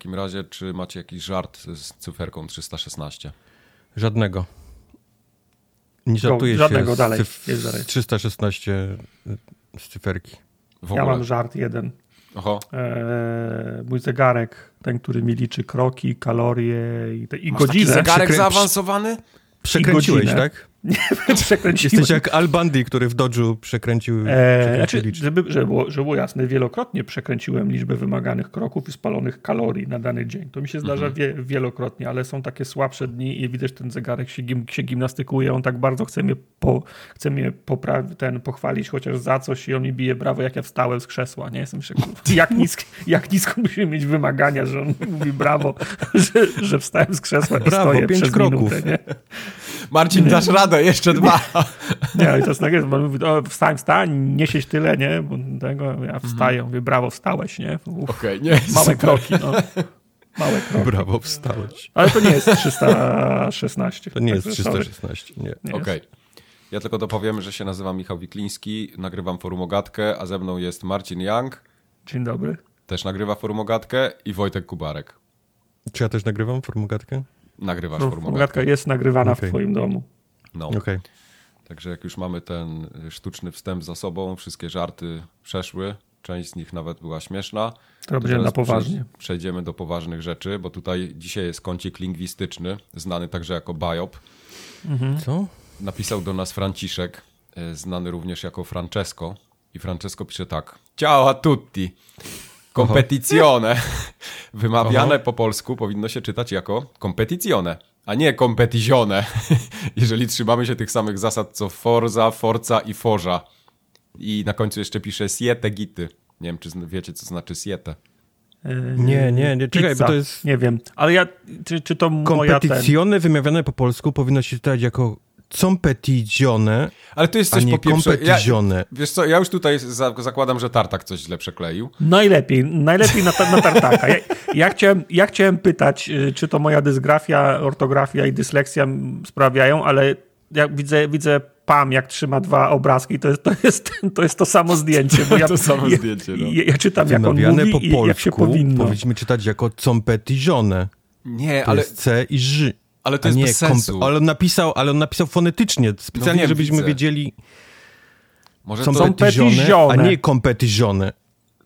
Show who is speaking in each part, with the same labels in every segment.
Speaker 1: takim razie, czy macie jakiś żart z cyferką 316?
Speaker 2: Żadnego. Nie żartuję
Speaker 3: żadnego
Speaker 2: się
Speaker 3: dalej,
Speaker 2: z,
Speaker 3: jest
Speaker 2: cyf-
Speaker 3: dalej.
Speaker 2: z 316 z cyferki.
Speaker 1: W
Speaker 3: Ja mam żart jeden.
Speaker 1: Oho.
Speaker 3: Eee, mój zegarek, ten, który mi liczy kroki, kalorie i, te, i
Speaker 1: Masz taki
Speaker 3: godzinę.
Speaker 1: zegarek
Speaker 2: Przykrę-
Speaker 1: zaawansowany?
Speaker 2: Przekręciłeś,
Speaker 3: godzinę.
Speaker 2: Tak?
Speaker 3: Przekręciłem.
Speaker 2: Jesteś jak Al Bundy, który w Dodge'u przekręcił,
Speaker 3: Eee, znaczy,
Speaker 2: liczbę.
Speaker 3: żeby, żeby, było, żeby było jasne, wielokrotnie przekręciłem liczbę wymaganych kroków i spalonych kalorii na dany dzień. To mi się zdarza wie, wielokrotnie, ale są takie słabsze dni i widać, ten zegarek się, gim, się gimnastykuje, on tak bardzo chce mnie, po, chce mnie popra- ten, pochwalić chociaż za coś i on mi bije brawo, jak ja wstałem z krzesła. Nie jestem się, jak, nisko, jak nisko musimy mieć wymagania, że on mi mówi brawo, że, że wstałem z krzesła i
Speaker 2: Brawo,
Speaker 3: stoję
Speaker 2: pięć
Speaker 3: przez
Speaker 2: kroków.
Speaker 3: minutę. Nie?
Speaker 1: Marcin, dasz radę, jeszcze dwa.
Speaker 3: Nie, ale to jest tak, jest, bo mówi, o, wstań, wstań, nie siedź tyle, nie, bo tego, ja wstaję, mówię, brawo, wstałeś, nie, Uf,
Speaker 1: Okej, nie,
Speaker 3: małe
Speaker 1: super.
Speaker 3: kroki, no, małe kroki.
Speaker 2: Brawo, wstałeś.
Speaker 3: Ale to nie jest 316.
Speaker 2: To nie jest
Speaker 3: Także sorry.
Speaker 2: 316, nie.
Speaker 3: Nie
Speaker 1: Okej.
Speaker 3: jest.
Speaker 1: Ja tylko dopowiem, że się nazywam Michał Wikliński, nagrywam forum Ogatkę, a ze mną jest Marcin Young,
Speaker 3: Dzień dobry.
Speaker 1: też nagrywa forum Ogatkę i Wojtek Kubarek.
Speaker 2: Czy ja też nagrywam formogatkę?
Speaker 1: Nagrywasz forum Ogatkę.
Speaker 3: Formogatka jest nagrywana
Speaker 2: Okej.
Speaker 3: w twoim domu.
Speaker 1: No.
Speaker 2: Okej.
Speaker 1: Także jak już mamy ten y, sztuczny wstęp za sobą, wszystkie żarty przeszły, część z nich nawet była śmieszna.
Speaker 3: To będzie na poważnie.
Speaker 1: przej- Przejdziemy do poważnych rzeczy, bo tutaj dzisiaj jest kącik lingwistyczny, znany także jako Biop.
Speaker 2: Co?
Speaker 1: Napisał do nas Franciszek, y, znany również jako Francesco. I Francesco pisze tak. Ciao a tutti. Competizione. Wymawiane po polsku powinno się czytać jako competizione, a nie competizione. Jeżeli trzymamy się tych samych zasad co Forza, Forza i Forza. I na końcu jeszcze pisze siete gity. Nie wiem, czy wiecie, co znaczy siete.
Speaker 3: Yy,
Speaker 2: Nie, nie, nie, czekaj,
Speaker 3: pizza.
Speaker 2: bo to jest...
Speaker 3: Nie wiem, ale ja, czy, czy to moja ten...
Speaker 2: Competizione wymawiane po polsku powinno się czytać jako competizione,
Speaker 1: Ale to jest
Speaker 2: a
Speaker 1: coś
Speaker 2: nie
Speaker 1: po pierwsze... Ja,
Speaker 2: competizione.
Speaker 1: wiesz co, ja już tutaj za, zakładam, że Tartak coś źle przekleił.
Speaker 3: Najlepiej, najlepiej na, ta- na tartaka. Ja, ja, chciałem, ja chciałem pytać, y, czy to moja dysgrafia, ortografia i dysleksja sprawiają, ale jak widzę, widzę Pam, jak trzyma dwa obrazki, to jest to, jest, to, jest to samo zdjęcie. Bo ja,
Speaker 1: To samo
Speaker 3: ja,
Speaker 1: zdjęcie, no.
Speaker 3: Ja, ja czytam, jak on mówi
Speaker 2: po
Speaker 3: i jak się
Speaker 2: polsku
Speaker 3: powinno.
Speaker 2: powinniśmy czytać jako competizione.
Speaker 1: Nie,
Speaker 2: To
Speaker 1: ale,
Speaker 2: jest C i Ż.
Speaker 1: ale to jest
Speaker 2: nie
Speaker 1: bez sensu.
Speaker 2: ale on napisał, ale on napisał fonetycznie, specjalnie,
Speaker 1: wiem,
Speaker 2: żebyśmy
Speaker 1: widzę.
Speaker 2: wiedzieli
Speaker 1: Może to
Speaker 2: competizione, a nie competizione.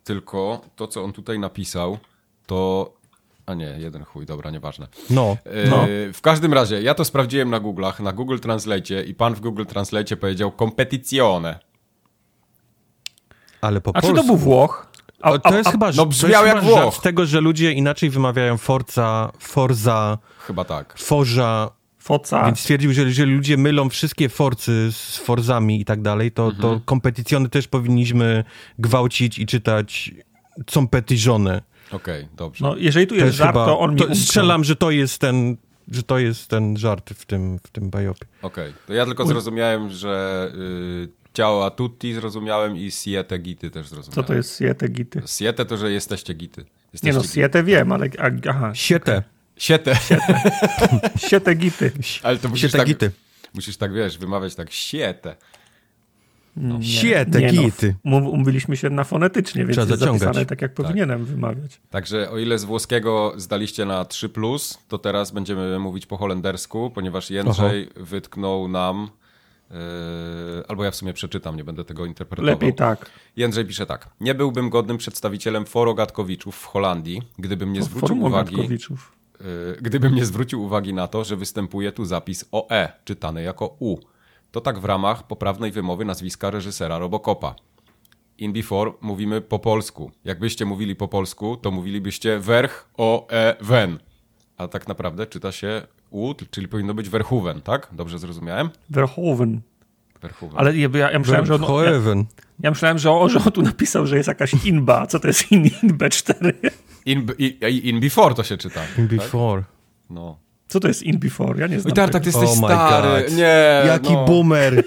Speaker 1: tylko to, co on tutaj napisał, to... A nie, jeden chuj, dobra, nieważne.
Speaker 2: No,
Speaker 1: E,
Speaker 2: no.
Speaker 1: W każdym razie, ja to sprawdziłem na Google'ach, na Google Translate i pan w Google Translate powiedział competizione.
Speaker 2: ale po
Speaker 3: A czy
Speaker 2: polsku.
Speaker 3: to był Włoch? A,
Speaker 2: O, to jest chyba,
Speaker 1: no
Speaker 2: to
Speaker 1: brzmiał
Speaker 2: jest
Speaker 1: jak
Speaker 2: chyba
Speaker 1: Włoch.
Speaker 2: tego, że ludzie inaczej wymawiają Forza, Forza,
Speaker 1: Chyba tak.
Speaker 2: Forza,
Speaker 3: Foca.
Speaker 2: więc stwierdził, że jeżeli ludzie mylą wszystkie Forcy z Forzami i tak dalej, to,
Speaker 1: Mhm.
Speaker 2: to kompetycjony też powinniśmy gwałcić i czytać competizione.
Speaker 1: Okej, dobrze.
Speaker 3: No, jeżeli tu jest
Speaker 2: jest
Speaker 3: żart,
Speaker 2: chyba,
Speaker 3: to on mi
Speaker 2: to strzelam, że to jest ten, że to jest ten żart w tym, w tym biopie.
Speaker 1: Okej, to ja tylko zrozumiałem, że y, ciao a tutti zrozumiałem i siete gity też
Speaker 3: Co
Speaker 1: zrozumiałem.
Speaker 3: to jest siete gity?
Speaker 1: Siete to, że jesteście gity.
Speaker 3: Nie
Speaker 1: Jesteście
Speaker 3: no,
Speaker 1: gity.
Speaker 3: siete wiem, ale a, aha,
Speaker 2: Siete.
Speaker 1: Siete.
Speaker 3: siete gity.
Speaker 1: Ale to musisz
Speaker 2: Siete
Speaker 1: tak,
Speaker 2: gity.
Speaker 1: musisz tak, wiesz, wymawiać tak siete.
Speaker 3: Nie,
Speaker 2: Siete
Speaker 3: nie, no,
Speaker 2: gity.
Speaker 3: mów- Umówiliśmy się na fonetycznie, więc
Speaker 2: Trzeba
Speaker 3: jest
Speaker 2: zaciągać.
Speaker 3: zapisane tak, jak powinienem wymawiać.
Speaker 1: Także o ile z włoskiego zdaliście na 3+, to teraz będziemy mówić po holendersku, ponieważ Jędrzej wytknął nam, albo ja w sumie przeczytam, nie będę tego interpretował.
Speaker 3: Lepiej tak.
Speaker 1: Jędrzej pisze tak. Nie byłbym godnym przedstawicielem forogatkowiczów w Holandii, gdybym nie zwrócił uwagi, yy, gdybym nie zwrócił uwagi na to, że występuje tu zapis OE, czytany jako U. To tak w ramach poprawnej wymowy nazwiska reżysera Robocopa. In Before mówimy po polsku. Jakbyście mówili po polsku, to mówilibyście werch o e wen. A tak naprawdę czyta się U, czyli powinno być Verhoeven, tak? Dobrze zrozumiałem?
Speaker 3: Verhoeven.
Speaker 1: Verhoeven.
Speaker 3: Ale ja, ja, ja myślałem, że on, ja,
Speaker 2: Verhoeven.
Speaker 3: ja myślałem, że on, że on tu napisał, że jest jakaś inba. Co to jest in, inb 4?
Speaker 1: In, in, in Before to się czyta.
Speaker 2: In before.
Speaker 1: No.
Speaker 3: Co to jest in before? Ja nie
Speaker 1: I
Speaker 3: znam
Speaker 1: Tartak, ty jesteś
Speaker 2: Oh
Speaker 1: stary.
Speaker 2: God.
Speaker 1: Nie,
Speaker 2: Jaki
Speaker 1: no.
Speaker 2: boomer.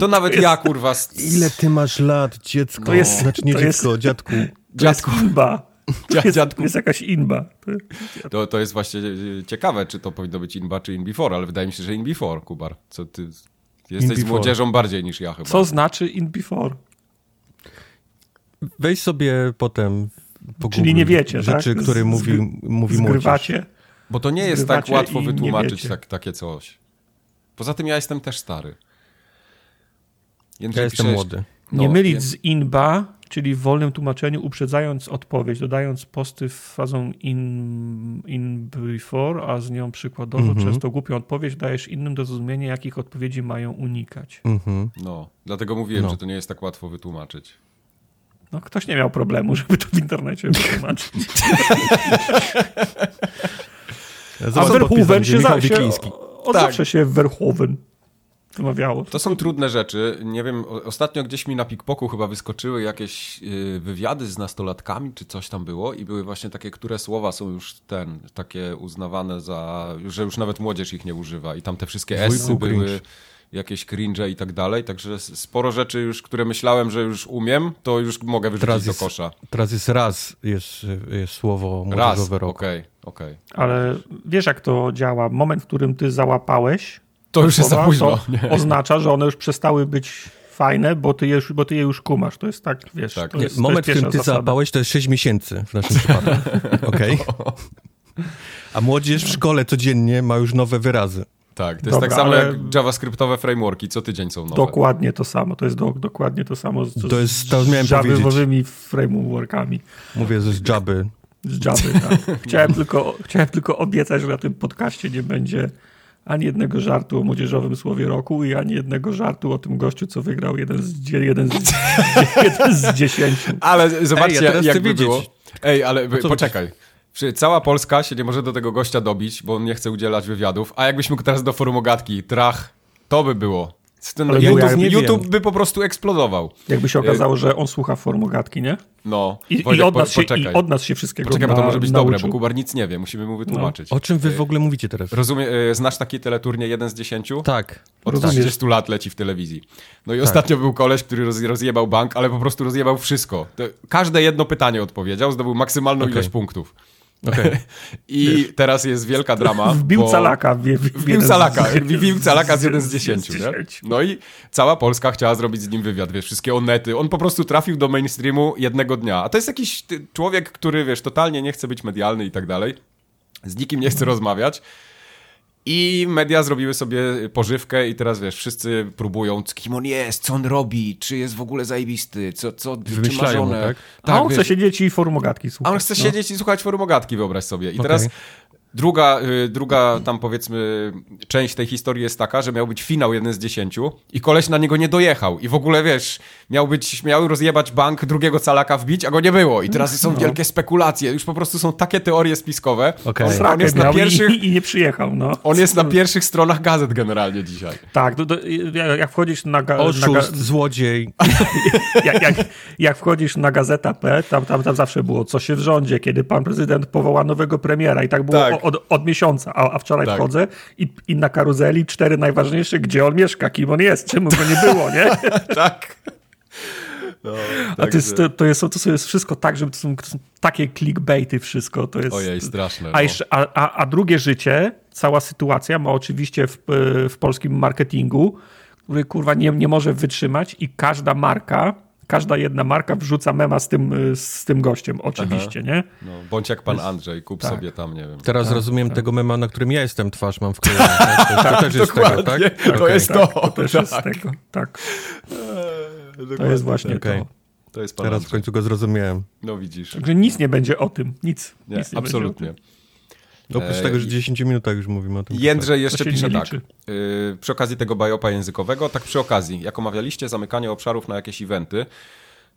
Speaker 1: To nawet ja, kurwa.
Speaker 2: Ile ty masz lat, dziecko?
Speaker 3: To jest-
Speaker 2: znaczy nie
Speaker 3: to jest-
Speaker 2: dziecko, dziadku.
Speaker 3: To jest inba. To
Speaker 1: Dzia-
Speaker 3: jest, jakaś inba. To-
Speaker 1: To, jest właśnie e, ciekawe, czy to powinno być Inba, czy In Before, ale wydaje mi się, że In Before, Kubar. Co ty... Jesteś z młodzieżą bardziej niż ja chyba.
Speaker 3: Co znaczy in before?
Speaker 2: Weź sobie potem
Speaker 3: Czyli nie wiecie,
Speaker 2: Rzeczy,
Speaker 3: tak?
Speaker 2: które mówi, mówi młodzież.
Speaker 3: Zgrywacie.
Speaker 1: Bo to nie jest tak łatwo wytłumaczyć tak, takie coś. Poza tym ja jestem też stary. Jędrzej
Speaker 2: Ja jestem
Speaker 1: pisze-
Speaker 2: młody.
Speaker 3: Nie
Speaker 1: No,
Speaker 3: mylić
Speaker 1: nie-
Speaker 3: z inba, czyli w wolnym tłumaczeniu uprzedzając odpowiedź, dodając posty frazą in, in before, a z nią przykładowo
Speaker 2: Mhm.
Speaker 3: przez to głupią odpowiedź dajesz innym do zrozumienia, jakich odpowiedzi mają unikać.
Speaker 2: Mhm.
Speaker 1: No, dlatego mówiłem,
Speaker 2: No.
Speaker 1: że to nie jest tak łatwo wytłumaczyć.
Speaker 3: No, ktoś nie miał problemu, żeby to w internecie wytłumaczyć. A
Speaker 2: Zobacz, podpis
Speaker 3: Verhoeven się, za, się od
Speaker 1: Tak.
Speaker 3: zawsze się Verhoeven
Speaker 1: To są trudne rzeczy. Nie wiem, ostatnio gdzieś mi na Pikpoku chyba wyskoczyły jakieś y, wywiady z nastolatkami, czy coś tam było i były właśnie takie, które słowa są już ten, takie uznawane za, że już nawet młodzież ich nie używa i tam te wszystkie esy były
Speaker 2: cringe.
Speaker 1: jakieś cringe i tak dalej, także s- sporo rzeczy już, które myślałem, że już umiem, to już mogę wyrzucić
Speaker 2: Teraz
Speaker 1: do
Speaker 2: jest,
Speaker 1: kosza.
Speaker 2: teraz jest raz, jest, jest słowo
Speaker 1: Raz, okej,
Speaker 2: roku.
Speaker 1: okej.
Speaker 3: Ale wiesz, jak to działa? Moment, w którym ty załapałeś,
Speaker 1: To już jest za późno.
Speaker 3: oznacza, że one już przestały być fajne, bo ty je już, bo ty je już kumasz. To jest tak, wiesz,
Speaker 1: Tak.
Speaker 3: jest, to
Speaker 2: Moment,
Speaker 3: jest
Speaker 2: w którym ty
Speaker 3: zasada.
Speaker 2: załapałeś, to jest 6 miesięcy w naszym przypadku. Okej. A młodzież w szkole codziennie ma już nowe wyrazy.
Speaker 1: Tak, to jest
Speaker 3: Dobra,
Speaker 1: tak samo
Speaker 3: ale-
Speaker 1: jak javascriptowe frameworki, co tydzień są nowe.
Speaker 3: Dokładnie to samo. To jest do, dokładnie to samo z,
Speaker 2: To jest- to miałem
Speaker 3: z. Javowymi frameworkami.
Speaker 2: Mówię z Jabby.
Speaker 3: Z Java. Tak. Chciałem, tylko, chciałem tylko obiecać, że na tym podcaście nie będzie ani jednego żartu o młodzieżowym słowie roku i ani jednego żartu o tym gościu, co wygrał jeden z, jeden z, jeden z dziesięciu.
Speaker 1: Ale zobaczcie,
Speaker 2: Ej, ja
Speaker 1: jak by było. Ej, ale
Speaker 2: co
Speaker 1: poczekaj. Cała Polska się nie może do tego gościa dobić, bo on nie chce udzielać wywiadów, a jakbyśmy go teraz do forum ogatki, trach, to by było. Ten
Speaker 3: Ale
Speaker 1: YouTube,
Speaker 3: ja
Speaker 1: YouTube by po prostu eksplodował.
Speaker 3: Jakby się okazało, że on słucha formogatki, nie?
Speaker 1: No,
Speaker 3: I, i,
Speaker 1: Wojtek,
Speaker 3: od, nas
Speaker 1: po-
Speaker 3: się, I od nas się wszystkiego
Speaker 1: Poczekaj, bo to może być
Speaker 3: nauczył.
Speaker 1: dobre, bo Kubar nic nie wie, musimy mu wytłumaczyć.
Speaker 2: O czym wy w ogóle mówicie teraz?
Speaker 1: Rozumie, e, znasz taki teleturnie 1 z 10?
Speaker 2: Tak.
Speaker 1: Od
Speaker 3: Rozumiesz.
Speaker 1: 30 lat leci w telewizji. No i ostatnio był koleś, który roz, rozjebał bank, ale po prostu rozjebał wszystko. To każde jedno pytanie odpowiedział, zdobył maksymalną
Speaker 2: Okej.
Speaker 1: ilość punktów.
Speaker 2: Okej.
Speaker 1: I teraz jest wielka drama.
Speaker 3: Wbił
Speaker 1: bo...
Speaker 3: calaka. W, w, w
Speaker 1: Wbił
Speaker 3: jeden z-
Speaker 1: calaka,
Speaker 3: z-
Speaker 1: wbił calaka z 1 z
Speaker 3: z
Speaker 1: 10, nie?
Speaker 3: 10.
Speaker 1: No i cała Polska chciała zrobić z nim wywiad, wiesz, wszystkie onety. On po prostu trafił do mainstreamu jednego dnia. A to jest jakiś człowiek, który, wiesz, totalnie nie chce być medialny i tak dalej. Z nikim nie chce rozmawiać. I media zrobiły sobie pożywkę i teraz, wiesz, wszyscy próbują, kim on jest, co on robi, czy jest w ogóle zajebisty, co, co czy ma żonę.
Speaker 2: tak?
Speaker 3: A on
Speaker 1: wiesz,
Speaker 3: chce siedzieć i formogatki
Speaker 1: a
Speaker 3: słuchać.
Speaker 1: on chce
Speaker 3: no.
Speaker 1: siedzieć i słuchać forumogatki, wyobraź sobie. I
Speaker 2: Okej.
Speaker 1: teraz druga, y, druga tam powiedzmy część tej historii jest taka, że miał być finał jeden z dziesięciu i koleś na niego nie dojechał. I w ogóle, wiesz, miał być, miał rozjebać bank, drugiego calaka wbić, a go nie było. I teraz są wielkie spekulacje. Już po prostu są takie teorie spiskowe.
Speaker 2: Okej.
Speaker 1: On, on jest na pierwszych...
Speaker 3: i, i nie przyjechał, no.
Speaker 1: On jest na pierwszych stronach gazet generalnie dzisiaj.
Speaker 3: Tak, do, do, jak wchodzisz na, ga, na, ga,
Speaker 2: Oszust, złodziej.
Speaker 3: jak, jak, jak wchodzisz na Gazeta P, tam, tam, tam zawsze było, co się w rządzie, kiedy pan prezydent powoła nowego premiera i tak było
Speaker 1: Tak.
Speaker 3: Od, od miesiąca, a, a wczoraj
Speaker 1: Tak.
Speaker 3: wchodzę i, i na karuzeli cztery najważniejsze, gdzie on mieszka, kim on jest, czemu go nie było, nie?
Speaker 1: tak. No,
Speaker 3: A to jest, to, to, jest, to jest wszystko tak, że to są, to są takie clickbaity wszystko, to jest...
Speaker 1: Ojej, straszne.
Speaker 3: A,
Speaker 1: No.
Speaker 3: jeszcze, a, a, a drugie życie, cała sytuacja ma oczywiście w, w polskim marketingu, który kurwa nie, nie może wytrzymać i każda marka, każda jedna marka wrzuca mema z tym, y, z tym gościem, oczywiście, nie?
Speaker 1: No, bądź jak pan Andrzej, kup
Speaker 3: tak.
Speaker 1: sobie tam, nie wiem.
Speaker 2: Teraz rozumiem tego mema, na którym ja jestem, twarz mam wklejoną. Tak? To, to też jest tego, tak?
Speaker 1: dokładnie. To jest
Speaker 3: Tak,
Speaker 1: to.
Speaker 3: to też
Speaker 1: tak.
Speaker 3: jest z tego, tak. To
Speaker 1: Dokładnie
Speaker 3: jest właśnie
Speaker 2: Okej.
Speaker 3: to.
Speaker 1: To jest pan
Speaker 2: Teraz w
Speaker 1: Andrzej.
Speaker 2: końcu go zrozumiałem.
Speaker 1: No widzisz.
Speaker 3: Także nic nie będzie o tym, nic.
Speaker 1: Nie,
Speaker 3: nic nie
Speaker 1: absolutnie.
Speaker 2: Oprócz
Speaker 1: Eee,
Speaker 2: tego, że w 10 minutach już mówimy o tym.
Speaker 1: Jędrzej jeszcze pisze tak. Yy, przy okazji tego bajopa językowego, tak przy okazji, jak omawialiście zamykanie obszarów na jakieś eventy,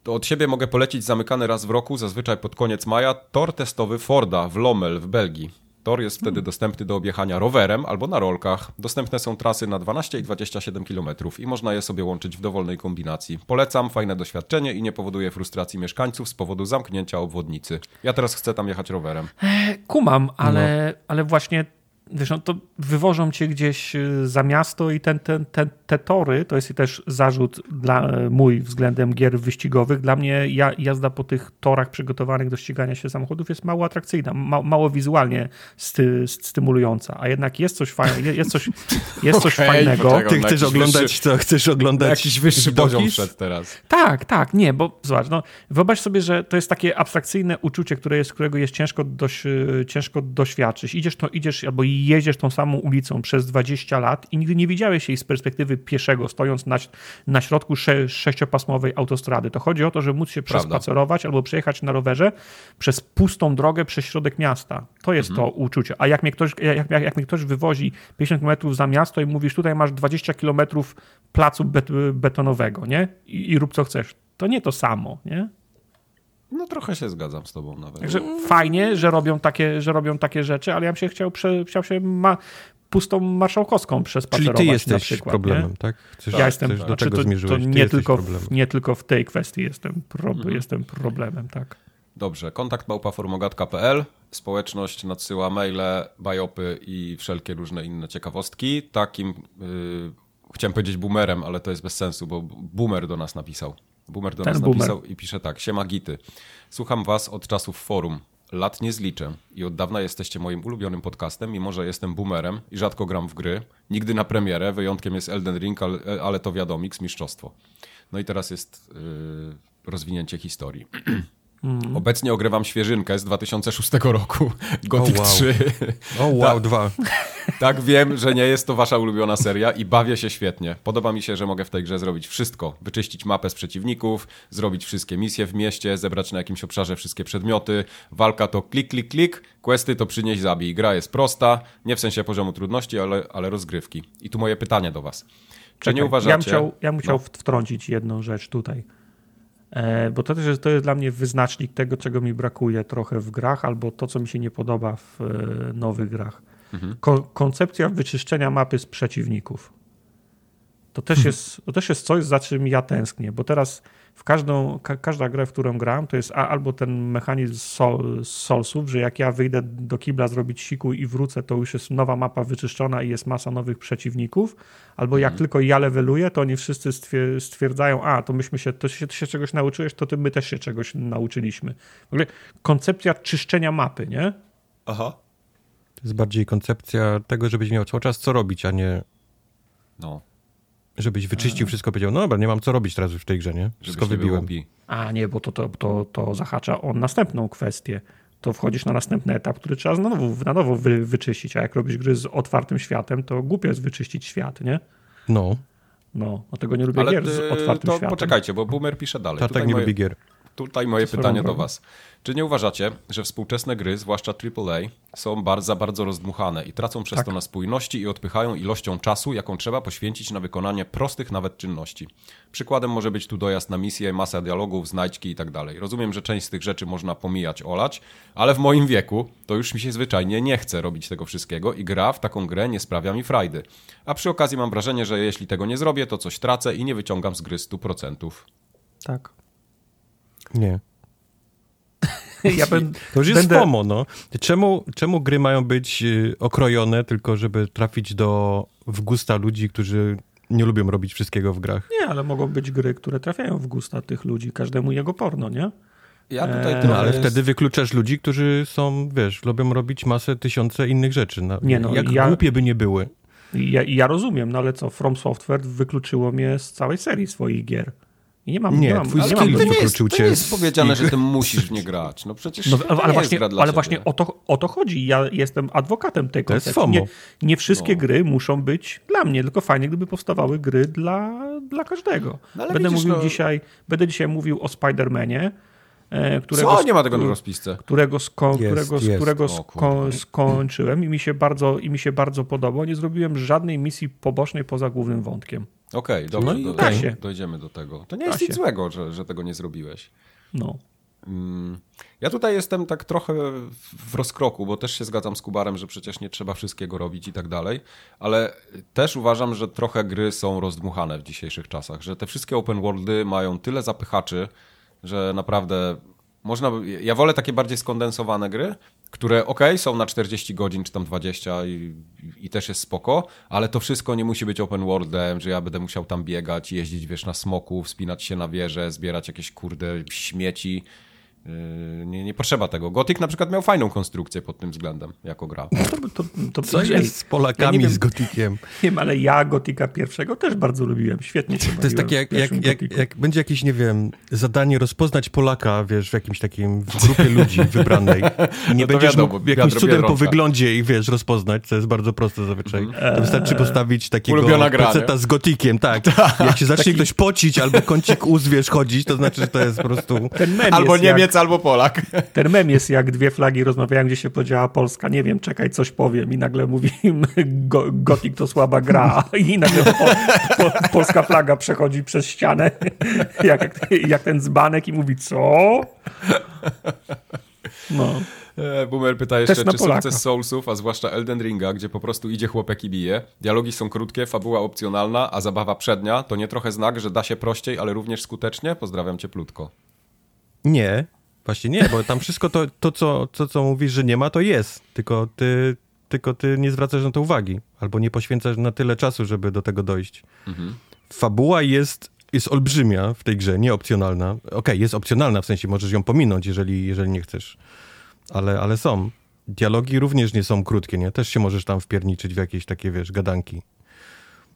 Speaker 1: to od siebie mogę polecić zamykany raz w roku, zazwyczaj pod koniec maja, tor testowy Forda w Lommel w Belgii. Tor jest wtedy dostępny do objechania rowerem albo na rolkach. Dostępne są trasy na 12 i 27 km i można je sobie łączyć w dowolnej kombinacji. Polecam, fajne doświadczenie i nie powoduje frustracji mieszkańców z powodu zamknięcia obwodnicy. Ja teraz chcę tam jechać rowerem.
Speaker 3: Kumam, ale, ale właśnie wiesz, no to wywożą cię gdzieś y, za miasto i ten, ten, ten, te tory, to jest też zarzut dla mój względem gier wyścigowych. Dla mnie ja, jazda po tych torach przygotowanych do ścigania się samochodów jest mało atrakcyjna, ma, mało wizualnie sty, stymulująca, a jednak jest coś fajnego, jest coś, jest coś okay, fajnego.
Speaker 2: Ty chcesz oglądać wyższy, co? Chcesz oglądać
Speaker 1: jakiś wyższy poziom przed teraz.
Speaker 3: Tak, tak, nie, bo zobacz, no, wyobraź sobie, że to jest takie abstrakcyjne uczucie, które jest, którego jest ciężko, dość, ciężko doświadczyć. Idziesz, to, idziesz albo jedziesz tą samą ulicą przez 20 lat i nigdy nie widziałeś jej z perspektywy pieszego, stojąc na, na środku sze, sześciopasmowej autostrady. To chodzi o to, żeby móc się Prawda. przespacerować albo przejechać na rowerze przez pustą drogę przez środek miasta. To jest mhm. to uczucie. A jak mnie, ktoś, jak, jak, jak mnie ktoś wywozi 50 km za miasto i mówisz, tutaj masz 20 km placu bet, betonowego, nie? I, I rób co chcesz. To nie to samo, nie?
Speaker 1: No trochę się zgadzam z tobą nawet.
Speaker 3: Także fajnie, że robią takie, że robią takie rzeczy, ale ja bym się chciał, prze, chciał się ma, pustą marszałkowską przespacerować
Speaker 2: Czyli ty jesteś
Speaker 3: przykład,
Speaker 2: problemem,
Speaker 3: nie?
Speaker 2: tak?
Speaker 3: Chcesz, ja jestem, do znaczy, tego to, zmierzyłeś. To nie, tylko w, nie tylko w tej kwestii jestem, pro, mhm. jestem problemem, tak.
Speaker 1: Dobrze, kontakt małpaformogatka.pl Społeczność nadsyła maile, bajopy i wszelkie różne inne ciekawostki. Takim, yy, chciałem powiedzieć boomerem, ale to jest bez sensu, bo boomer do nas napisał. Boomer do Ten nas boomer. napisał i pisze tak. Siema Gity. Słucham was od czasów forum. Lat nie zliczę i od dawna jesteście moim ulubionym podcastem, mimo że jestem boomerem i rzadko gram w gry. Nigdy na premierę, wyjątkiem jest Elden Ring, ale, ale to wiadomo, mistrzostwo. No i teraz jest yy, rozwinięcie historii. Mm. Obecnie ogrywam świeżynkę z 2006 roku, Gothic oh, wow. 3.
Speaker 2: O oh, wow, dwa.
Speaker 1: Tak, wiem, że nie jest to wasza ulubiona seria i bawię się świetnie. Podoba mi się, że mogę w tej grze zrobić wszystko. Wyczyścić mapę z przeciwników, zrobić wszystkie misje w mieście, zebrać na jakimś obszarze wszystkie przedmioty. Walka to klik, klik, klik, questy to przynieś, zabij. Gra jest prosta, nie w sensie poziomu trudności, ale, ale rozgrywki. I tu moje pytanie do was. Czy Czekaj, nie uważacie...
Speaker 3: Ja bym chciał, ja bym chciał no. wtrącić jedną rzecz tutaj bo to też to jest dla mnie wyznacznik tego, czego mi brakuje trochę w grach, albo to, co mi się nie podoba w e, nowych grach. Mhm. Ko koncepcja wyczyszczenia mapy z przeciwników. To też, mhm. jest, to też jest coś, za czym ja tęsknię, bo teraz w każdą, ka, każda grę, w którą gram, to jest albo ten mechanizm sol, Soulsów, że jak ja wyjdę do kibla zrobić siku i wrócę, to już jest nowa mapa wyczyszczona i jest masa nowych przeciwników, albo jak mm. tylko ja leveluję, to oni wszyscy stwierdzają, a to myśmy się, to się, to się czegoś nauczyłeś, to ty, my też się czegoś nauczyliśmy. W ogóle koncepcja czyszczenia mapy, nie?
Speaker 1: Aha.
Speaker 2: To jest bardziej koncepcja tego, żebyś miał cały czas co robić, a nie...
Speaker 1: No.
Speaker 2: Żebyś wyczyścił wszystko, powiedział, no dobra, nie mam co robić teraz już w tej grze, nie? Wszystko wybiłem.
Speaker 3: A nie, bo to, to, to, to zahacza o następną kwestię. To wchodzisz na następny etap, który trzeba na nowo, na nowo wy, wyczyścić, a jak robisz gry z otwartym światem, to głupio jest wyczyścić świat, nie?
Speaker 2: No.
Speaker 3: No, dlatego nie lubię Ale gier z otwartym to światem.
Speaker 1: Poczekajcie, bo Boomer pisze dalej.
Speaker 2: Tak, tak nie moje... lubi gier.
Speaker 1: Tutaj moje pytanie do Was. Czy nie uważacie, że współczesne gry, zwłaszcza AAA, są bardzo, bardzo rozdmuchane i tracą przez tak. to na spójności i odpychają ilością czasu, jaką trzeba poświęcić na wykonanie prostych nawet czynności? Przykładem może być tu dojazd na misję, masa dialogów, znajdźki i tak dalej. Rozumiem, że część z tych rzeczy można pomijać, olać, ale w moim wieku to już mi się zwyczajnie nie chce robić tego wszystkiego i gra w taką grę nie sprawia mi frajdy. A przy okazji mam wrażenie, że jeśli tego nie zrobię, to coś tracę i nie wyciągam z gry 100%.
Speaker 3: Tak.
Speaker 2: Nie.
Speaker 3: ja ben,
Speaker 2: to już jest będę... FOMO, no. Czemu, czemu gry mają być y, okrojone tylko, żeby trafić do, w gusta ludzi, którzy nie lubią robić wszystkiego w grach?
Speaker 3: Nie, ale mogą być gry, które trafiają w gusta tych ludzi, każdemu jego porno, nie?
Speaker 2: Ja tutaj eee, no, ale jest... wtedy wykluczasz ludzi, którzy są, wiesz, lubią robić masę, tysiące innych rzeczy. No, nie, no, jak ja... głupie by nie były.
Speaker 3: Ja, ja rozumiem, no ale co, From Software wykluczyło mnie z całej serii swoich gier. I nie mam,
Speaker 2: nie,
Speaker 3: nie mam,
Speaker 2: twój
Speaker 1: to, nie jest, to nie jest powiedziane, że ty musisz w nie grać. No przecież no, ale,
Speaker 3: właśnie, ale właśnie o to, o to chodzi. Ja jestem adwokatem tej koncepcji. Nie, nie wszystkie no. gry muszą być dla mnie, tylko fajnie, gdyby powstawały gry dla, dla każdego. No, będę widzisz, mówił no... dzisiaj, będę dzisiaj mówił o Spider-Manie.
Speaker 1: E, którego, Co? Nie ma tego na rozpisce.
Speaker 3: Którego, sko, jest, którego, jest. którego sko, skończyłem i mi, się bardzo, i mi się bardzo podobał. Nie zrobiłem żadnej misji pobocznej poza głównym wątkiem.
Speaker 1: Okej, okay, dobrze, no, do, okay. dojdziemy do tego. To nie jest nic złego, że, że tego nie zrobiłeś.
Speaker 3: No.
Speaker 1: Mm, ja tutaj jestem tak trochę w rozkroku, bo też się zgadzam z Kubarem, że przecież nie trzeba wszystkiego robić i tak dalej, ale też uważam, że trochę gry są rozdmuchane w dzisiejszych czasach, że te wszystkie open worldy mają tyle zapychaczy, że naprawdę można. Ja wolę takie bardziej skondensowane gry które ok, są na 40 godzin czy tam 20 i, i, też jest spoko, ale to wszystko nie musi być open worldem, że ja będę musiał tam biegać, jeździć wiesz na smoku, wspinać się na wieżę, zbierać jakieś kurde śmieci. Yy, nie, nie potrzeba tego. Gothic na przykład miał fajną konstrukcję pod tym względem, jako gra.
Speaker 3: No to, to, to,
Speaker 2: Co jest z Polakami
Speaker 3: ja
Speaker 2: z Gotikiem?
Speaker 3: Nie wiem, ale ja Gotika pierwszego też bardzo lubiłem. Świetnie się
Speaker 2: To jest takie, jak, jak, jak, jak, będzie jakieś, nie wiem, zadanie rozpoznać Polaka, wiesz, w jakimś takim, w grupie ludzi wybranej. Nie
Speaker 1: no
Speaker 2: będziesz
Speaker 1: wiadomo,
Speaker 2: mógł jakimś cudem po wyglądzie i, wiesz, rozpoznać, co jest bardzo proste zazwyczaj.
Speaker 1: Mhm.
Speaker 2: To wystarczy postawić takiego
Speaker 1: nie?
Speaker 2: z Gotikiem, tak. Jak się zacznie ktoś pocić albo kącik ust, wiesz, chodzić, to znaczy, że to jest po prostu...
Speaker 3: Ten mem
Speaker 1: Albo
Speaker 3: jest
Speaker 1: Niemiec, albo Polak.
Speaker 3: ten mem jest jak dwie flagi rozmawiają, gdzie się podziała Polska. Nie wiem, czekaj, coś powiem. I nagle mówimy, go, Gotik to słaba gra. I nagle po, po, polska flaga przechodzi przez ścianę, jak, jak ten dzbanek i mówi, co? No.
Speaker 1: E, Boomer pyta jeszcze, czy
Speaker 3: Polaka.
Speaker 1: sukces Soulsów, a zwłaszcza Elden Ringa, gdzie po prostu idzie chłopek i bije. Dialogi są krótkie, fabuła opcjonalna, a zabawa przednia to nie trochę znak, że da się prościej, ale również skutecznie? Pozdrawiam cieplutko.
Speaker 2: Nie, właśnie nie, bo tam wszystko to, to, co, to, co mówisz, że nie ma, to jest. Tylko ty, tylko ty nie zwracasz na to uwagi. Albo nie poświęcasz na tyle czasu, żeby do tego dojść. Fabuła jest, jest olbrzymia w tej grze, nie opcjonalna. Okej, jest opcjonalna, w sensie możesz ją pominąć, jeżeli, jeżeli nie chcesz. Ale, ale są. Dialogi również nie są krótkie, nie? Też się możesz tam wpierniczyć w jakieś takie, wiesz, gadanki.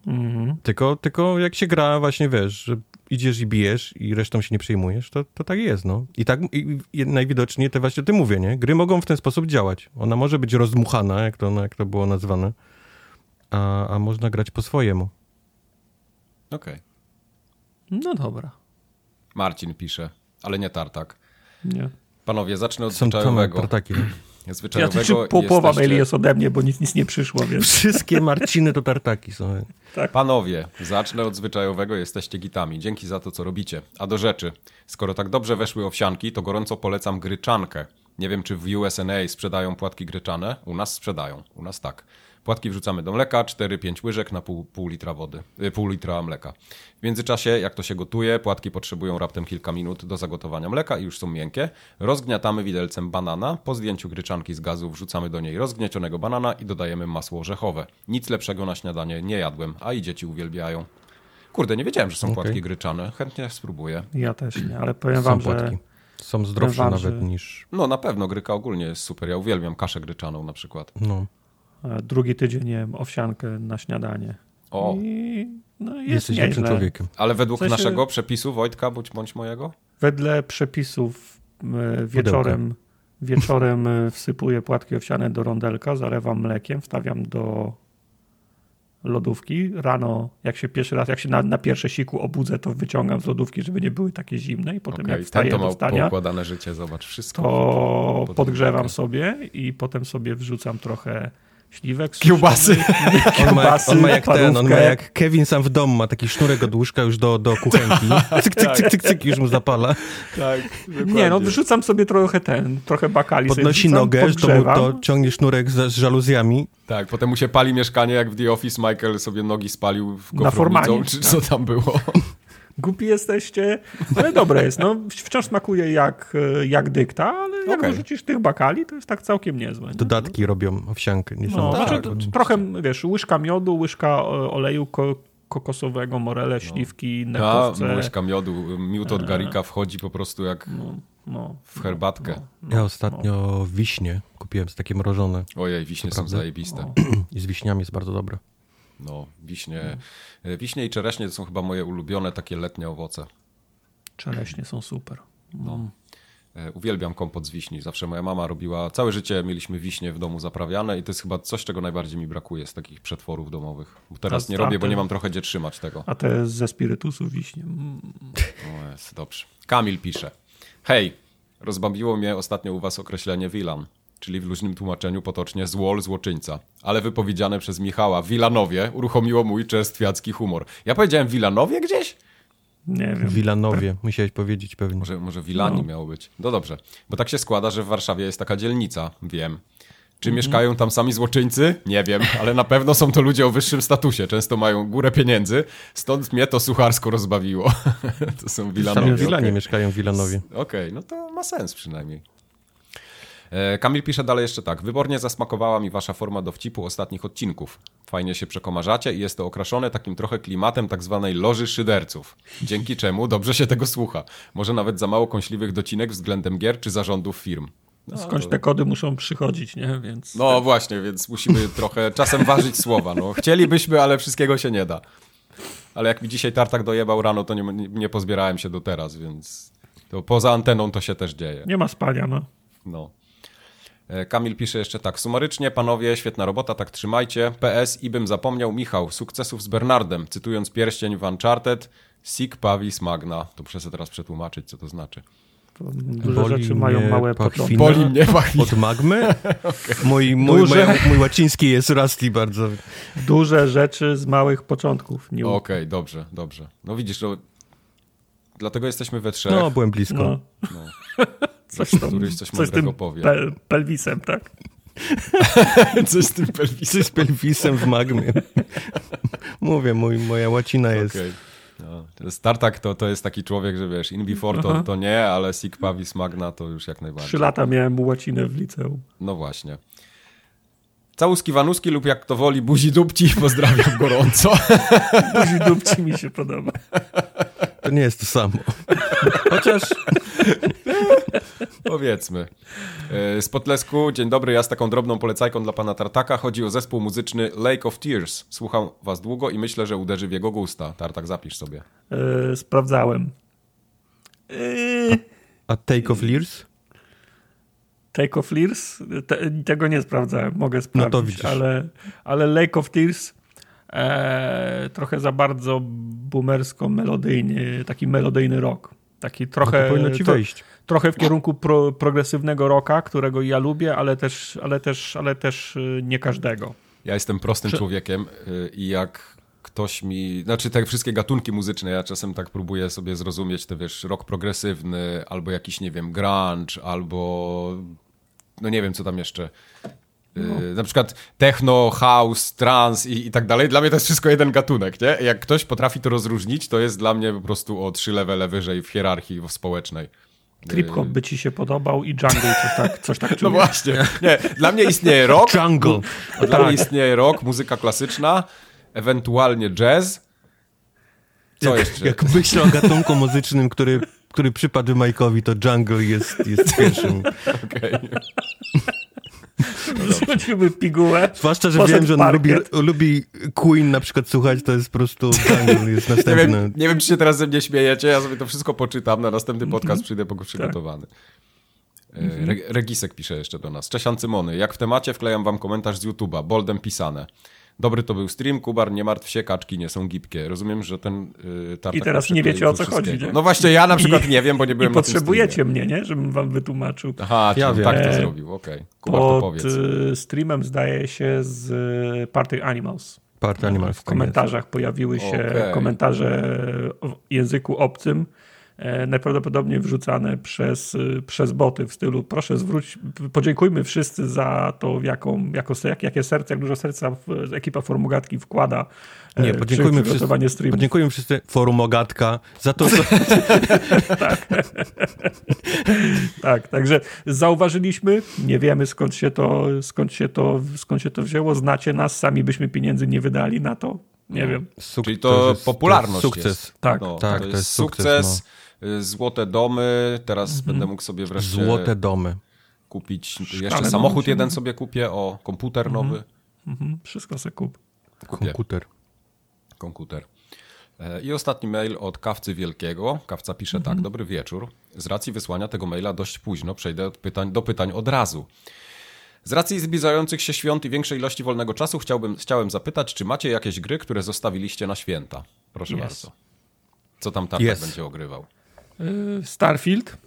Speaker 3: Mhm.
Speaker 2: Tylko, tylko jak się gra, właśnie wiesz, że idziesz i bijesz i resztą się nie przejmujesz, to, to tak jest, no. I tak i, i najwidoczniej to właśnie o tym mówię, nie? Gry mogą w ten sposób działać. Ona może być rozdmuchana, jak to, jak to było nazwane, a, a można grać po swojemu.
Speaker 1: Okej.
Speaker 3: No dobra.
Speaker 1: Marcin pisze, ale nie tartak.
Speaker 3: Nie.
Speaker 1: Panowie, zacznę od
Speaker 2: Są
Speaker 1: zwyczajowego.
Speaker 2: tartaki.
Speaker 3: Ja
Speaker 1: Zwyczajowego
Speaker 3: też po, połowa
Speaker 1: jesteście-
Speaker 3: maili jest ode mnie, bo nic, nic nie przyszło, więc
Speaker 2: Wszystkie Marciny to tartaki są.
Speaker 1: Panowie, zacznę od zwyczajowego, jesteście gitami. Dzięki za to, co robicie. A do rzeczy. Skoro tak dobrze weszły owsianki, to gorąco polecam gryczankę. Nie wiem, czy w USA sprzedają płatki gryczane. U nas sprzedają. U nas tak. Płatki wrzucamy do mleka, 4-5 łyżek na pół, pół litra wody, y, pół litra mleka. W międzyczasie, jak to się gotuje, płatki potrzebują raptem kilka minut do zagotowania mleka i już są miękkie. Rozgniatamy widelcem banana. Po zdjęciu gryczanki z gazu wrzucamy do niej rozgniecionego banana i dodajemy masło orzechowe. Nic lepszego na śniadanie nie jadłem, a i dzieci uwielbiają. Kurde, nie wiedziałem, że są
Speaker 2: Okej.
Speaker 1: płatki gryczane. Chętnie spróbuję.
Speaker 3: ja też nie, ale powiem
Speaker 2: Są
Speaker 3: wam,
Speaker 2: płatki.
Speaker 3: że
Speaker 2: Są zdrowsze
Speaker 3: wam,
Speaker 2: nawet
Speaker 3: że-
Speaker 2: niż...
Speaker 1: No na pewno, gryka ogólnie jest super. Ja uwielbiam kaszę gryczaną na przykład.
Speaker 2: No.
Speaker 3: Drugi tydzień jem owsiankę na śniadanie.
Speaker 1: O,
Speaker 3: I no, jest
Speaker 2: Jesteś lepszym
Speaker 3: nieźle.
Speaker 2: człowiekiem.
Speaker 1: ale według
Speaker 3: W sensie-
Speaker 1: naszego przepisu, Wojtka, bądź, bądź mojego?
Speaker 3: Wedle przepisów e, wieczorem, wieczorem e, wsypuję płatki owsiane do rondelka, zalewam mlekiem, wstawiam do lodówki. Rano, jak się pierwszy raz, jak się na, na pierwsze siku obudzę, to wyciągam z lodówki, żeby nie były takie zimne i potem
Speaker 1: Okej,
Speaker 3: jak
Speaker 1: ten
Speaker 3: wstaję
Speaker 1: to
Speaker 3: do wstania,
Speaker 1: poukładane życie, zobacz, wszystko.
Speaker 3: to
Speaker 1: pod-
Speaker 3: podgrzewam
Speaker 1: pod-
Speaker 3: sobie i potem sobie wrzucam trochę śliwek.
Speaker 1: Kiełbasy.
Speaker 3: suszonych,
Speaker 2: On ma, jak, on ma jak ten, on ma jak Kevin sam w domu, ma taki sznurek od łóżka już do, do kuchenki. Cyk, cyk, cyk, cyk, cyk, już mu zapala.
Speaker 1: Tak,
Speaker 3: Nie, no wrzucam sobie trochę ten, trochę bakali. sobie
Speaker 2: Podnosi
Speaker 3: wrzucam,
Speaker 2: nogę, to, mu- to ciągnie sznurek z, z żaluzjami.
Speaker 1: Tak, potem mu się pali mieszkanie, jak w The Office Michael sobie nogi spalił w
Speaker 3: Na formanie.
Speaker 1: czy co tam było.
Speaker 3: Głupi jesteście, ale dobre jest. No, wciąż smakuje jak, e, jak dykta, ale jak dorzucisz tych bakali, to jest tak całkiem niezłe. nie?
Speaker 2: Dodatki robią owsiankę. Nie są
Speaker 3: No,
Speaker 1: tak,
Speaker 3: znaczy,
Speaker 1: oczywiście.
Speaker 3: trochę, wiesz, łyżka miodu, łyżka e, oleju ko kokosowego, morele, śliwki,
Speaker 1: A,
Speaker 3: nerkowce.
Speaker 1: łyżka miodu, miód od garika wchodzi po prostu jak
Speaker 3: No, no,
Speaker 1: w herbatkę.
Speaker 2: Ja ostatnio wiśnie kupiłem, z takie mrożone.
Speaker 1: Ojej, wiśnie są
Speaker 2: prawda?
Speaker 1: zajebiste.
Speaker 2: I z wiśniami jest bardzo dobre.
Speaker 1: No, wiśnie, wiśnie i czereśnie to są chyba moje ulubione takie letnie owoce.
Speaker 3: Czereśnie są super. No.
Speaker 1: E, Uwielbiam kompot z wiśni. Zawsze moja mama robiła, całe życie mieliśmy wiśnie w domu zaprawiane i to jest chyba coś, czego najbardziej mi brakuje z takich przetworów domowych. Bo teraz
Speaker 3: A
Speaker 1: nie robię, bo nie mam trochę gdzie trzymać tego.
Speaker 3: A te ze spirytusu wiśnie. Mm.
Speaker 1: O, jest dobrze. Kamil pisze. Hej, rozbawiło mnie ostatnio u was określenie wilan, czyli w luźnym tłumaczeniu potocznie złol złoczyńca, ale wypowiedziane przez Michała Wilanowie uruchomiło mój czerstwiacki humor. Ja powiedziałem Wilanowie gdzieś?
Speaker 3: Nie wiem.
Speaker 2: W Wilanowie, musiałeś powiedzieć pewnie.
Speaker 1: Może, może Wilani miało być. No dobrze, bo tak się składa, że w Warszawie jest taka dzielnica, wiem. Czy mieszkają tam sami złoczyńcy? Nie wiem, ale na pewno są to ludzie o wyższym statusie. Często mają górę pieniędzy, stąd mnie to sucharsko rozbawiło. to są Wilanowie.
Speaker 2: Sami Wilanie
Speaker 1: okej.
Speaker 2: mieszkają Wilanowie.
Speaker 1: Okej, no to ma sens przynajmniej. E, Kamil pisze dalej jeszcze tak. Wybornie zasmakowała mi wasza forma dowcipu ostatnich odcinków. Fajnie się przekomarzacie i jest to okraszone takim trochę klimatem tak zwanej loży szyderców. Dzięki czemu dobrze się tego słucha. Może nawet za mało kąśliwych docinek względem gier czy zarządów firm.
Speaker 3: No, Skądś te kody muszą przychodzić, nie? Więc...
Speaker 1: No właśnie, więc musimy trochę czasem ważyć słowa. No, chcielibyśmy, ale wszystkiego się nie da. Ale jak mi dzisiaj tartak dojebał rano, to nie, nie, nie pozbierałem się do teraz, więc to poza anteną to się też dzieje.
Speaker 3: Nie ma spania, no.
Speaker 1: No. E, Kamil pisze jeszcze tak. Sumarycznie, panowie, świetna robota, tak trzymajcie. PS i bym zapomniał, Michał, sukcesów z Bernardem. Cytując pierścień w Uncharted, Sic Pavis Magna. To muszę teraz przetłumaczyć, co to znaczy.
Speaker 3: Duże Boli rzeczy mają małe początki.
Speaker 1: Boli mnie pachwina.
Speaker 2: Od magmy? okay. mój, mój, duże... mój, łaciński jest rusty bardzo.
Speaker 3: Duże rzeczy z małych początków.
Speaker 1: Okej, okay, dobrze, dobrze. No widzisz, no, dlatego jesteśmy we trzech.
Speaker 2: No, byłem blisko. No. No.
Speaker 3: Coś, tam, coś, coś z tym powie. Pel, pelwisem, tak?
Speaker 1: coś z tym pelwisem.
Speaker 2: Coś z pelwisem w magmie. Mówię, mój, moja łacina jest... Okay.
Speaker 1: No, Startak to, to jest taki człowiek, że wiesz, in before to, to nie, ale sic pavis magna to już jak najbardziej.
Speaker 3: Trzy lata miałem łacinę w liceum.
Speaker 1: No właśnie. Całuski wanuski lub jak to woli buzi dupci, pozdrawiam gorąco.
Speaker 3: buzi dupci mi się podoba.
Speaker 2: Nie jest to samo.
Speaker 1: Chociaż powiedzmy. E, z Podlesku, dzień dobry, ja z taką drobną polecajką dla pana Tartaka. Chodzi o zespół muzyczny Lake of Tears. Słucham was długo i myślę, że uderzy w jego gusta. Tartak, zapisz sobie.
Speaker 3: Yy, sprawdzałem.
Speaker 2: Yy... A, a Take of Lears?
Speaker 3: Take of Lears? Te, tego nie sprawdzałem, mogę sprawdzić, no to widzisz. ale, ale Lake of Tears e, trochę za bardzo boomersko melodyjny, taki melodyjny rock. Taki trochę.
Speaker 2: No powinno ci wejść.
Speaker 3: trochę w kierunku pro, progresywnego rocka, którego ja lubię, ale też, ale też, ale też y, nie każdego.
Speaker 1: Ja jestem prostym Czy... człowiekiem y, i jak ktoś mi, znaczy te wszystkie gatunki muzyczne, ja czasem tak próbuję sobie zrozumieć, to wiesz, rock progresywny, albo jakiś, nie wiem, grunge, albo no nie wiem, co tam jeszcze. No. Na przykład techno, house, trance i, i tak dalej. Dla mnie to jest wszystko jeden gatunek, nie? Jak ktoś potrafi to rozróżnić, to jest dla mnie po prostu o trzy levele wyżej w hierarchii społecznej.
Speaker 3: Trip-hop by ci się podobał i jungle, coś tak, coś tak.
Speaker 1: No właśnie. Nie, dla mnie istnieje rock. Jungle. Dla tak. mnie istnieje rock, muzyka klasyczna, ewentualnie jazz.
Speaker 2: Co jak, jeszcze? Jak myślę o gatunku muzycznym, który, który przypadł Mike'owi, to jungle jest, jest pierwszym. Okej. Okay.
Speaker 3: Zrzuciłby pigułę.
Speaker 2: Zwłaszcza, że wiem, że on lubi, lubi, Queen na przykład słuchać, to jest po prostu jest następny.
Speaker 1: Nie wiem, nie wiem, czy się teraz ze mnie śmiejecie, ja sobie to wszystko poczytam, na następny mhm. podcast przyjdę przygotowany. Tak. Re Regisek pisze jeszcze do nas. Cześć Ancymony, jak w temacie wklejam wam komentarz z YouTube'a, boldem pisane. Dobry to był stream, Kubar, nie martw się, kaczki nie są gipkie. Rozumiem, że ten yy,
Speaker 3: I teraz nie wiecie o co chodzi, nie?
Speaker 1: No właśnie, ja na przykład I, nie wiem, bo nie byłem
Speaker 3: I potrzebujecie mnie, nie? Żebym wam wytłumaczył.
Speaker 1: Aha, ja wiem. tak to zrobił, okej. Okay. Kubar, to powiedz.
Speaker 3: Y, streamem zdaje się z y, Party Animals.
Speaker 2: Party Animals.
Speaker 3: W komentarzach pojawiły się okay. komentarze w języku obcym E, najprawdopodobniej wrzucane przez, y, przez boty w stylu proszę zwróć, podziękujmy wszyscy za to, jaką, jako, jak, jakie serce, jak dużo serca ekipa Formogatki wkłada
Speaker 2: e, nie, podziękujmy wszyscy, streamu. Podziękujmy wszyscy Forumogatka za to, co...
Speaker 3: tak. tak, także zauważyliśmy, nie wiemy skąd się, to, skąd, się to, skąd się to wzięło, znacie nas, sami byśmy pieniędzy nie wydali na to, nie no, wiem.
Speaker 1: Suk Czyli to, to jest, popularność to jest
Speaker 2: sukces.
Speaker 1: Jest.
Speaker 2: Tak,
Speaker 1: no,
Speaker 2: tak,
Speaker 1: to, jest to jest sukces. sukces no. Y, złote domy, teraz mhm. będę mógł sobie wreszcie...
Speaker 2: Złote domy.
Speaker 1: Kupić, jeszcze samochód jeden sobie kupię, o, komputer mhm. nowy.
Speaker 3: Mhm. Wszystko sobie kup.
Speaker 2: Kupię. Komputer.
Speaker 1: Komputer. E, I ostatni mail od Kawcy Wielkiego. Kawca pisze tak, mhm. dobry wieczór. Z racji wysłania tego maila dość późno, przejdę pytań, do pytań od razu. Z racji zbliżających się świąt i większej ilości wolnego czasu chciałbym, chciałem zapytać, czy macie jakieś gry, które zostawiliście na święta? Proszę yes. bardzo. Co tam Tartak yes. będzie ogrywał?
Speaker 3: Y, Starfield,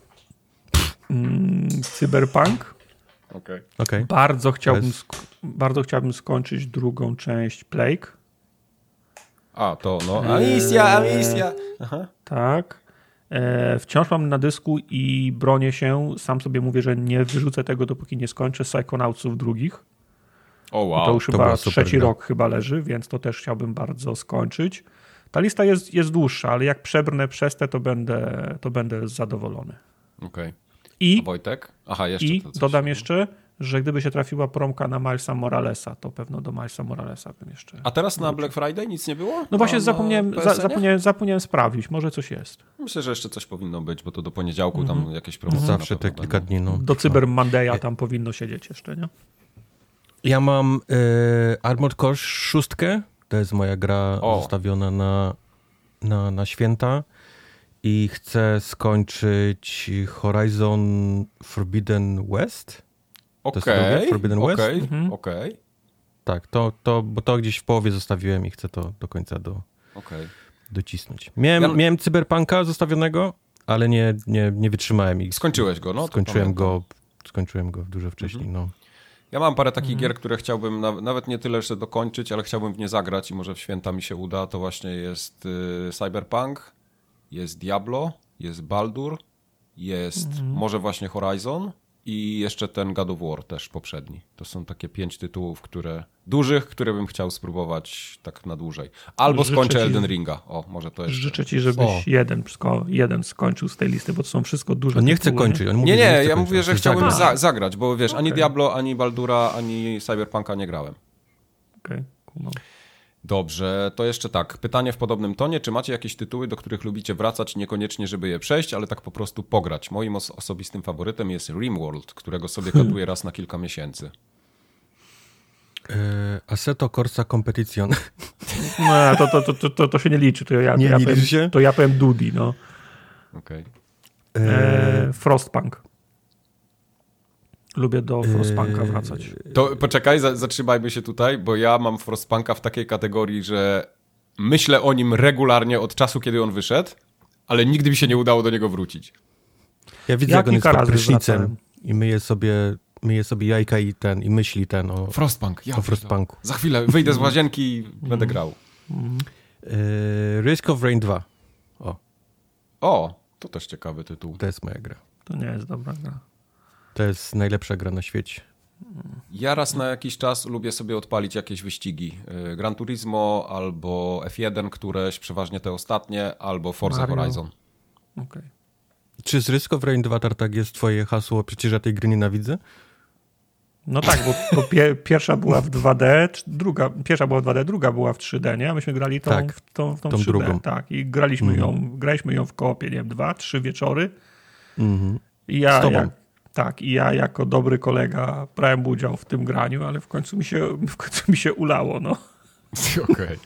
Speaker 3: mm, Cyberpunk.
Speaker 1: Okay.
Speaker 2: Okay.
Speaker 3: Bardzo, chciałbym bardzo chciałbym skończyć drugą część Plague.
Speaker 1: A, to no. Amicia, Amicia.
Speaker 3: Tak. E, wciąż mam na dysku i bronię się. Sam sobie mówię, że nie wyrzucę tego, dopóki nie skończę Psychonautsów drugich.
Speaker 1: O wow.
Speaker 3: I to już to chyba trzeci rok chyba leży, więc to też chciałbym bardzo skończyć. Ta lista jest, jest dłuższa, ale jak przebrnę przez te, to będę, to będę zadowolony.
Speaker 1: Okay.
Speaker 3: I,
Speaker 1: Wojtek? Aha, jeszcze
Speaker 3: i dodam jeszcze, że gdyby się trafiła promka na Milesa Moralesa, to pewno do Milesa Moralesa bym jeszcze...
Speaker 1: A teraz na Black Friday nic nie było?
Speaker 3: No właśnie zapomniałem, za, zapomniałem, zapomniałem sprawdzić, może coś jest.
Speaker 1: Myślę, że jeszcze coś powinno być, bo to do poniedziałku
Speaker 3: Mhm.
Speaker 1: tam jakieś promocje
Speaker 2: Zawsze te kilka dni, no.
Speaker 3: Do Cyber Monday'a tam powinno siedzieć jeszcze, nie?
Speaker 2: Ja mam e, Armored Core 6. To jest moja gra
Speaker 1: O.
Speaker 2: zostawiona na, na, na święta. I chcę skończyć Horizon Forbidden West.
Speaker 1: Okej,
Speaker 2: drugie? Forbidden West?
Speaker 1: okej,
Speaker 3: Mhm.
Speaker 1: okej,
Speaker 2: Tak, to, to, bo to gdzieś w połowie zostawiłem i chcę to do końca do,
Speaker 1: okej.
Speaker 2: docisnąć. Miałem,
Speaker 1: Ja-
Speaker 2: miałem Cyberpunka zostawionego, ale nie, nie, nie wytrzymałem i
Speaker 1: Skończyłeś go, no?
Speaker 2: skończyłem go, skończyłem go dużo wcześniej. No.
Speaker 1: Ja mam parę takich gier, które chciałbym na, nawet nie tyle jeszcze dokończyć, ale chciałbym w nie zagrać i może w święta mi się uda. To właśnie jest y, Cyberpunk, jest Diablo, jest Baldur, jest może właśnie Horizon i jeszcze ten God of War też poprzedni. To są takie pięć tytułów, które dużych, które bym chciał spróbować tak na dłużej. Albo
Speaker 3: Życzę
Speaker 1: skończę
Speaker 3: ci-
Speaker 1: Elden Ringa. O, może to jeszcze.
Speaker 3: Życzę ci, żebyś
Speaker 2: O.
Speaker 3: jeden, sko- jeden skończył z tej listy, bo to są wszystko duże
Speaker 2: On nie chce
Speaker 3: tytuły,
Speaker 2: kończyć. On mówi,
Speaker 1: Nie, nie,
Speaker 2: chce
Speaker 1: ja mówię, że chciałbym
Speaker 2: zagrać.
Speaker 1: za, zagrać, bo wiesz, ani
Speaker 3: Okej.
Speaker 1: Diablo, ani Baldura, ani Cyberpunka nie grałem.
Speaker 3: Okej, kumam.
Speaker 1: Dobrze, to jeszcze tak. Pytanie w podobnym tonie. Czy macie jakieś tytuły, do których lubicie wracać, niekoniecznie, żeby je przejść, ale tak po prostu pograć? Moim os- osobistym faworytem jest RimWorld, którego sobie katuję raz na kilka miesięcy.
Speaker 2: E, Assetto Corsa Competition.
Speaker 3: No, to, to, to, to, to, to się nie liczy. To ja,
Speaker 2: Nie
Speaker 3: to ja powiem,
Speaker 2: się?
Speaker 3: To ja powiem Dudi, no.
Speaker 1: Okej.
Speaker 2: E,
Speaker 3: E, Frostpunk. Lubię do Frostpunka wracać.
Speaker 1: To poczekaj, za, zatrzymajmy się tutaj, bo ja mam Frostpunka w takiej kategorii, że myślę o nim regularnie od czasu, kiedy on wyszedł, ale nigdy mi się nie udało do niego wrócić.
Speaker 2: ja widzę,
Speaker 3: Ja
Speaker 2: jak on jest pod prysznicem
Speaker 3: wracałem.
Speaker 2: i myje sobie, myje sobie jajka i ten, i myśli ten o,
Speaker 1: Frostpunk, ja
Speaker 2: o Frostpunku.
Speaker 1: Za chwilę wyjdę z łazienki i będę grał.
Speaker 2: E, Risk of Rain 2. O,
Speaker 1: O, to też ciekawy tytuł.
Speaker 2: to jest moja gra.
Speaker 3: To nie jest dobra gra.
Speaker 2: To jest najlepsza gra na świecie.
Speaker 1: Ja raz na jakiś czas lubię sobie odpalić jakieś wyścigi. Y, Gran Turismo albo F1 któreś, przeważnie te ostatnie, albo Forza
Speaker 3: Mario.
Speaker 1: Horizon.
Speaker 3: Okej.
Speaker 2: Czy z Risk of Rain 2 Tartak jest twoje hasło, przecież ja tej gry nienawidzę?
Speaker 3: No tak, bo, bo pie, pierwsza była w 2D, czy druga, pierwsza była w 2D, druga była w 3D, nie? A myśmy grali tą,
Speaker 2: Tak,
Speaker 3: w tą, w tą,
Speaker 2: tą
Speaker 3: 3D.
Speaker 2: drugą.
Speaker 3: Tak, i graliśmy,
Speaker 2: Mhm.
Speaker 3: ją, graliśmy ją w koopie, nie wiem, dwa, trzy wieczory.
Speaker 2: Mhm.
Speaker 3: I ja,
Speaker 2: Z tobą.
Speaker 3: jak, tak, i ja jako dobry kolega brałem udział w tym graniu, ale w końcu mi się, w końcu mi się ulało, no.
Speaker 1: Okej.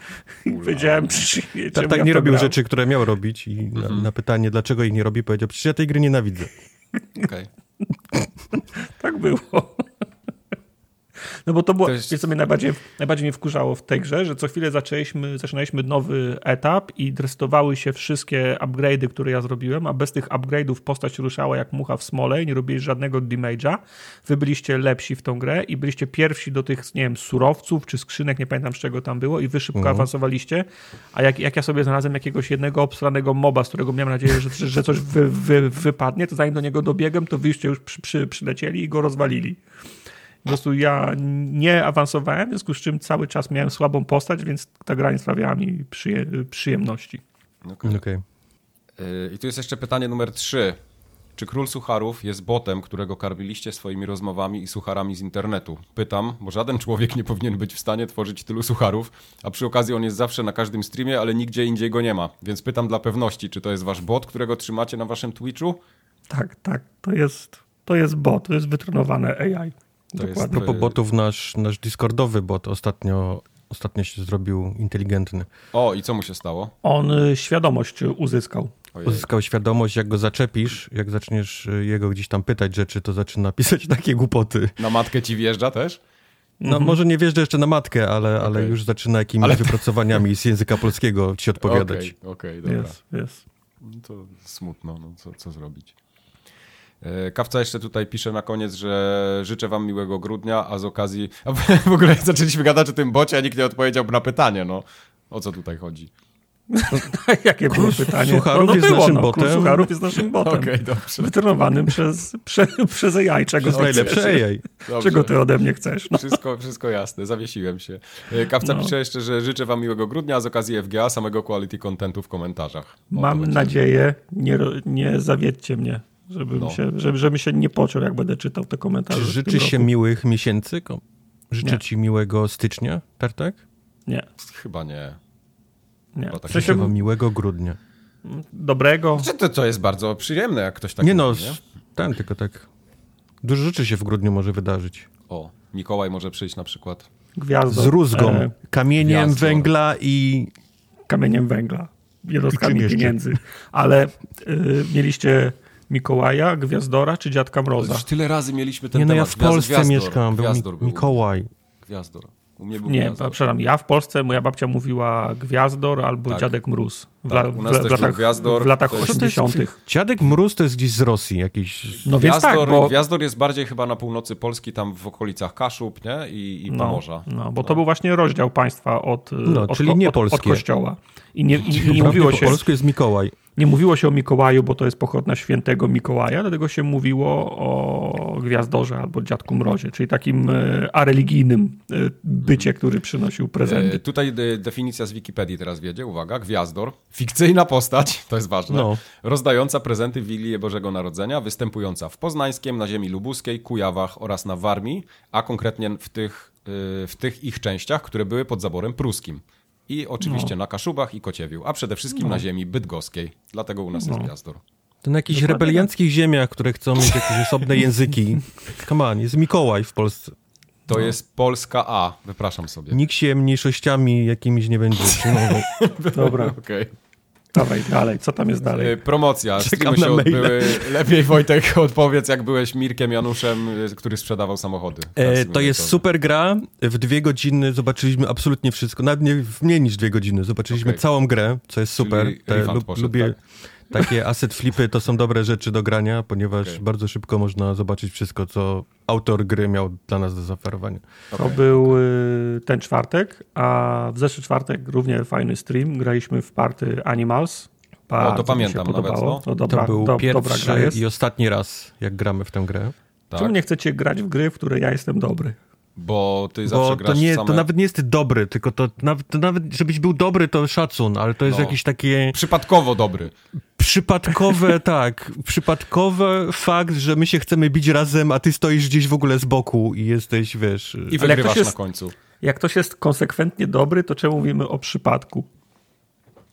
Speaker 3: I powiedziałem, czemu
Speaker 2: Tartak
Speaker 3: ja
Speaker 2: nie robił
Speaker 3: grałem?
Speaker 2: rzeczy, które miał robić i na, na pytanie, dlaczego ich nie robi, powiedział, przecież ja tej gry nienawidzę.
Speaker 1: Okej.
Speaker 3: Tak było. No bo to było,
Speaker 1: To jest-
Speaker 3: co mnie najbardziej, najbardziej mnie wkurzało w tej grze, że co chwilę zaczęliśmy, zaczynaliśmy nowy etap i drestowały się wszystkie upgrade'y, które ja zrobiłem, a bez tych upgrade'ów postać ruszała jak mucha w smole i nie robiliście żadnego damage'a. Wy byliście lepsi w tą grę i byliście pierwsi do tych, nie wiem, surowców czy skrzynek, nie pamiętam z czego tam było i wy szybko
Speaker 2: Mhm.
Speaker 3: awansowaliście, a jak, jak ja sobie znalazłem jakiegoś jednego obstranego moba, z którego miałem nadzieję, że, że, że coś wy, wy, wypadnie, to zanim do niego dobiegłem, to wyście już przy, przy, przylecieli i go rozwalili. Po prostu ja nie awansowałem, w związku z czym cały czas miałem słabą postać, więc ta gra nie sprawiała mi przyje, przyjemności.
Speaker 1: Okej.
Speaker 2: Okej.
Speaker 1: Y, I tu jest jeszcze pytanie numer trzy. Czy król sucharów jest botem, którego karmiliście swoimi rozmowami i sucharami z internetu? Pytam, bo żaden człowiek nie powinien być w stanie tworzyć tylu sucharów, a przy okazji on jest zawsze na każdym streamie, ale nigdzie indziej go nie ma. Więc pytam dla pewności, czy to jest wasz bot, którego trzymacie na waszym Twitchu?
Speaker 3: Tak, tak, to jest, to jest bot, to jest wytrenowane AI.
Speaker 1: To jest-.
Speaker 2: A propos botów, nasz, nasz Discordowy bot ostatnio, ostatnio się zrobił inteligentny.
Speaker 1: O, i co mu się stało?
Speaker 3: On y, świadomość uzyskał.
Speaker 1: Ojej.
Speaker 2: Uzyskał świadomość, jak go zaczepisz, jak zaczniesz y, jego gdzieś tam pytać rzeczy, to zaczyna pisać takie głupoty.
Speaker 1: Na matkę ci wjeżdża też?
Speaker 2: No może nie wjeżdża jeszcze na matkę, ale, ale
Speaker 1: Okej.
Speaker 2: już zaczyna jakimiś
Speaker 1: Ale-
Speaker 2: wypracowaniami z języka polskiego ci odpowiadać.
Speaker 1: Okej, okej, dobra.
Speaker 3: Jest, jest.
Speaker 1: No To smutno, no co, co zrobić. E, Kawca jeszcze tutaj pisze na koniec, że życzę wam miłego grudnia, a z okazji... A w ogóle zaczęliśmy gadać o tym bocie, a nikt nie odpowiedział na pytanie, no. O co tutaj chodzi?
Speaker 3: Jakie było pytanie?
Speaker 2: Sucharów jest naszym
Speaker 3: Król
Speaker 2: botem.
Speaker 3: Sucharów jest naszym botem.
Speaker 1: Okej, dobrze.
Speaker 3: Wytrenowanym przez, prze, przez AI. Czego
Speaker 2: najlepsze? AI.
Speaker 3: Czego ty ode mnie chcesz? No.
Speaker 1: Wszystko, wszystko jasne, zawiesiłem się. E, Kawca
Speaker 3: No.
Speaker 1: pisze jeszcze, że życzę wam miłego grudnia, a z okazji FGA samego quality contentu w komentarzach. O,
Speaker 3: Mam nadzieję, nie, nie zawiedźcie mnie. Żeby,
Speaker 1: No.
Speaker 3: się, żeby, żeby się nie pociął, jak będę czytał te komentarze.
Speaker 2: Czy życzy się
Speaker 3: roku.
Speaker 2: miłych miesięcy? Życzę
Speaker 3: Nie.
Speaker 2: ci miłego stycznia, Tartak?
Speaker 3: Nie,
Speaker 1: Chyba nie.
Speaker 3: nie.
Speaker 1: Chyba tak
Speaker 2: wam miłego grudnia.
Speaker 3: dobrego.
Speaker 1: Czy to, to jest bardzo przyjemne, jak ktoś tak
Speaker 2: nie no,
Speaker 1: mówi, nie?
Speaker 2: s- ten tylko tak. Dużo rzeczy się w grudniu może wydarzyć.
Speaker 1: O, Mikołaj może przyjść na przykład.
Speaker 3: Gwiazdo.
Speaker 2: Z rózgą,
Speaker 3: E,
Speaker 2: kamieniem
Speaker 1: Gwiazdor.
Speaker 2: węgla i
Speaker 3: kamieniem węgla, jednostkami pieniędzy. Ale y, mieliście Mikołaja, Gwiazdora czy Dziadka Mroza?
Speaker 1: Już tyle razy mieliśmy ten
Speaker 2: Nie no, ja w Polsce
Speaker 1: Gwiazdor,
Speaker 2: mieszkam, był
Speaker 1: Gwiazdor
Speaker 2: Mi-
Speaker 1: był.
Speaker 2: Mikołaj.
Speaker 1: Gwiazdor. U mnie był
Speaker 3: Nie,
Speaker 1: Gwiazdor.
Speaker 3: przepraszam, ja w Polsce, moja babcia mówiła Gwiazdor albo
Speaker 1: Tak.
Speaker 3: Dziadek Mróz. W,
Speaker 1: Tak, u nas
Speaker 3: w,
Speaker 1: też
Speaker 3: w latach,
Speaker 1: był Gwiazdor,
Speaker 3: w latach
Speaker 1: to jest-
Speaker 3: 80.
Speaker 2: Dziadek Mróz to jest gdzieś z Rosji jakiś.
Speaker 3: No więc tak,
Speaker 1: Gwiazdor,
Speaker 3: bo,
Speaker 1: Gwiazdor jest bardziej chyba na północy Polski, tam w okolicach Kaszub, nie? I, i
Speaker 3: no,
Speaker 1: Pomorza.
Speaker 3: no, bo to był właśnie rozdział państwa od,
Speaker 2: No,
Speaker 3: od,
Speaker 2: czyli
Speaker 3: od,
Speaker 2: nie
Speaker 3: od,
Speaker 2: polskie.
Speaker 3: kościoła. I nie, i, i mówiło
Speaker 2: po
Speaker 3: się,
Speaker 2: polsku jest Mikołaj.
Speaker 3: Nie mówiło się o Mikołaju, bo to jest pochodna świętego Mikołaja, dlatego się mówiło o Gwiazdorze albo Dziadku Mrozie, czyli takim e, areligijnym e, bycie, który przynosił prezenty.
Speaker 1: E, tutaj e, definicja z Wikipedii teraz wiedzie, uwaga, Gwiazdor, fikcyjna postać, to jest ważne,
Speaker 2: No.
Speaker 1: rozdająca prezenty w Wigilię Bożego Narodzenia, występująca w Poznańskiem, na ziemi lubuskiej, Kujawach oraz na Warmii, a konkretnie w tych, w tych ich częściach, które były pod zaborem pruskim. I oczywiście na Kaszubach i Kociewiu, a przede wszystkim na ziemi bydgoskiej. Dlatego u nas jest Gwiazdor.
Speaker 2: To na jakichś
Speaker 3: Dokładnie
Speaker 2: rebelianckich ziemiach, które chcą mieć jakieś osobne języki. Come on, jest Mikołaj w Polsce.
Speaker 1: To jest Polska A, wypraszam sobie.
Speaker 2: Nikt się mniejszościami jakimiś nie będzie przejmował.
Speaker 3: Dobra,
Speaker 1: Okej.
Speaker 3: Dawaj dalej, co tam jest dalej?
Speaker 1: Promocja.
Speaker 2: Czekam
Speaker 1: Streamy się
Speaker 2: na maile.
Speaker 1: odbyły. Lepiej Wojtek odpowiedz, jak byłeś Mirkiem Januszem, e, który sprzedawał samochody.
Speaker 2: E, to jest super gra. W dwie godziny zobaczyliśmy absolutnie wszystko. Nawet nie w mniej niż dwie godziny. Zobaczyliśmy
Speaker 1: Okej.
Speaker 2: całą grę, co jest super.
Speaker 1: Czyli refund
Speaker 2: lub-
Speaker 1: poszedł,
Speaker 2: lubię
Speaker 1: tak?
Speaker 2: Takie asset flipy, to są dobre rzeczy do grania, ponieważ
Speaker 1: Okej.
Speaker 2: bardzo szybko można zobaczyć wszystko, co autor gry miał dla nas do zaoferowania.
Speaker 3: To był y, ten czwartek, a w zeszły czwartek równie fajny stream. Graliśmy w party Animals. Bardzo
Speaker 1: O, to pamiętam
Speaker 3: mi się
Speaker 1: nawet, no.
Speaker 3: To, dobra,
Speaker 2: to był
Speaker 3: do,
Speaker 2: pierwszy
Speaker 3: jest.
Speaker 2: i ostatni raz, jak gramy w tę grę.
Speaker 1: Tak,
Speaker 3: Czemu nie chcecie grać w gry, w które ja jestem dobry?
Speaker 1: Bo ty zawsze
Speaker 2: Bo
Speaker 1: grasz
Speaker 2: to, nie,
Speaker 1: same...
Speaker 2: to nawet nie jest dobry, tylko to nawet, to nawet, żebyś był dobry, to szacun, ale to jest
Speaker 1: No.
Speaker 2: jakieś takie
Speaker 1: Przypadkowo dobry.
Speaker 2: przypadkowe, tak, przypadkowy fakt, że my się chcemy bić razem, a ty stoisz gdzieś w ogóle z boku i jesteś, wiesz...
Speaker 1: I wygrywasz
Speaker 3: jest-
Speaker 1: na końcu.
Speaker 3: Jak ktoś jest konsekwentnie dobry, to czemu mówimy o przypadku?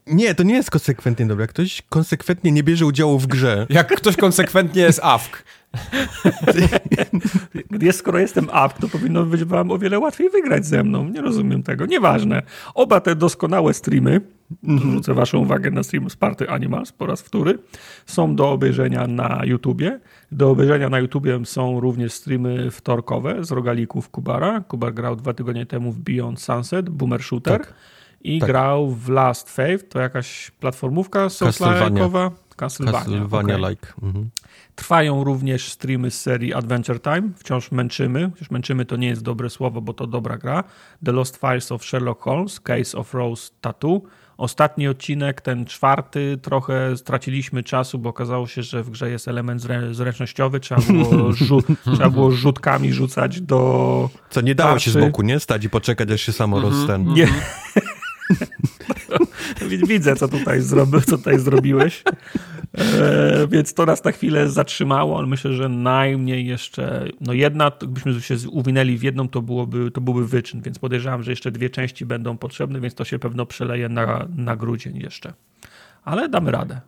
Speaker 2: Nie, to nie jest konsekwentnie dobre. Jak ktoś konsekwentnie nie bierze udziału w grze,
Speaker 1: Jak ktoś konsekwentnie jest AFK.
Speaker 3: Jest, skoro jestem up, to powinno być wam o wiele łatwiej wygrać ze mną. Nie rozumiem tego. Nieważne. Oba te doskonałe streamy, zwrócę waszą uwagę na stream z Party Animals po raz wtóry, są do obejrzenia na YouTubie. Do obejrzenia na YouTubie są również streamy wtorkowe z rogalików Kubara. Kubar grał dwa tygodnie temu w Beyond Sunset, Boomer Shooter.
Speaker 2: Tak.
Speaker 3: I
Speaker 2: Tak.
Speaker 3: grał w Last Faith, to jakaś platformówka
Speaker 2: Castlevania.
Speaker 3: Souls-like'owa. Castlevania.
Speaker 2: Castlevania
Speaker 3: okej.
Speaker 2: like. Mhm.
Speaker 3: Trwają również streamy z serii Adventure Time. Wciąż męczymy. Chociaż męczymy to nie jest dobre słowo, bo to dobra gra. The Lost Files of Sherlock Holmes, Case of Rose Tattoo. Ostatni odcinek, ten czwarty, trochę straciliśmy czasu, bo okazało się, że w grze jest element zrę- zręcznościowy. Trzeba było, rzu- trzeba było rzutkami rzucać do.
Speaker 2: Co nie dało się z
Speaker 3: Tarczy.
Speaker 2: boku, nie? Stać i poczekać, aż się samo rozten.
Speaker 3: Nie. Wi- Widzę, co tutaj, zrobi, co tutaj zrobiłeś. E, więc to nas na chwilę zatrzymało, ale myślę, że najmniej jeszcze, no jedna, gdybyśmy się uwinęli w jedną, to, byłoby, to byłby wyczyn, więc podejrzewam, że jeszcze dwie części będą potrzebne, więc to się pewno przeleje na, na grudzień jeszcze. Ale damy radę.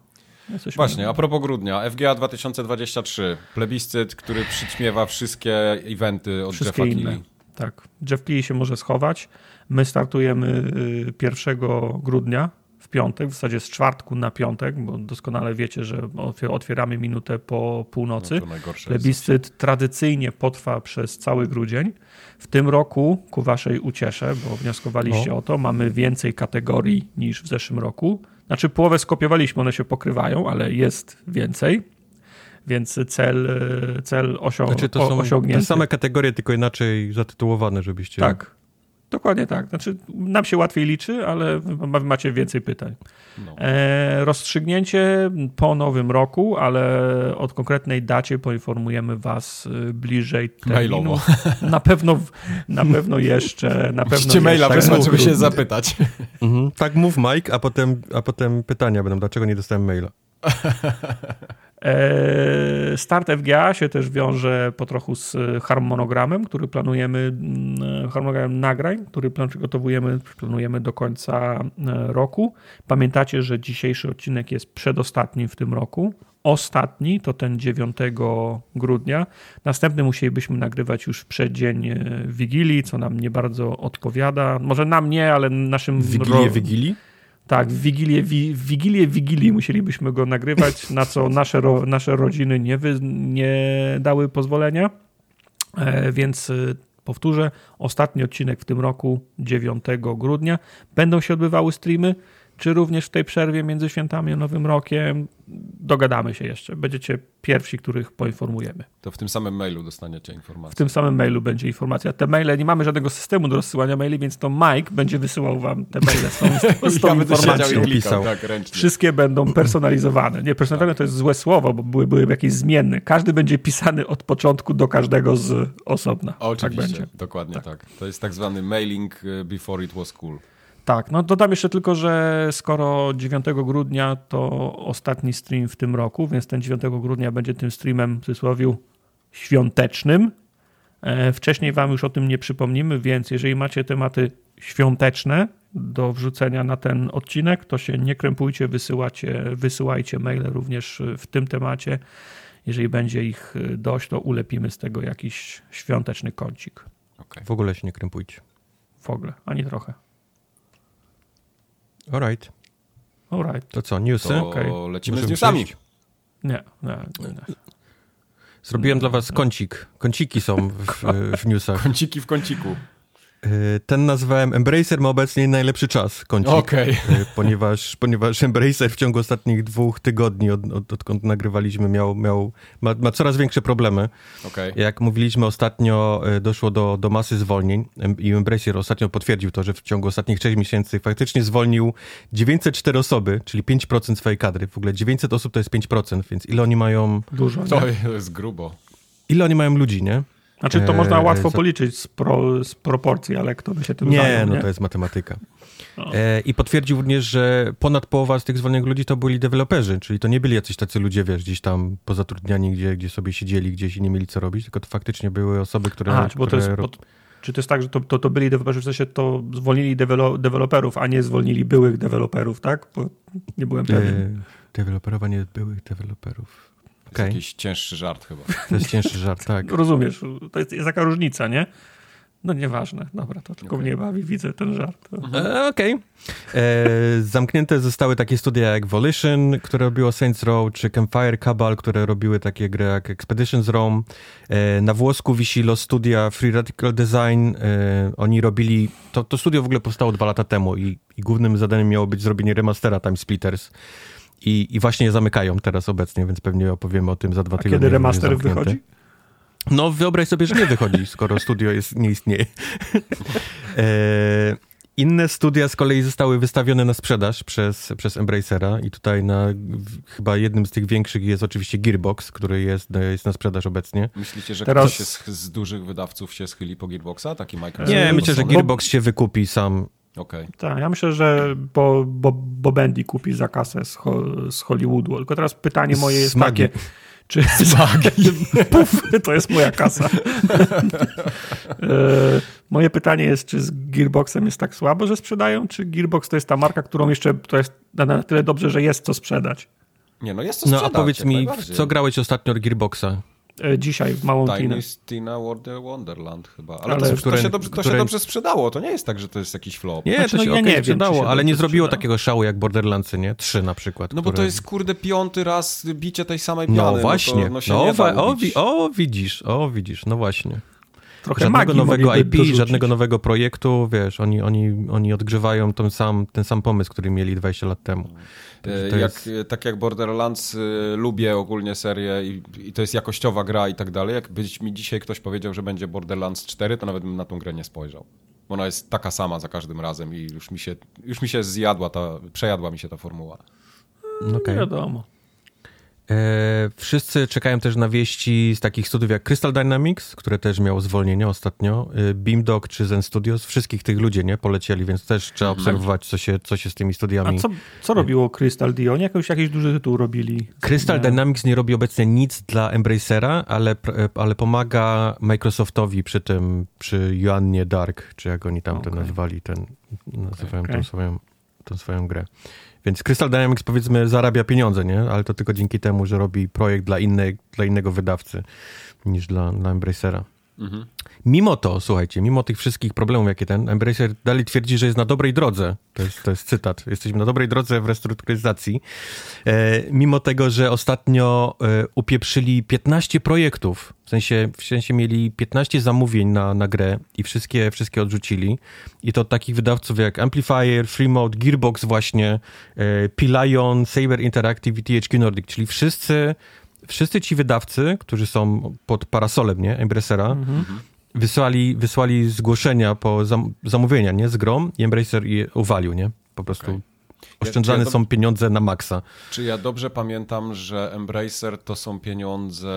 Speaker 3: Jesteśmy-
Speaker 1: Właśnie, a propos grudnia. FGA 2023. Plebiscyt, który przyćmiewa wszystkie eventy od
Speaker 3: Wszystkie
Speaker 1: Jeffa
Speaker 3: inne. Tak. Jeff Keighley się może schować. My startujemy y, 1 grudnia w piątek, w zasadzie z czwartku na piątek, bo doskonale wiecie, że otwier- otwieramy minutę po północy.
Speaker 1: No.
Speaker 3: Plebiscyt tradycyjnie potrwa przez cały grudzień. W tym roku, ku waszej uciesze, bo wnioskowaliście
Speaker 2: No.
Speaker 3: o to, mamy więcej kategorii niż w zeszłym roku. Znaczy połowę skopiowaliśmy, one się pokrywają, ale jest więcej. Więc cel, cel osio-
Speaker 2: Znaczy to są
Speaker 3: osiągnięty.
Speaker 2: te same kategorie, tylko inaczej zatytułowane, żebyście...
Speaker 3: Tak. Dokładnie tak. Znaczy, nam się łatwiej liczy, ale macie więcej pytań.
Speaker 1: No.
Speaker 3: E, rozstrzygnięcie po nowym roku, ale od konkretnej dacie poinformujemy was y, bliżej terminu.
Speaker 1: Mailowo.
Speaker 3: Na pewno, na pewno jeszcze. Na pewno
Speaker 1: Musicie maila wysłać, żeby się zapytać.
Speaker 2: Mhm. Tak mów Mike, a potem, a potem pytania będą, dlaczego nie dostałem maila.
Speaker 3: E, start FGA się też wiąże po trochu z harmonogramem, który planujemy, mm, harmonogramem nagrań, który przygotowujemy, planujemy do końca e, roku. Pamiętacie, że dzisiejszy odcinek jest przedostatnim w tym roku. Ostatni to ten 9 grudnia. Następny musielibyśmy nagrywać już w przeddzień e, Wigilii, co nam nie bardzo odpowiada. Może nam nie, ale naszym...
Speaker 2: Wigilię Wigilii?
Speaker 3: Tak, w Wigilię, w Wigilię Wigilii musielibyśmy go nagrywać, na co nasze, ro, nasze rodziny nie, wy, nie dały pozwolenia. E, więc e, powtórzę, ostatni odcinek w tym roku, 9 grudnia. Będą się odbywały streamy czy również w tej przerwie między świętami a Nowym Rokiem. Dogadamy się jeszcze. Będziecie pierwsi, których poinformujemy.
Speaker 1: To w tym samym mailu dostaniecie informację.
Speaker 3: W tym samym mailu będzie informacja. Te maile, nie mamy żadnego systemu do rozsyłania maili, więc to Mike będzie wysyłał wam te maile z tą, z tą ja informacją.
Speaker 1: Klikał, tak,
Speaker 3: Wszystkie będą personalizowane. Nie, personalizowane tak. to jest złe słowo, bo były, były jakieś zmienne. Każdy będzie pisany od początku do każdego z osobna.
Speaker 1: Oczywiście, tak dokładnie tak. tak. To jest tak zwany mailing y, before it was cool.
Speaker 3: Tak, no dodam jeszcze tylko, że skoro 9 grudnia to ostatni stream w tym roku, więc ten 9 grudnia będzie tym streamem w cudzysłowie świątecznym. E, wcześniej wam już o tym nie przypomnimy, więc jeżeli macie tematy świąteczne do wrzucenia na ten odcinek, to się nie krępujcie, wysyłacie, wysyłajcie maile również w tym temacie. Jeżeli będzie ich dość, to ulepimy z tego jakiś świąteczny kącik.
Speaker 2: Okay. W ogóle się nie krępujcie.
Speaker 3: W ogóle, ani trochę.
Speaker 2: Alright.
Speaker 3: Alright.
Speaker 2: To co, newsy?
Speaker 1: To okay. lecimy Możemy z newsami.
Speaker 3: Nie, nie, nie.
Speaker 2: Zrobiłem dla was kącik. Kąciki są w, w newsach.
Speaker 1: Kąciki w kąciku.
Speaker 2: Y, ten nazwałem Embracer ma obecnie najlepszy czas, kącik.
Speaker 1: Okay.
Speaker 2: Ponieważ, ponieważ Embracer w ciągu ostatnich dwóch tygodni, od, od, odkąd nagrywaliśmy, miał, miał, ma, ma coraz większe problemy.
Speaker 1: Okay.
Speaker 2: Jak mówiliśmy ostatnio, y, doszło do, do masy zwolnień i Embracer ostatnio potwierdził to, że w ciągu ostatnich trzech miesięcy faktycznie zwolnił 904 osoby, czyli 5% swojej kadry. W ogóle 900 osób to jest 5%, więc ile oni mają...
Speaker 3: Dużo.
Speaker 1: To jest grubo.
Speaker 2: Ile oni mają ludzi, nie?
Speaker 3: Znaczy to można e, łatwo policzyć z, pro, z, proporcji, ale kto by się tym
Speaker 2: nie,
Speaker 3: zajął,
Speaker 2: no nie? to jest matematyka. E, I potwierdził również, że ponad połowa z tych zwolnionych ludzi to byli deweloperzy, czyli to nie byli jacyś tacy ludzie, wiesz, gdzieś tam pozatrudniani, gdzie, gdzie sobie siedzieli gdzieś i nie mieli co robić, tylko to faktycznie były osoby, które...
Speaker 3: A, które... To jest, bo, czy to jest tak, że to, to, to byli deweloperzy, w sensie to zwolnili dewelo, deweloperów, a nie zwolnili byłych deweloperów, tak? Bo nie byłem pewien. E,
Speaker 2: deweloperowanie byłych deweloperów.
Speaker 1: Okay. jest jakiś cięższy żart chyba.
Speaker 2: To jest cięższy żart, tak.
Speaker 3: Rozumiesz, to jest, jest taka różnica, nie? No nieważne, dobra, to tylko okay. mnie bawi, widzę ten żart.
Speaker 2: E, Okej. Okay. E, zamknięte zostały takie studia jak Volition, które robiło Saints Row, czy Campfire Cabal, które robiły takie gry jak Expeditions Rome. E, na włosku wisi Los Studia Free Radical Design. E, oni robili, to, to studio w ogóle powstało dwa lata temu i, i głównym zadaniem miało być zrobienie remastera Time Splitters. I, I właśnie je zamykają teraz obecnie, więc pewnie opowiemy o tym za dwa A tygodnie.
Speaker 3: kiedy remaster wychodzi?
Speaker 2: No wyobraź sobie, że nie wychodzi, skoro studio jest, nie istnieje. e, inne studia z kolei zostały wystawione na sprzedaż przez, przez Embracera i tutaj na chyba jednym z tych większych jest oczywiście Gearbox, który jest, jest na sprzedaż obecnie.
Speaker 1: Myślicie, że Teraz... ktoś z, z dużych wydawców się schyli po Gearboxa? Taki Microsoft?
Speaker 2: Nie, myślę, że Gearbox się wykupi sam
Speaker 1: Okay.
Speaker 3: Tak, ja myślę, że bo, bo, bo Bendy kupi za kasę z, z Hollywoodu. Tylko teraz pytanie moje jest takie. Czy Puf, to jest moja kasa. E, moje pytanie jest, czy z Gearboxem jest tak słabo, że sprzedają, czy Gearbox to jest ta marka, którą jeszcze to jest na tyle dobrze, że jest co sprzedać?
Speaker 1: Nie, no jest co sprzedać.
Speaker 2: No a powiedz mi, co grałeś ostatnio od Gearboxa?
Speaker 3: E, dzisiaj w Małą
Speaker 1: Tinę. Tina Wonderland chyba. Ale, ale to, które, to, się dobrze, to się dobrze sprzedało. To nie jest tak, że to jest jakiś flop.
Speaker 2: Nie,
Speaker 1: znaczy,
Speaker 2: to się no, ja okay, nie sprzedało, ale nie zrobiło takiego szału jak Borderlandsy, nie? Trzy na przykład.
Speaker 1: No które... bo to jest kurde piąty raz bicie tej samej piany.
Speaker 2: No właśnie.
Speaker 1: No, to, no,
Speaker 2: no o, o, widzisz, o widzisz, no właśnie. Trochę żadnego nowego IP, dorzucić. żadnego nowego projektu, wiesz, oni, oni, oni odgrzewają ten sam, ten sam pomysł, który mieli 20 lat temu.
Speaker 1: E, jak, jest... Tak jak Borderlands, y, lubię ogólnie serię i, i, to jest jakościowa gra i tak dalej. Jakby mi dzisiaj ktoś powiedział, że będzie Borderlands 4, to nawet bym na tą grę nie spojrzał. Ona jest taka sama za każdym razem i już mi się, już mi się zjadła ta, przejadła mi się ta formuła.
Speaker 3: Okay. Wiadomo.
Speaker 2: E, wszyscy czekają też na wieści z takich studiów jak Crystal Dynamics, które też miało zwolnienie ostatnio, e, Beamdog czy Zen Studios, wszystkich tych ludzie nie polecieli, więc też trzeba
Speaker 1: Mhm.
Speaker 2: obserwować, co się, co się z tymi studiami...
Speaker 3: A co, co robiło Crystal D? Oni jakoś, jakiś duży tytuł robili.
Speaker 2: Crystal
Speaker 3: Nie.
Speaker 2: Dynamics nie robi obecnie nic dla Embracera, ale, pr- ale pomaga Microsoftowi przy tym, przy Joannie Dark, czy jak oni tam to
Speaker 3: Okej.
Speaker 2: nazwali, ten, nazywają
Speaker 3: Okej.
Speaker 2: Tą, swoją, tą swoją grę. Więc Crystal Dynamics powiedzmy zarabia pieniądze, nie? Ale to tylko dzięki temu, że robi projekt dla, innej, dla innego wydawcy niż dla, dla Embracera.
Speaker 1: Mhm.
Speaker 2: Mimo to, słuchajcie, mimo tych wszystkich problemów, jakie ten, Embracer dalej twierdzi, że jest na dobrej drodze. To jest, to jest cytat. Jesteśmy na dobrej drodze w restrukturyzacji. E, mimo tego, że ostatnio e, upieprzyli 15 projektów, w sensie, w sensie mieli 15 zamówień na, na grę i wszystkie, wszystkie odrzucili. I to od takich wydawców jak Amplifier, Freemode, Gearbox właśnie, e, Pilion, Saber Interactive i THQ Nordic, czyli wszyscy wszyscy ci wydawcy, którzy są pod parasolem, nie, Embracera,
Speaker 3: Mhm.
Speaker 2: wysłali, wysłali zgłoszenia po zam, zamówienia, nie, z grom i Embracer je uwalił, nie, po prostu
Speaker 1: Okej.
Speaker 2: oszczędzane
Speaker 1: Ja- ja
Speaker 2: są pieniądze na maksa.
Speaker 1: Czy ja dobrze pamiętam, że Embracer to są pieniądze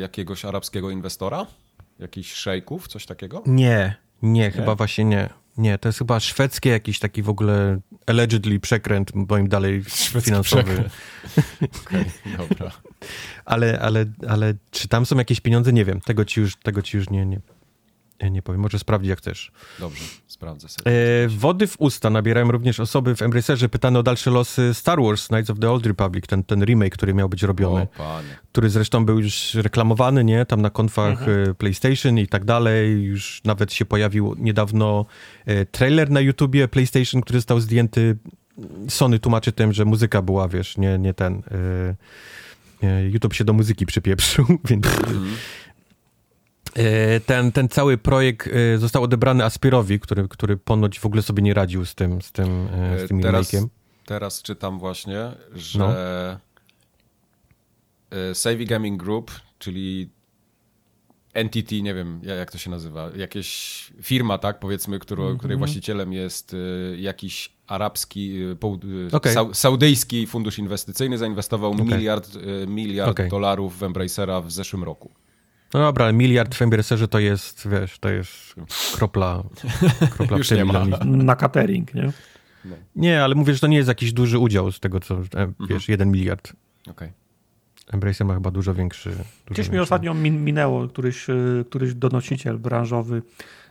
Speaker 1: jakiegoś arabskiego inwestora? Jakichś szejków, coś takiego?
Speaker 2: Nie, nie, chyba właśnie nie. Nie, to jest chyba szwedzkie jakiś taki w ogóle allegedly przekręt, moim dalej finansowy.
Speaker 1: przekręt. Okej, dobra.
Speaker 2: Ale, ale, ale czy tam są jakieś pieniądze? Nie wiem, tego ci już, tego ci już nie, nie, nie powiem. Może sprawdzić jak chcesz.
Speaker 1: Dobrze, sprawdzę sobie.
Speaker 2: E, wody w usta nabierają również osoby w Embracerze pytane o dalsze losy Star Wars Knights of the Old Republic, ten, ten remake, który miał być robiony,
Speaker 1: O, panie.
Speaker 2: który zresztą był już reklamowany, nie? Tam na konfach
Speaker 3: Mhm.
Speaker 2: e, PlayStation i tak dalej. Już nawet się pojawił niedawno e, trailer na YouTubie PlayStation, który został zdjęty. Sony tłumaczy tym, że muzyka była, wiesz, nie, nie ten... E, e, YouTube się do muzyki przypieprzył, więc... E, Ten, ten cały projekt e, został odebrany Aspirowi, który, który ponoć w ogóle sobie nie radził z tym, z tym, e, z tym
Speaker 1: Teraz,
Speaker 2: remake'iem.
Speaker 1: teraz czytam właśnie, że
Speaker 2: No.
Speaker 1: e, Savvy Gaming Group, czyli entity, nie wiem ja- jak to się nazywa, jakieś firma, tak, powiedzmy, którą,
Speaker 2: Mhm.
Speaker 1: której właścicielem jest e, jakiś arabski, e, e,
Speaker 2: Okej.
Speaker 1: sau, saudyjski fundusz inwestycyjny, zainwestował
Speaker 2: Okej.
Speaker 1: miliard, e, miliard
Speaker 2: Okej.
Speaker 1: dolarów w Embracera w zeszłym roku.
Speaker 2: No dobra, ale miliard w Embracerze to jest, wiesz, to jest kropla, kropla
Speaker 1: Już nie ma.
Speaker 3: Na catering, nie?
Speaker 2: Nie, ale mówię, że to nie jest jakiś duży udział z tego, co, e,
Speaker 1: Mhm.
Speaker 2: wiesz, jeden miliard.
Speaker 1: Okej.
Speaker 2: Embracer ma chyba dużo większy. Dużo
Speaker 3: Gdzieś mi
Speaker 2: większy.
Speaker 3: ostatnio min- minęło, któryś, y, któryś donosiciel branżowy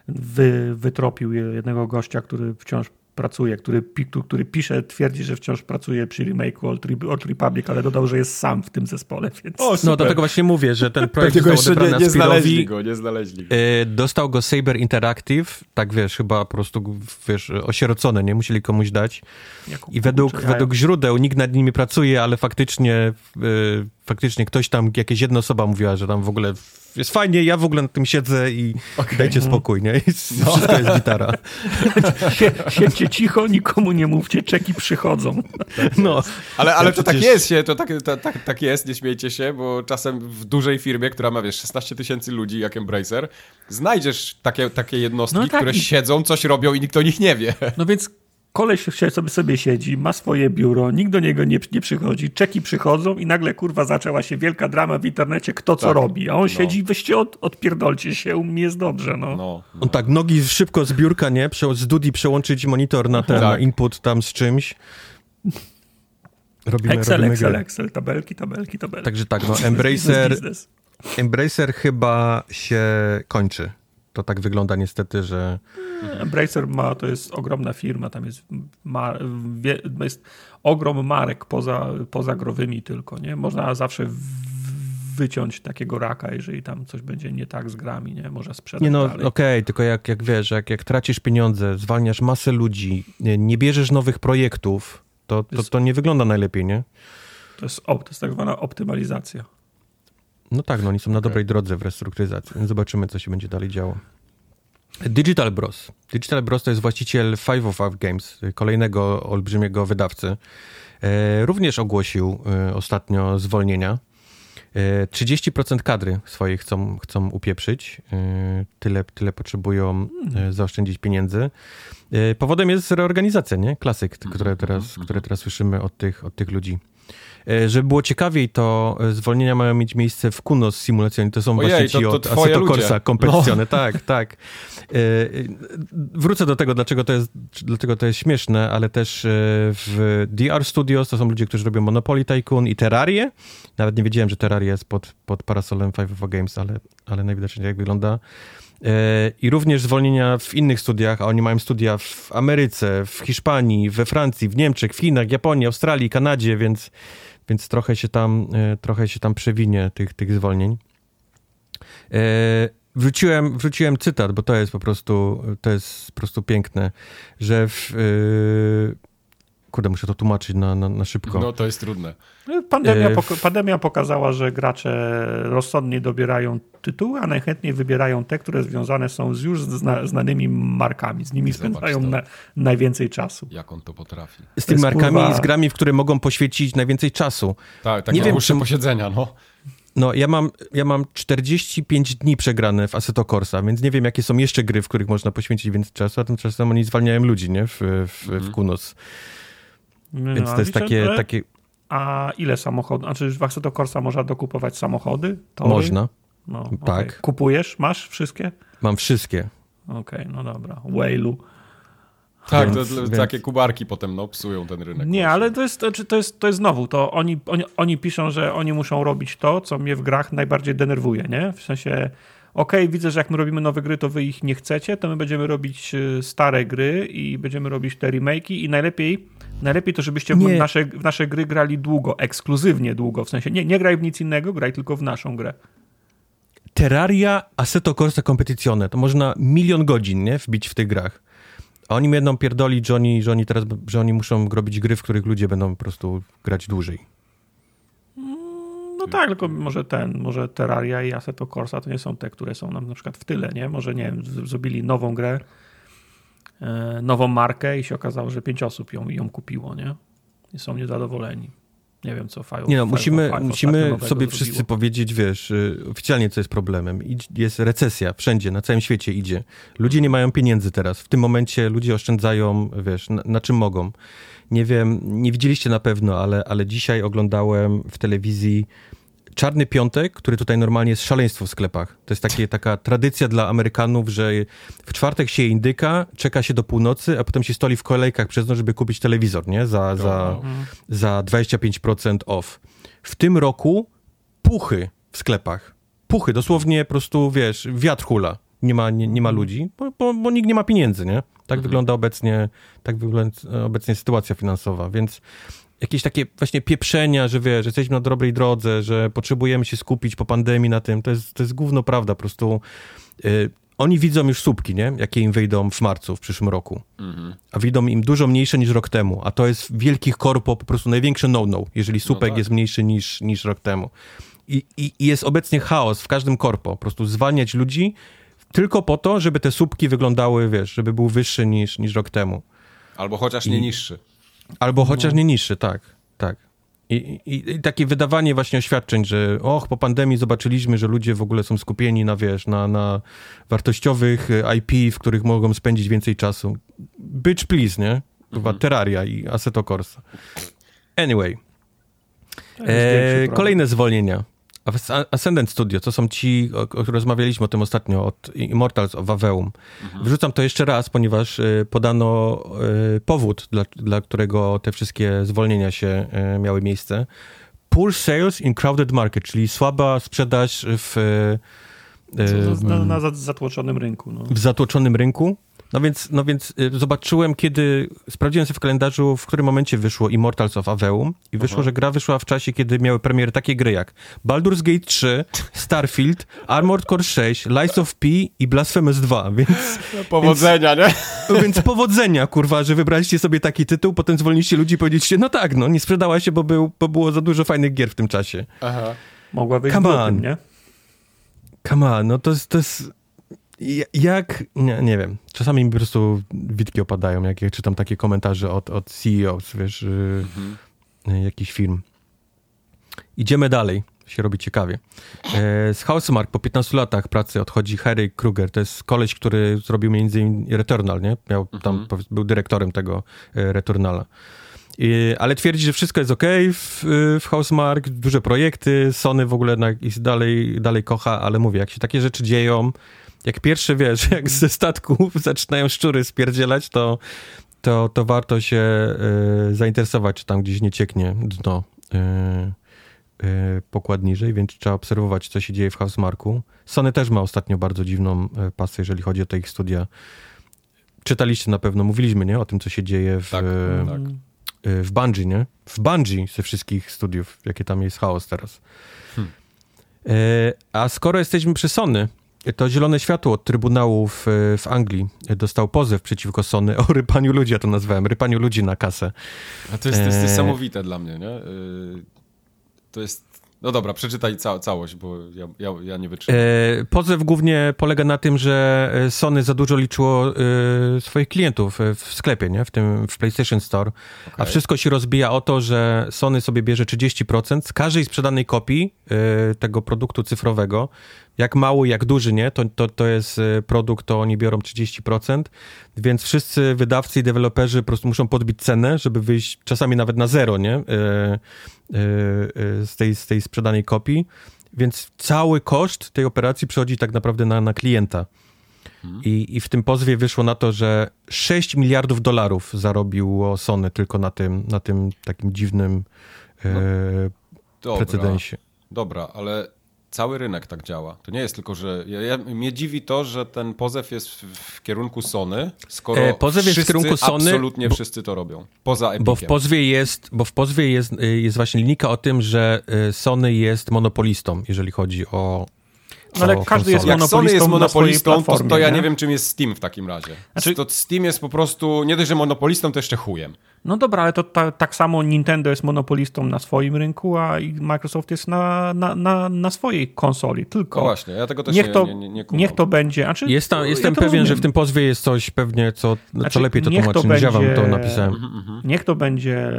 Speaker 3: wy, wytropił jednego gościa, który wciąż pracuje, który, pi- który pisze, twierdzi, że wciąż pracuje przy remake'u Old, Re- Old Republic, ale dodał, że jest sam w tym zespole, więc...
Speaker 2: No dlatego właśnie mówię, że ten projekt został
Speaker 1: jeszcze nie, nie znaleźli go, nie znaleźli go.
Speaker 2: E, Dostał go Saber Interactive, tak wiesz, chyba po prostu, wiesz, osierocone, nie? Musieli komuś dać.
Speaker 3: Jaką
Speaker 2: I według, według źródeł nikt nad nimi pracuje, ale faktycznie, e, faktycznie ktoś tam, jakaś jedna osoba mówiła, że tam w ogóle jest fajnie, ja w ogóle na tym siedzę i dajcie spokój, nie? I wszystko jest gitara.
Speaker 3: Sie, siedźcie cicho, nikomu nie mówcie, czeki przychodzą.
Speaker 2: No,
Speaker 1: Ale, ale
Speaker 2: Ja
Speaker 1: to tak jest, się, to tak, to, tak, tak jest, nie śmiejcie się, bo czasem w dużej firmie, która ma, wiesz, 16 tysięcy ludzi jak Embracer, znajdziesz takie, takie jednostki,
Speaker 3: No tak,
Speaker 1: które
Speaker 3: i-
Speaker 1: siedzą, coś robią i nikt o nich nie wie.
Speaker 3: No więc koleś się sobie, sobie siedzi, ma swoje biuro, nikt do niego nie, nie przychodzi, czeki przychodzą i nagle kurwa zaczęła się wielka drama w internecie, kto co
Speaker 1: Tak.
Speaker 3: robi. A on
Speaker 1: No.
Speaker 3: siedzi, weźcie od, odpierdolcie się, u mnie jest dobrze, no.
Speaker 1: No,
Speaker 2: on tak, nogi szybko z biurka, nie? Prze- Z Dudi przełączyć monitor na ten,
Speaker 1: Tak.
Speaker 2: input tam z czymś. Robimy,
Speaker 3: Excel,
Speaker 2: robimy
Speaker 3: Excel,
Speaker 2: grę.
Speaker 3: Excel, tabelki, tabelki, tabelki.
Speaker 2: Także tak, no Embracer. Embracer chyba się kończy. To tak wygląda niestety, że
Speaker 3: Embracer ma, to jest ogromna firma, tam jest, ma, wie, jest ogrom marek poza, poza growymi tylko, nie? Można zawsze wyciąć takiego raka, jeżeli tam coś będzie nie tak z grami, nie? Można sprzedać
Speaker 2: Nie no, okej,
Speaker 3: dalej.
Speaker 2: tylko jak, jak wiesz, jak, jak tracisz pieniądze, zwalniasz masę ludzi, nie, nie bierzesz nowych projektów, to, to, to nie wygląda najlepiej, nie?
Speaker 3: To jest, to jest tak zwana optymalizacja.
Speaker 2: No tak, no oni są na dobrej drodze w restrukturyzacji, więc zobaczymy, co się będzie dalej działo. Digital Bros. Digital Bros to jest właściciel Five of Five Games, kolejnego olbrzymiego wydawcy. E, również ogłosił e, ostatnio zwolnienia. E, 30% kadry swojej chcą, chcą upieprzyć. E, tyle, tyle potrzebują e, zaoszczędzić pieniędzy. E, powodem jest reorganizacja, nie? Klasyk, które teraz, które teraz słyszymy od tych, od tych ludzi. E, żeby było ciekawiej, to e, zwolnienia mają mieć miejsce w Kunos Simulacjoni. To są
Speaker 1: Ojej,
Speaker 2: właśnie ci
Speaker 1: to- to
Speaker 2: od Assetto. Corsa Competizione. Tak, tak. E, Wrócę do tego, dlaczego to, jest, dlaczego to jest śmieszne, ale też w DR Studios to są ludzie, którzy robią Monopoly Tycoon i Terrarię. Nawet nie wiedziałem, że Terraria jest pod, pod parasolem 5 Games, ale, ale najwidoczniej jak wygląda. I również zwolnienia w innych studiach, a oni mają studia w Ameryce, w Hiszpanii, we Francji, w Niemczech, w Chinach, Japonii, Australii, Kanadzie, więc, więc trochę się tam, e, trochę się tam przewinie tych, tych zwolnień. E, Wrzuciłem, wrzuciłem cytat, bo to jest po prostu, to jest po prostu piękne, że w, e, kurde, muszę to tłumaczyć na, na, na szybko.
Speaker 1: No to jest trudne.
Speaker 3: Pandemia,
Speaker 2: E,
Speaker 3: pok- pandemia pokazała, że gracze rozsądnie dobierają tytuły, a najchętniej wybierają te, które związane są z już zna- znanymi markami. Z nimi
Speaker 1: Zobacz
Speaker 3: spędzają na, najwięcej czasu.
Speaker 1: Jak on to potrafi.
Speaker 2: z tymi markami
Speaker 3: kurwa-
Speaker 2: i z grami, w które mogą poświęcić najwięcej czasu.
Speaker 1: Tak, takie
Speaker 2: Nie wiem, czy-
Speaker 1: posiedzenia, no.
Speaker 2: No, ja mam, ja mam 45 dni przegrane w Assetto Corsa, więc nie wiem, jakie są jeszcze gry, w których można poświęcić więcej czasu, a tymczasem oni zwalniają ludzi, nie? W, w, w Kunos.
Speaker 3: No,
Speaker 2: Więc
Speaker 3: a
Speaker 2: to jest takie,
Speaker 3: że-
Speaker 2: takie...
Speaker 3: A ile samochodów? Znaczy w Assetto Corsa można dokupować samochody? Tory?
Speaker 2: Można.
Speaker 3: No,
Speaker 2: tak.
Speaker 3: okej. Kupujesz? Masz wszystkie?
Speaker 2: Mam wszystkie.
Speaker 3: Okej, no dobra. Wailu.
Speaker 1: Tak,
Speaker 2: Więc-
Speaker 1: to, to,
Speaker 2: więc-
Speaker 1: takie kubarki potem no, psują ten rynek.
Speaker 3: Nie,
Speaker 1: właśnie.
Speaker 3: ale to jest, to, to, jest, to jest znowu, to oni, oni, oni piszą, że oni muszą robić to, co mnie w grach najbardziej denerwuje, nie? W sensie, okej, widzę, że jak my robimy nowe gry, to wy ich nie chcecie, to my będziemy robić y, stare gry i będziemy robić te remake'i i najlepiej, najlepiej to, żebyście w nasze, w nasze gry grali długo, ekskluzywnie długo, w sensie nie, nie graj w nic innego, graj tylko w naszą grę.
Speaker 2: Terraria Assetto Corsa Competizione. To można milion godzin, nie? Wbić w tych grach. A oni mi jedną pierdoli, że oni, że oni teraz, że oni muszą robić gry, w których ludzie będą po prostu grać dłużej.
Speaker 3: No tak, tylko może ten, może Terraria i Assetto Corsa to nie są te, które są nam na przykład w tyle, nie? Może, nie wiem, zrobili nową grę, e, nową markę i się okazało, że pięć osób ją, ją kupiło, nie? I są niezadowoleni. Nie wiem, co Five
Speaker 2: Nie no, musimy, musimy sobie
Speaker 3: zrobiło.
Speaker 2: wszyscy powiedzieć, wiesz, y, oficjalnie co jest problemem. Jest recesja, wszędzie, na całym świecie idzie. Ludzie nie mają pieniędzy teraz. W tym momencie ludzie oszczędzają, wiesz, na, na czym mogą. Nie wiem, nie widzieliście na pewno, ale, ale dzisiaj oglądałem w telewizji Czarny Piątek, który tutaj normalnie jest szaleństwo w sklepach. To jest takie, taka tradycja dla Amerykanów, że w czwartek się indyka, czeka się do północy, a potem się stoi w kolejkach przez noc, żeby kupić telewizor, nie? Za, za, za 25% off. W tym roku puchy w sklepach. Puchy, dosłownie po prostu, wiesz, wiatr hula. Nie ma, nie, nie ma ludzi, bo, bo, bo nikt nie ma pieniędzy, nie? Tak wygląda obecnie, tak wygląda obecnie sytuacja finansowa, więc jakieś takie właśnie pieprzenia, że wiesz, że jesteśmy na dobrej drodze, że potrzebujemy się skupić po pandemii na tym, to jest, to jest gówno prawda, po prostu y, oni widzą już słupki, nie? Jakie im wyjdą w marcu w przyszłym roku. A wyjdą im dużo mniejsze niż rok temu, a to jest w wielkich korpo po prostu największe no-no, jeżeli słupek
Speaker 1: tak.
Speaker 2: jest mniejszy niż, niż rok temu. I, i, I jest obecnie chaos w każdym korpo, po prostu zwalniać ludzi tylko po to, żeby te słupki wyglądały, wiesz, żeby był wyższy niż, niż rok temu.
Speaker 1: Albo chociaż nie niższy.
Speaker 2: Albo chociaż nie niższy, tak, tak. I, i, I takie wydawanie właśnie oświadczeń, że och, po pandemii zobaczyliśmy, że ludzie w ogóle są skupieni na, wiesz, na, na wartościowych e, IP, w których mogą spędzić więcej czasu. Bitch please, nie? Chyba Terraria i Assetto Corsa. Anyway, e, kolejne zwolnienia. As- Ascendant Studio, to są ci, o, o których rozmawialiśmy o tym ostatnio, od Immortals of Aveum. Wrzucam to jeszcze raz, ponieważ e, podano e, powód, dla, dla którego te wszystkie zwolnienia się e, miały miejsce. Poor sales in crowded market, czyli słaba sprzedaż w,
Speaker 3: Co- co- Na, na za- zatłoczonym rynku. No.
Speaker 2: w zatłoczonym rynku. No więc, no więc y, zobaczyłem, kiedy sprawdziłem sobie w kalendarzu, w którym momencie wyszło Immortals of Aveum i wyszło, że gra wyszła w czasie, kiedy miały premiery takie gry jak Baldur's Gate 3, Starfield, Armored Core 6, Lies of P i Blasphemous 2, więc,
Speaker 1: Powodzenia, nie?
Speaker 2: no więc powodzenia, kurwa, że wybraliście sobie taki tytuł, potem zwolniliście ludzi i powiedzieliście, no tak, no nie sprzedała się, bo, był, bo było za dużo fajnych gier w tym czasie.
Speaker 1: Aha.
Speaker 3: Mogła wyjść
Speaker 2: Come on.
Speaker 3: nie?
Speaker 2: Come on, no to jest, to jest jak, nie, nie wiem, czasami mi po prostu witki opadają, jak ja czytam takie komentarze od, od CEOs, wiesz, y, y, jakichś firm. Idziemy dalej, się robi ciekawie. E, z Housemark po 15 latach pracy odchodzi Harry Kruger, to jest koleś, który zrobił między innymi Returnal, nie? Miał tam, powiedz- był dyrektorem tego e, Returnala. ale twierdzi, że wszystko jest ok w, w Housemark, duże projekty, Sony w ogóle ich dalej, dalej kocha, ale mówię, jak się takie rzeczy dzieją, jak pierwsze, wiesz, jak ze statków zaczynają szczury spierdzielać, to, to, to warto się y, zainteresować, czy tam gdzieś nie cieknie dno y, y, pokład niżej, więc trzeba obserwować, co się dzieje w Housemarku. Sony też ma ostatnio bardzo dziwną pasję, jeżeli chodzi o te ich studia. Czytaliście na pewno, mówiliśmy, nie? O tym, co się dzieje w,
Speaker 1: tak, tak.
Speaker 2: w Bungie, nie? W Bungie ze wszystkich studiów, jakie tam jest chaos teraz. Hmm. A skoro jesteśmy przy Sony, to zielone światło od Trybunału w, w Anglii dostał pozew przeciwko Sony o rypaniu ludzi, ja to nazwałem, rypaniu ludzi na kasę.
Speaker 1: A to jest, to jest niesamowite dla mnie, nie? Y, to jest no dobra, przeczytaj ca całość, bo ja, ja, ja nie wytrzymam. E,
Speaker 2: pozew głównie polega na tym, że e, Sony za dużo liczyło e, swoich klientów e, w sklepie, nie? W tym w PlayStation Store, okay. a wszystko się rozbija o to, że Sony sobie bierze 30% z każdej sprzedanej kopii e, tego produktu cyfrowego. Jak mały, jak duży, nie? To, to, to jest e, produkt, to oni biorą 30%, więc wszyscy wydawcy i deweloperzy po prostu muszą podbić cenę, żeby wyjść czasami nawet na zero, nie? z tej, z tej sprzedanej kopii, więc cały koszt tej operacji przechodzi tak naprawdę na, na klienta. Hmm. I, I w tym pozwie wyszło na to, że 6 miliardów dolarów zarobiło Sony tylko na tym, na tym takim dziwnym no, e, precedensie.
Speaker 1: Dobra, ale cały rynek tak działa. To nie jest tylko, że. Ja, ja, mnie dziwi to, że ten pozew jest w, w kierunku Sony, skoro e, pozew jest w kierunku Sony. Absolutnie bo, wszyscy to robią. Poza Epiciem.
Speaker 2: Bo w pozwie jest, bo w pozwie jest, y, jest właśnie linijka o tym, że y, Sony jest monopolistą, jeżeli chodzi o.
Speaker 3: No ale każdy jest
Speaker 1: monopolistą. Jak Sony jest monopolistą,
Speaker 3: to,
Speaker 1: to ja nie? nie wiem, czym jest Steam w takim razie. Znaczy... To Steam jest po prostu nie dość, że monopolistą, to jeszcze chujem.
Speaker 3: No dobra, ale to ta, tak samo Nintendo jest monopolistą na swoim rynku, a Microsoft jest na, na, na, na swojej konsoli. Tylko
Speaker 1: no właśnie, ja tego też niech to, nie, nie, nie
Speaker 3: Niech to będzie. Znaczy,
Speaker 2: jest tam, jestem ja pewien, rozumiem. że w tym pozwie jest coś pewnie, co, znaczy, co lepiej to tłumaczy. Niech to, będzie, to napisałem. Mhm,
Speaker 3: mhm. Niech to będzie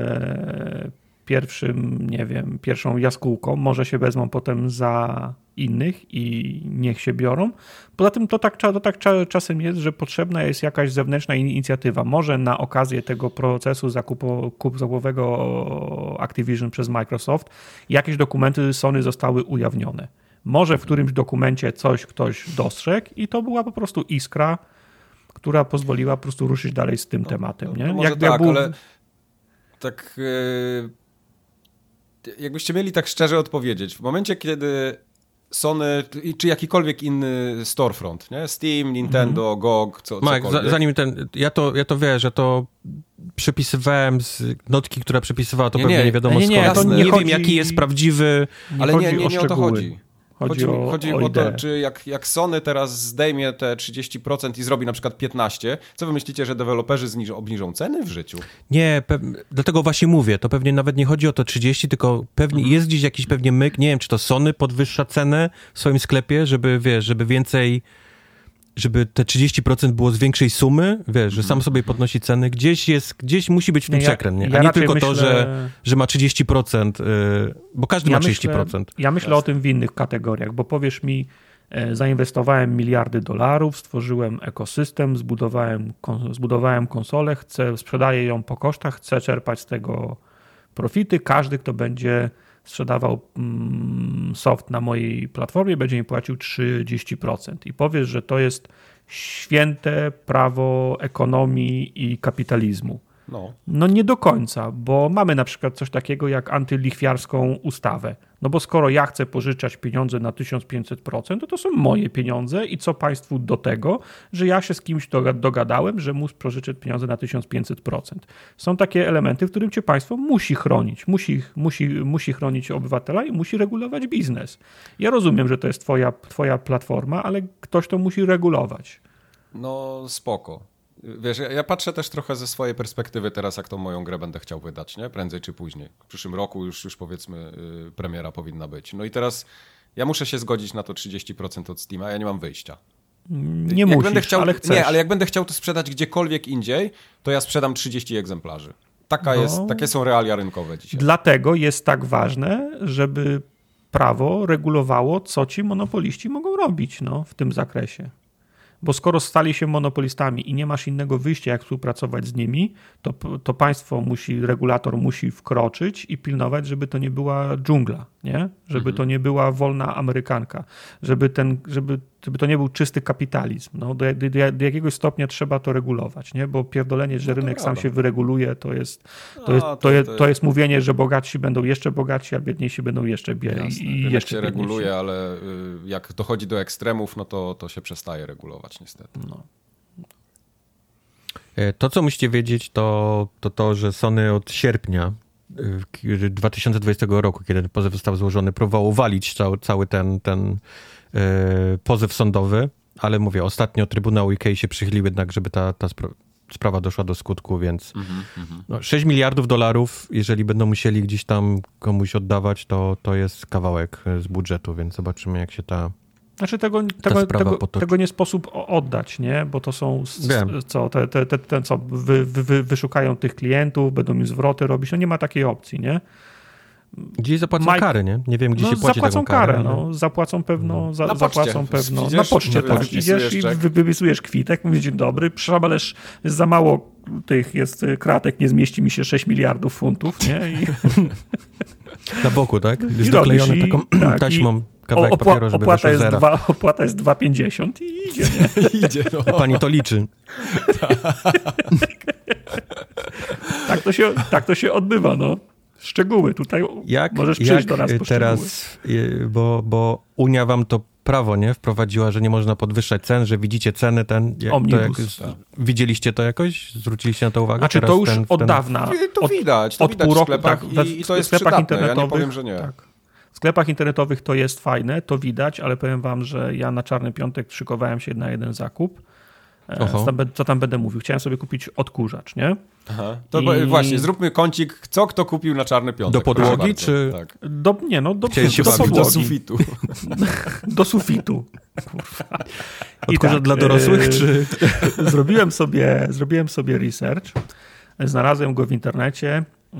Speaker 3: pierwszym, nie wiem, pierwszą jaskółką. Może się wezmą potem za innych i niech się biorą. Poza tym to tak, to tak czasem jest, że potrzebna jest jakaś zewnętrzna inicjatywa. Może na okazję tego procesu zakupu, zakupowego Activision przez Microsoft jakieś dokumenty Sony zostały ujawnione. Może w którymś dokumencie coś ktoś dostrzegł i to była po prostu iskra, która pozwoliła po prostu ruszyć dalej z tym no, tematem. Nie? No
Speaker 1: może jak, tak, był... ale tak yy, jakbyście mieli tak szczerze odpowiedzieć, w momencie, kiedy Sony, czy jakikolwiek inny storefront, nie? Steam, Nintendo, mm -hmm. GOG, co, Mike,
Speaker 2: zanim ten, ja to, ja to wiesz, że to przepisywałem z notki, która przepisywała, to nie, pewnie nie, nie wiadomo nie, nie, skąd. Nie, nie, nie chodzi... wiem, jaki jest prawdziwy...
Speaker 1: Ale nie, nie, nie o to chodzi. Chodzi, chodzi, o, chodzi o, o to, czy jak, jak Sony teraz zdejmie te 30% i zrobi na przykład 15%, co wy myślicie, że deweloperzy zniżą, obniżą ceny w życiu?
Speaker 2: Nie, dlatego właśnie mówię, to pewnie nawet nie chodzi o to 30, tylko pewnie mhm. jest gdzieś jakiś pewnie myk, nie wiem, czy to Sony podwyższa cenę w swoim sklepie, żeby, wiesz, żeby więcej żeby te 30% było z większej sumy, wiesz, że sam mhm. sobie podnosi ceny, gdzieś jest, gdzieś musi być w tym ja, przekręt, nie? a ja nie tylko myślę, to, że, że ma 30%, yy, bo każdy ja ma 30%.
Speaker 3: Myślę, ja myślę o tym w innych kategoriach, bo powiesz mi, e, zainwestowałem miliardy dolarów, stworzyłem ekosystem, zbudowałem, zbudowałem konsolę, chcę, sprzedaję ją po kosztach, chcę czerpać z tego profity, każdy, kto będzie sprzedawał mm, soft na mojej platformie, będzie mi płacił 30%. I powiesz, że to jest święte prawo ekonomii i kapitalizmu. No. no nie do końca, bo mamy na przykład coś takiego jak antylichwiarską ustawę. No bo skoro ja chcę pożyczać pieniądze na 1500%, to to są moje pieniądze i co państwu do tego, że ja się z kimś dogadałem, że muszę pożyczyć pieniądze na 1500%. Są takie elementy, w którym cię państwo musi chronić. Musi, musi, musi chronić obywatela i musi regulować biznes. Ja rozumiem, że to jest twoja, twoja platforma, ale ktoś to musi regulować.
Speaker 1: No spoko. Wiesz, ja, patrzę też trochę ze swojej perspektywy teraz, jak tą moją grę będę chciał wydać, nie? Prędzej czy później. W przyszłym roku już, już powiedzmy yy, premiera powinna być. No i teraz ja muszę się zgodzić na to 30% od Steama, ja nie mam wyjścia.
Speaker 3: Nie jak musisz, będę
Speaker 1: chciał,
Speaker 3: ale chcesz.
Speaker 1: Nie, ale jak będę chciał to sprzedać gdziekolwiek indziej, to ja sprzedam 30 egzemplarzy. Taka no, jest, takie są realia rynkowe dzisiaj.
Speaker 3: Dlatego jest tak ważne, żeby prawo regulowało, co ci monopoliści mogą robić no, w tym zakresie. Bo skoro stali się monopolistami i nie masz innego wyjścia, jak współpracować z nimi, to, to państwo musi, regulator musi wkroczyć i pilnować, żeby to nie była dżungla, nie? Żeby mhm. to nie była wolna Amerykanka, żeby, ten, żeby, żeby to nie był czysty kapitalizm. No, do, do, do jakiegoś stopnia trzeba to regulować, nie? Bo pierdolenie, że no rynek sam się wyreguluje, to jest, to, jest, to, to, jest, to jest mówienie, że bogatsi będą jeszcze bogatsi, a biedniejsi będą jeszcze biedniejsi. I jeszcze
Speaker 1: się reguluje, ale y, jak dochodzi do ekstremów, no to, to się przestaje regulować niestety. No.
Speaker 2: E, to, co musicie wiedzieć, to, to to, że Sony od sierpnia 2020 roku, kiedy ten pozew został złożony, próbował walić cały, cały ten, ten pozew sądowy, ale mówię, ostatnio Trybunał UK się przychylił jednak, żeby ta, ta spra sprawa doszła do skutku, więc mm -hmm. no, 6 miliardów dolarów, jeżeli będą musieli gdzieś tam komuś oddawać, to, to jest kawałek z budżetu, więc zobaczymy, jak się ta
Speaker 3: znaczy tego, tego, tego, tego, nie sposób oddać, nie? Bo to są co, te, te, te, te co wy, wy, wyszukają tych klientów, będą im zwroty robić. No nie ma takiej opcji, nie?
Speaker 2: Gdzieś zapłacą Mike... karę, nie? Nie wiem, gdzie no, się płaci
Speaker 3: zapłacą
Speaker 2: karę.
Speaker 3: karę no. Zapłacą pewno, no. za, na zapłacą pewno. na poczcie tak. Idziesz i wypisujesz kwitek, mówisz dzień dobry, przepraszam, ależ jest za mało tych jest kratek, nie zmieści mi się 6 miliardów funtów, nie? I...
Speaker 2: Na boku, tak? Jest doklejony taką tak, taśmą kawałek opła papieru, żeby
Speaker 3: opłata jest, dwa, opłata jest 2,50 i idzie, nie?
Speaker 1: idzie, no.
Speaker 2: Pani to liczy.
Speaker 3: tak, to się, tak to się odbywa, no. Szczegóły tutaj jak, możesz przyjść jak do nas po teraz,
Speaker 2: bo, bo Unia wam to prawo, nie? Wprowadziła, że nie można podwyższać cen, że widzicie ceny ten... Jak, Omnibus. To jak, tak. Widzieliście to jakoś? Zwróciliście na to uwagę?
Speaker 3: Znaczy to już ten, od ten... dawna.
Speaker 1: To widać, to od widać pół roku, w sklepach tak, i, i to jest sklepach internetowych. Ja nie powiem, że nie. Tak.
Speaker 3: W sklepach internetowych to jest fajne, to widać, ale powiem wam, że ja na czarny piątek szykowałem się na jeden zakup. E, co tam będę mówił? Chciałem sobie kupić odkurzacz, nie?
Speaker 1: Aha. To I... właśnie, zróbmy kącik, co kto kupił na czarny piątek.
Speaker 2: Do podłogi, czy...
Speaker 3: Tak. Do, nie, no do, się do, podłogi.
Speaker 1: do sufitu.
Speaker 3: do sufitu.
Speaker 2: Odkurzacz tak, dla dorosłych, e, czy...
Speaker 3: zrobiłem, sobie, zrobiłem sobie research, znalazłem go w internecie, E,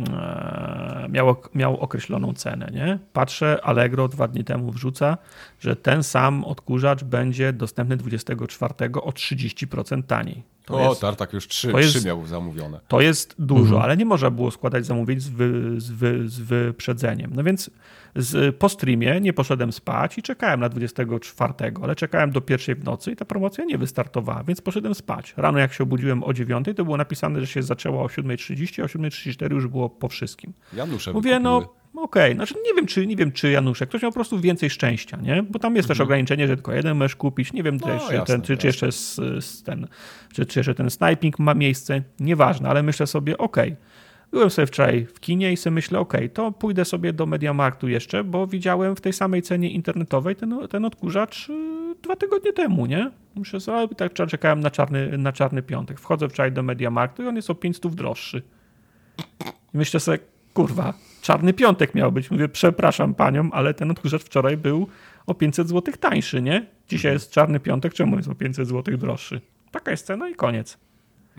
Speaker 3: miał, miał określoną cenę. Nie? Patrzę, Allegro dwa dni temu wrzuca, że ten sam odkurzacz będzie dostępny 24 o 30% taniej.
Speaker 1: To o, jest, Tartak już trzy, jest, trzy miał zamówione.
Speaker 3: To jest dużo, mhm. ale nie można było składać zamówień z, wy, z, wy, z wyprzedzeniem. No więc z, po streamie nie poszedłem spać i czekałem na 24, ale czekałem do pierwszej w nocy i ta promocja nie wystartowała, więc poszedłem spać. Rano jak się obudziłem o 9, to było napisane, że się zaczęło o 7.30, a o 7.34 już było po wszystkim.
Speaker 1: Janusze
Speaker 3: Mówię, no okej, okay. znaczy nie wiem, czy, nie wiem, czy Januszek, ktoś miał po prostu więcej szczęścia, nie? Bo tam jest mhm. też ograniczenie, że tylko jeden możesz kupić, nie wiem, no, też, jasne, ten, czy, czy, jeszcze z, z ten, czy, czy jeszcze ten sniping ma miejsce, nieważne, ale myślę sobie, okej, okay Byłem sobie wczoraj w kinie i sobie myślę, ok, to pójdę sobie do Mediamarktu jeszcze, bo widziałem w tej samej cenie internetowej ten, ten odkurzacz y, dwa tygodnie temu, nie? Muszę sobie, tak czekałem na czarny, na czarny piątek. Wchodzę wczoraj do Mediamarktu i on jest o 500 droższy. I myślę sobie, kurwa, czarny piątek miał być. Mówię, przepraszam panią, ale ten odkurzacz wczoraj był o 500 zł tańszy, nie? Dzisiaj jest czarny piątek, czemu jest o 500 zł droższy? Taka jest cena i koniec.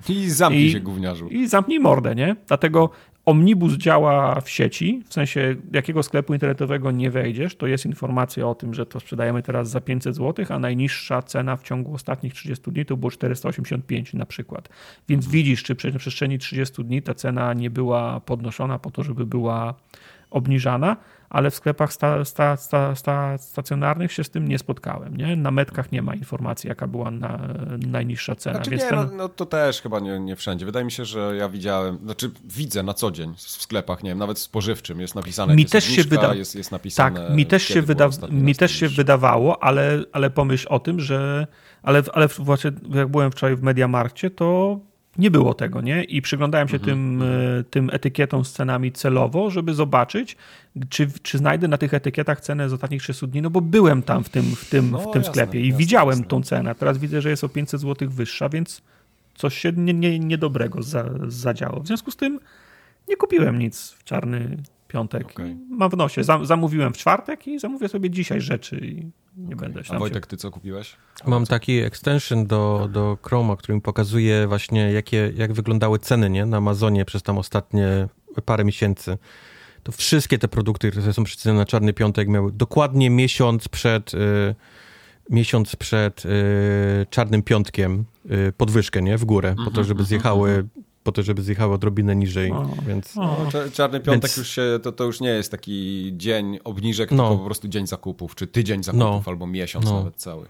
Speaker 1: I zamknij I, się, gówniarzu.
Speaker 3: I zamknij mordę, nie? Dlatego Omnibus działa w sieci, w sensie jakiego sklepu internetowego nie wejdziesz, to jest informacja o tym, że to sprzedajemy teraz za 500 zł, a najniższa cena w ciągu ostatnich 30 dni to było 485 na przykład. Więc widzisz, czy na przestrzeni 30 dni ta cena nie była podnoszona po to, żeby była obniżana, ale w sklepach sta, sta, sta, stacjonarnych się z tym nie spotkałem. Nie? Na metkach nie ma informacji, jaka była na, najniższa cena.
Speaker 1: Znaczy nie, ten... no, no, to też chyba nie, nie wszędzie. Wydaje mi się, że ja widziałem, znaczy widzę na co dzień w sklepach, nie wiem, nawet spożywczym jest napisane, mi też się wyda... jest, jest napisane.
Speaker 3: Tak, mi też się, wyda... mi też się wydawało, ale, ale pomyśl o tym, że ale, ale właśnie jak byłem wczoraj w Mediamarkcie, to nie było tego, nie? I przyglądałem się mhm. tym, e, tym etykietom z cenami celowo, żeby zobaczyć, czy, czy znajdę na tych etykietach cenę z ostatnich 300 dni, no bo byłem tam w tym, w tym, no, w tym jasne, sklepie i jasne, widziałem jasne. tą cenę. Teraz widzę, że jest o 500 zł wyższa, więc coś się nie, nie, niedobrego za, zadziało. W związku z tym nie kupiłem nic w czarny piątek. Okay. Mam w nosie. zamówiłem w czwartek i zamówię sobie dzisiaj rzeczy i nie okay. będę się.
Speaker 1: A Wojtek, ty co kupiłeś?
Speaker 2: Mam taki extension do, do Chroma, który mi pokazuje właśnie jakie, jak wyglądały ceny nie? na Amazonie przez tam ostatnie parę miesięcy. To wszystkie te produkty, które są przycenione na czarny piątek miały dokładnie miesiąc przed... Yy, miesiąc przed y, Czarnym Piątkiem y, podwyżkę, nie? W górę, po to, żeby zjechały po to, żeby zjechały odrobinę niżej,
Speaker 3: O.
Speaker 2: więc...
Speaker 3: O,
Speaker 1: No, cza- Czarny piątek
Speaker 2: Więc-
Speaker 1: już się, to, to już nie jest taki dzień obniżek,
Speaker 2: No.
Speaker 1: tylko po prostu dzień zakupów, czy tydzień zakupów,
Speaker 2: No.
Speaker 1: albo miesiąc
Speaker 2: No.
Speaker 1: nawet cały.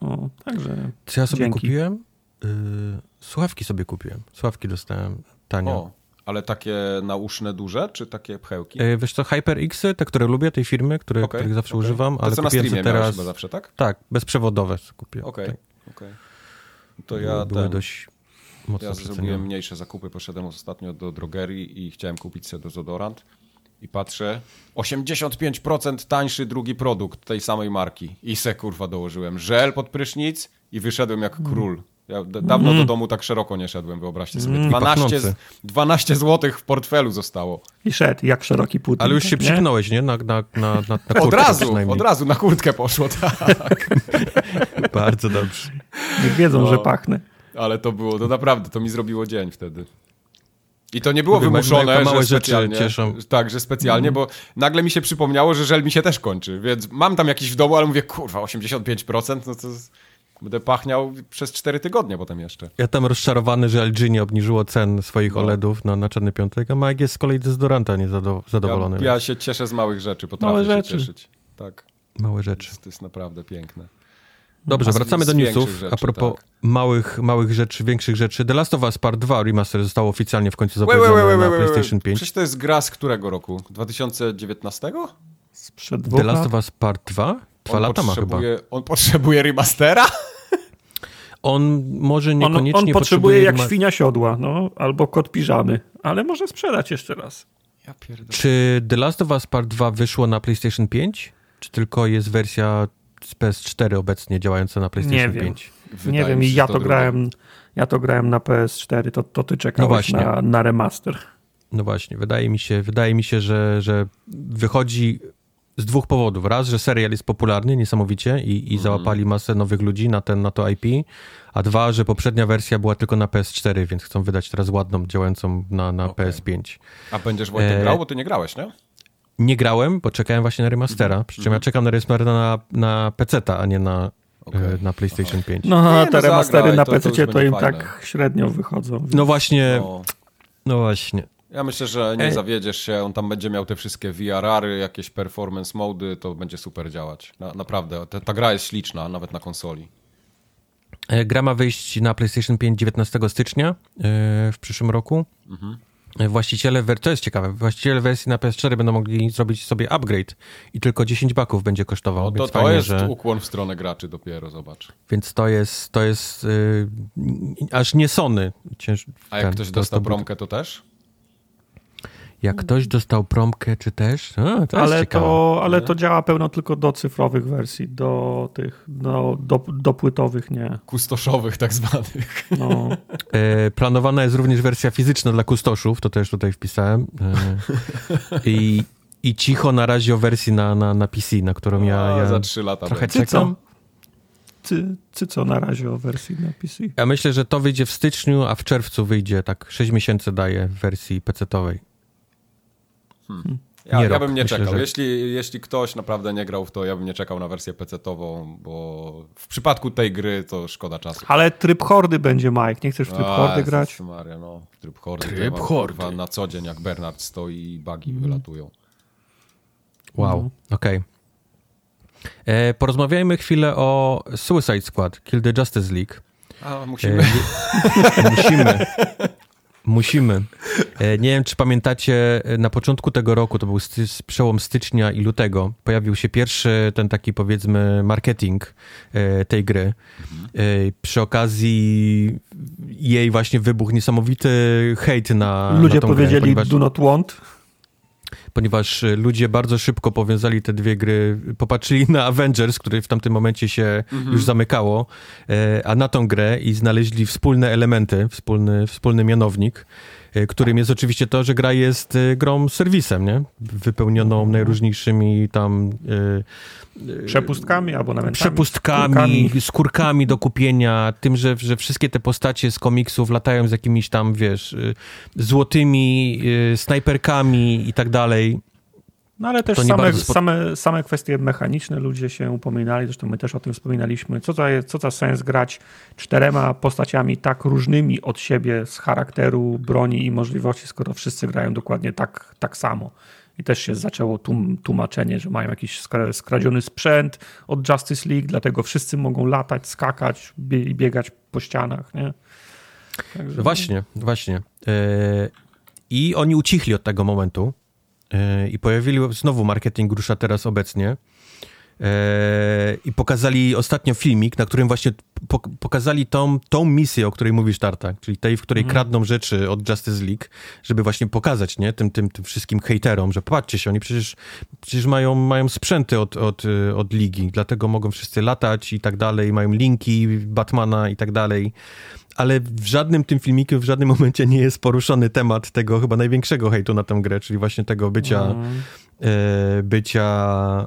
Speaker 3: o, także
Speaker 2: Co ja sobie
Speaker 3: Dzięki.
Speaker 2: kupiłem? Y, słuchawki sobie kupiłem. Słuchawki dostałem tanio.
Speaker 1: O, ale takie nauszne duże, czy takie pchełki?
Speaker 2: Y, wiesz co, HyperX, te, które lubię, tej firmy, które,
Speaker 1: Okej,
Speaker 2: których zawsze
Speaker 1: okej.
Speaker 2: używam,
Speaker 1: To
Speaker 2: ale
Speaker 1: co na
Speaker 2: kupiłem teraz...
Speaker 1: chyba zawsze, tak?
Speaker 2: Tak, bezprzewodowe kupiłem.
Speaker 1: Okej,
Speaker 2: Tak.
Speaker 1: okej. To ja,
Speaker 2: Były
Speaker 1: ten,
Speaker 2: dość mocno
Speaker 1: ja zrobiłem mniejsze zakupy, poszedłem ostatnio do drogerii i chciałem kupić sobie dezodorant i patrzę, 85% tańszy drugi produkt tej samej marki i se kurwa dołożyłem żel pod prysznic i wyszedłem jak
Speaker 2: Mm.
Speaker 1: król. Ja d- dawno do domu tak szeroko nie szedłem, wyobraźcie sobie.
Speaker 2: Mm, i
Speaker 1: 12,
Speaker 2: pachnący.
Speaker 1: 12 zł w portfelu zostało.
Speaker 3: i szedł jak szeroki Putin.
Speaker 2: Ale już się
Speaker 3: nie?
Speaker 2: przyknąłeś, nie? Na, na, na, na, na kurtkę
Speaker 1: Od razu, od razu na kurtkę poszło, tak.
Speaker 2: Bardzo dobrze.
Speaker 3: Niech wiedzą,
Speaker 1: No.
Speaker 3: że pachnę.
Speaker 1: Ale to było, to naprawdę, to mi zrobiło dzień wtedy. I to nie było
Speaker 2: Mówię,
Speaker 1: wymuszone,
Speaker 2: małe
Speaker 1: że
Speaker 2: rzeczy
Speaker 1: specjalnie,
Speaker 2: cieszą.
Speaker 1: Tak, że specjalnie, bo nagle mi się przypomniało, że żel mi się też kończy, więc mam tam jakiś w domu, ale mówię, kurwa, 85%, no to będę pachniał przez 4 tygodnie potem jeszcze.
Speaker 2: Ja tam rozczarowany, że LG nie obniżyło cen swoich
Speaker 1: No.
Speaker 2: OLEDów na, na Czarny Piątek, a Mike jest z kolei dezodoranta niezadowolony.
Speaker 1: Ja, ja się cieszę z małych rzeczy, potrafię
Speaker 3: Małe
Speaker 1: się
Speaker 3: rzeczy.
Speaker 1: cieszyć. Tak,
Speaker 2: Małe rzeczy.
Speaker 1: to jest naprawdę piękne.
Speaker 2: Dobrze,
Speaker 1: z-
Speaker 2: wracamy
Speaker 1: z
Speaker 2: do newsów.
Speaker 1: rzeczy,
Speaker 2: A propos
Speaker 1: tak.
Speaker 2: małych, małych rzeczy, większych rzeczy. The Last of Us Part 2 Remaster zostało oficjalnie w końcu
Speaker 1: Wait, wait,
Speaker 2: zapowiedziane
Speaker 1: wait,
Speaker 2: na
Speaker 1: wait, wait,
Speaker 2: PlayStation
Speaker 1: wait.
Speaker 2: 5.
Speaker 1: Przecież to jest gra z którego roku? 2019?
Speaker 3: Sprzed dwóch
Speaker 2: The Last of Us Part 2? Dwa
Speaker 1: On
Speaker 2: lata ma chyba.
Speaker 1: On potrzebuje remastera?
Speaker 2: On może
Speaker 3: On,
Speaker 2: niekoniecznie
Speaker 3: on potrzebuje jak
Speaker 2: rema-
Speaker 3: świnia siodła, no, albo kot piżamy, ale może sprzedać jeszcze raz.
Speaker 1: Ja pierdolę.
Speaker 2: Czy The Last of Us Part 2 wyszło na PlayStation 5? Czy tylko jest wersja PS4 obecnie działająca na PlayStation
Speaker 3: Nie wiem.
Speaker 2: 5?
Speaker 1: Wydaje
Speaker 3: nie wiem, i ja to,
Speaker 1: drugie.
Speaker 3: grałem, ja to grałem na PS4, to, to ty czekałeś
Speaker 2: No właśnie.
Speaker 3: na, na remaster.
Speaker 2: No właśnie, wydaje mi się, wydaje mi się że, że wychodzi z dwóch powodów. Raz, że serial jest popularny niesamowicie i, i załapali masę nowych ludzi na, ten, na to IP, a dwa, że poprzednia wersja była tylko na PS4, więc chcą wydać teraz ładną, działającą na, na
Speaker 1: Okej.
Speaker 2: PS5.
Speaker 1: A będziesz Wojtek
Speaker 2: E,
Speaker 1: grał, bo ty nie grałeś, nie?
Speaker 2: Nie grałem, bo czekałem właśnie na remastera, przy czym ja czekam na remastera na, na PC-ta, a nie na,
Speaker 1: Mhm.
Speaker 2: E, na PlayStation 5.
Speaker 3: No,
Speaker 1: Nie,
Speaker 3: a
Speaker 1: no
Speaker 3: te remastery
Speaker 1: zagraj,
Speaker 3: na
Speaker 1: to- to
Speaker 3: PC to,
Speaker 1: będzie
Speaker 3: im
Speaker 1: fajne.
Speaker 3: tak średnio wychodzą. więc-
Speaker 2: No właśnie, no,
Speaker 1: No,
Speaker 2: właśnie.
Speaker 1: ja myślę, że nie
Speaker 2: Ej.
Speaker 1: zawiedziesz się, on tam będzie miał te wszystkie VRR-y, jakieś performance mody, to będzie super działać. Na, naprawdę, ta, ta gra jest śliczna, nawet na konsoli.
Speaker 2: E, Gra ma wyjść na PlayStation 5 19 stycznia e, w przyszłym roku. E, Właściciele, to jest ciekawe, właściciele wersji na PS4 będą mogli zrobić sobie upgrade i tylko 10 baków będzie kosztował,
Speaker 1: No, to, to
Speaker 2: fajnie,
Speaker 1: jest
Speaker 2: że...
Speaker 1: ukłon w stronę graczy dopiero, zobacz.
Speaker 2: Więc to jest, to jest y, aż nie Sony. Cięż,
Speaker 1: A jak
Speaker 2: ten,
Speaker 1: ktoś
Speaker 2: to-
Speaker 1: dostał
Speaker 2: to-
Speaker 1: promkę, to też?
Speaker 2: Jak ktoś dostał promkę, czy też? A, to
Speaker 3: ale to, ale to działa pełno tylko do cyfrowych wersji, do tych, do, do, do płytowych nie.
Speaker 1: Kustoszowych tak zwanych.
Speaker 3: No.
Speaker 2: E, planowana jest również wersja fizyczna dla kustoszów, to też tutaj wpisałem. E, i, I cicho na razie o wersji na, na, na PC, na którą ja,
Speaker 1: A,
Speaker 2: ja
Speaker 1: za trzy lata
Speaker 2: trochę
Speaker 1: będzie.
Speaker 2: Czekam.
Speaker 3: Ty, ty co na razie o wersji na PC?
Speaker 2: Ja myślę, że to wyjdzie w styczniu, a w czerwcu wyjdzie tak 6 miesięcy daje w wersji PC-towej.
Speaker 1: Ja,
Speaker 2: Nie
Speaker 1: ja bym nie
Speaker 2: myślę,
Speaker 1: czekał.
Speaker 2: że-
Speaker 1: Jeśli, jeśli ktoś naprawdę nie grał w to, ja bym nie czekał na wersję PC-tową, bo w przypadku tej gry to szkoda czasu.
Speaker 3: Ale tryb hordy będzie, Mike. Nie chcesz w tryb
Speaker 1: A,
Speaker 3: hordy
Speaker 1: Jezus
Speaker 3: grać?
Speaker 1: Maria, no, tryb hordy.
Speaker 2: Tryb
Speaker 1: mam,
Speaker 2: hordy.
Speaker 1: kurwa, na co dzień, jak Bernard stoi i bugi
Speaker 3: Mhm.
Speaker 1: wylatują.
Speaker 2: Wow, okej. E, Porozmawiajmy chwilę o Suicide Squad, Kill the Justice League.
Speaker 1: A, musimy...
Speaker 2: E, musimy. Musimy. E, Nie wiem, czy pamiętacie, e, na początku tego roku, to był sty, przełom stycznia i lutego, pojawił się pierwszy ten taki powiedzmy marketing e, tej gry. Przy okazji jej właśnie wybuchł niesamowity hejt na
Speaker 3: Ludzie
Speaker 2: na tą grę,
Speaker 3: powiedzieli
Speaker 2: ponieważ
Speaker 3: do not want.
Speaker 2: Ponieważ y, ludzie bardzo szybko powiązali te dwie gry, popatrzyli na Avengers, który w tamtym momencie się już zamykało, e, a na tą grę i znaleźli wspólne elementy, wspólny, wspólny mianownik, e, którym jest oczywiście to, że gra jest e, grą serwisem, nie? Wypełnioną najróżniejszymi tam e,
Speaker 3: Przepustkami albo nawet
Speaker 2: przepustkami, skórkami do kupienia, tym, że, że wszystkie te postacie z komiksów latają z jakimiś tam, wiesz, złotymi snajperkami i tak dalej.
Speaker 3: No ale też same, same, same kwestie mechaniczne ludzie się upominali, zresztą my też o tym wspominaliśmy. Co za, co za sens grać czterema postaciami tak różnymi od siebie z charakteru, broni i możliwości, skoro wszyscy grają dokładnie tak, tak samo. I też się zaczęło tłum, tłumaczenie, że mają jakiś skradziony sprzęt od Justice League, dlatego wszyscy mogą latać, skakać i biegać po ścianach. Nie?
Speaker 2: Także... Właśnie, właśnie. Yy, I oni ucichli od tego momentu i pojawili znowu marketing rusza teraz obecnie. E, i pokazali ostatnio filmik, na którym właśnie pokazali tą, tą misję, o której mówisz, Tartak, czyli tej, w której mm. kradną rzeczy od Justice League, żeby właśnie pokazać, nie, tym, tym, tym wszystkim hejterom, że patrzcie się, oni przecież, przecież mają, mają sprzęty od, od, od ligi, dlatego mogą wszyscy latać i tak dalej, mają linki Batmana i tak dalej ale w żadnym tym filmiku, w żadnym momencie nie jest poruszony temat tego chyba największego hejtu na tę grę, czyli właśnie tego bycia, mm. e, bycia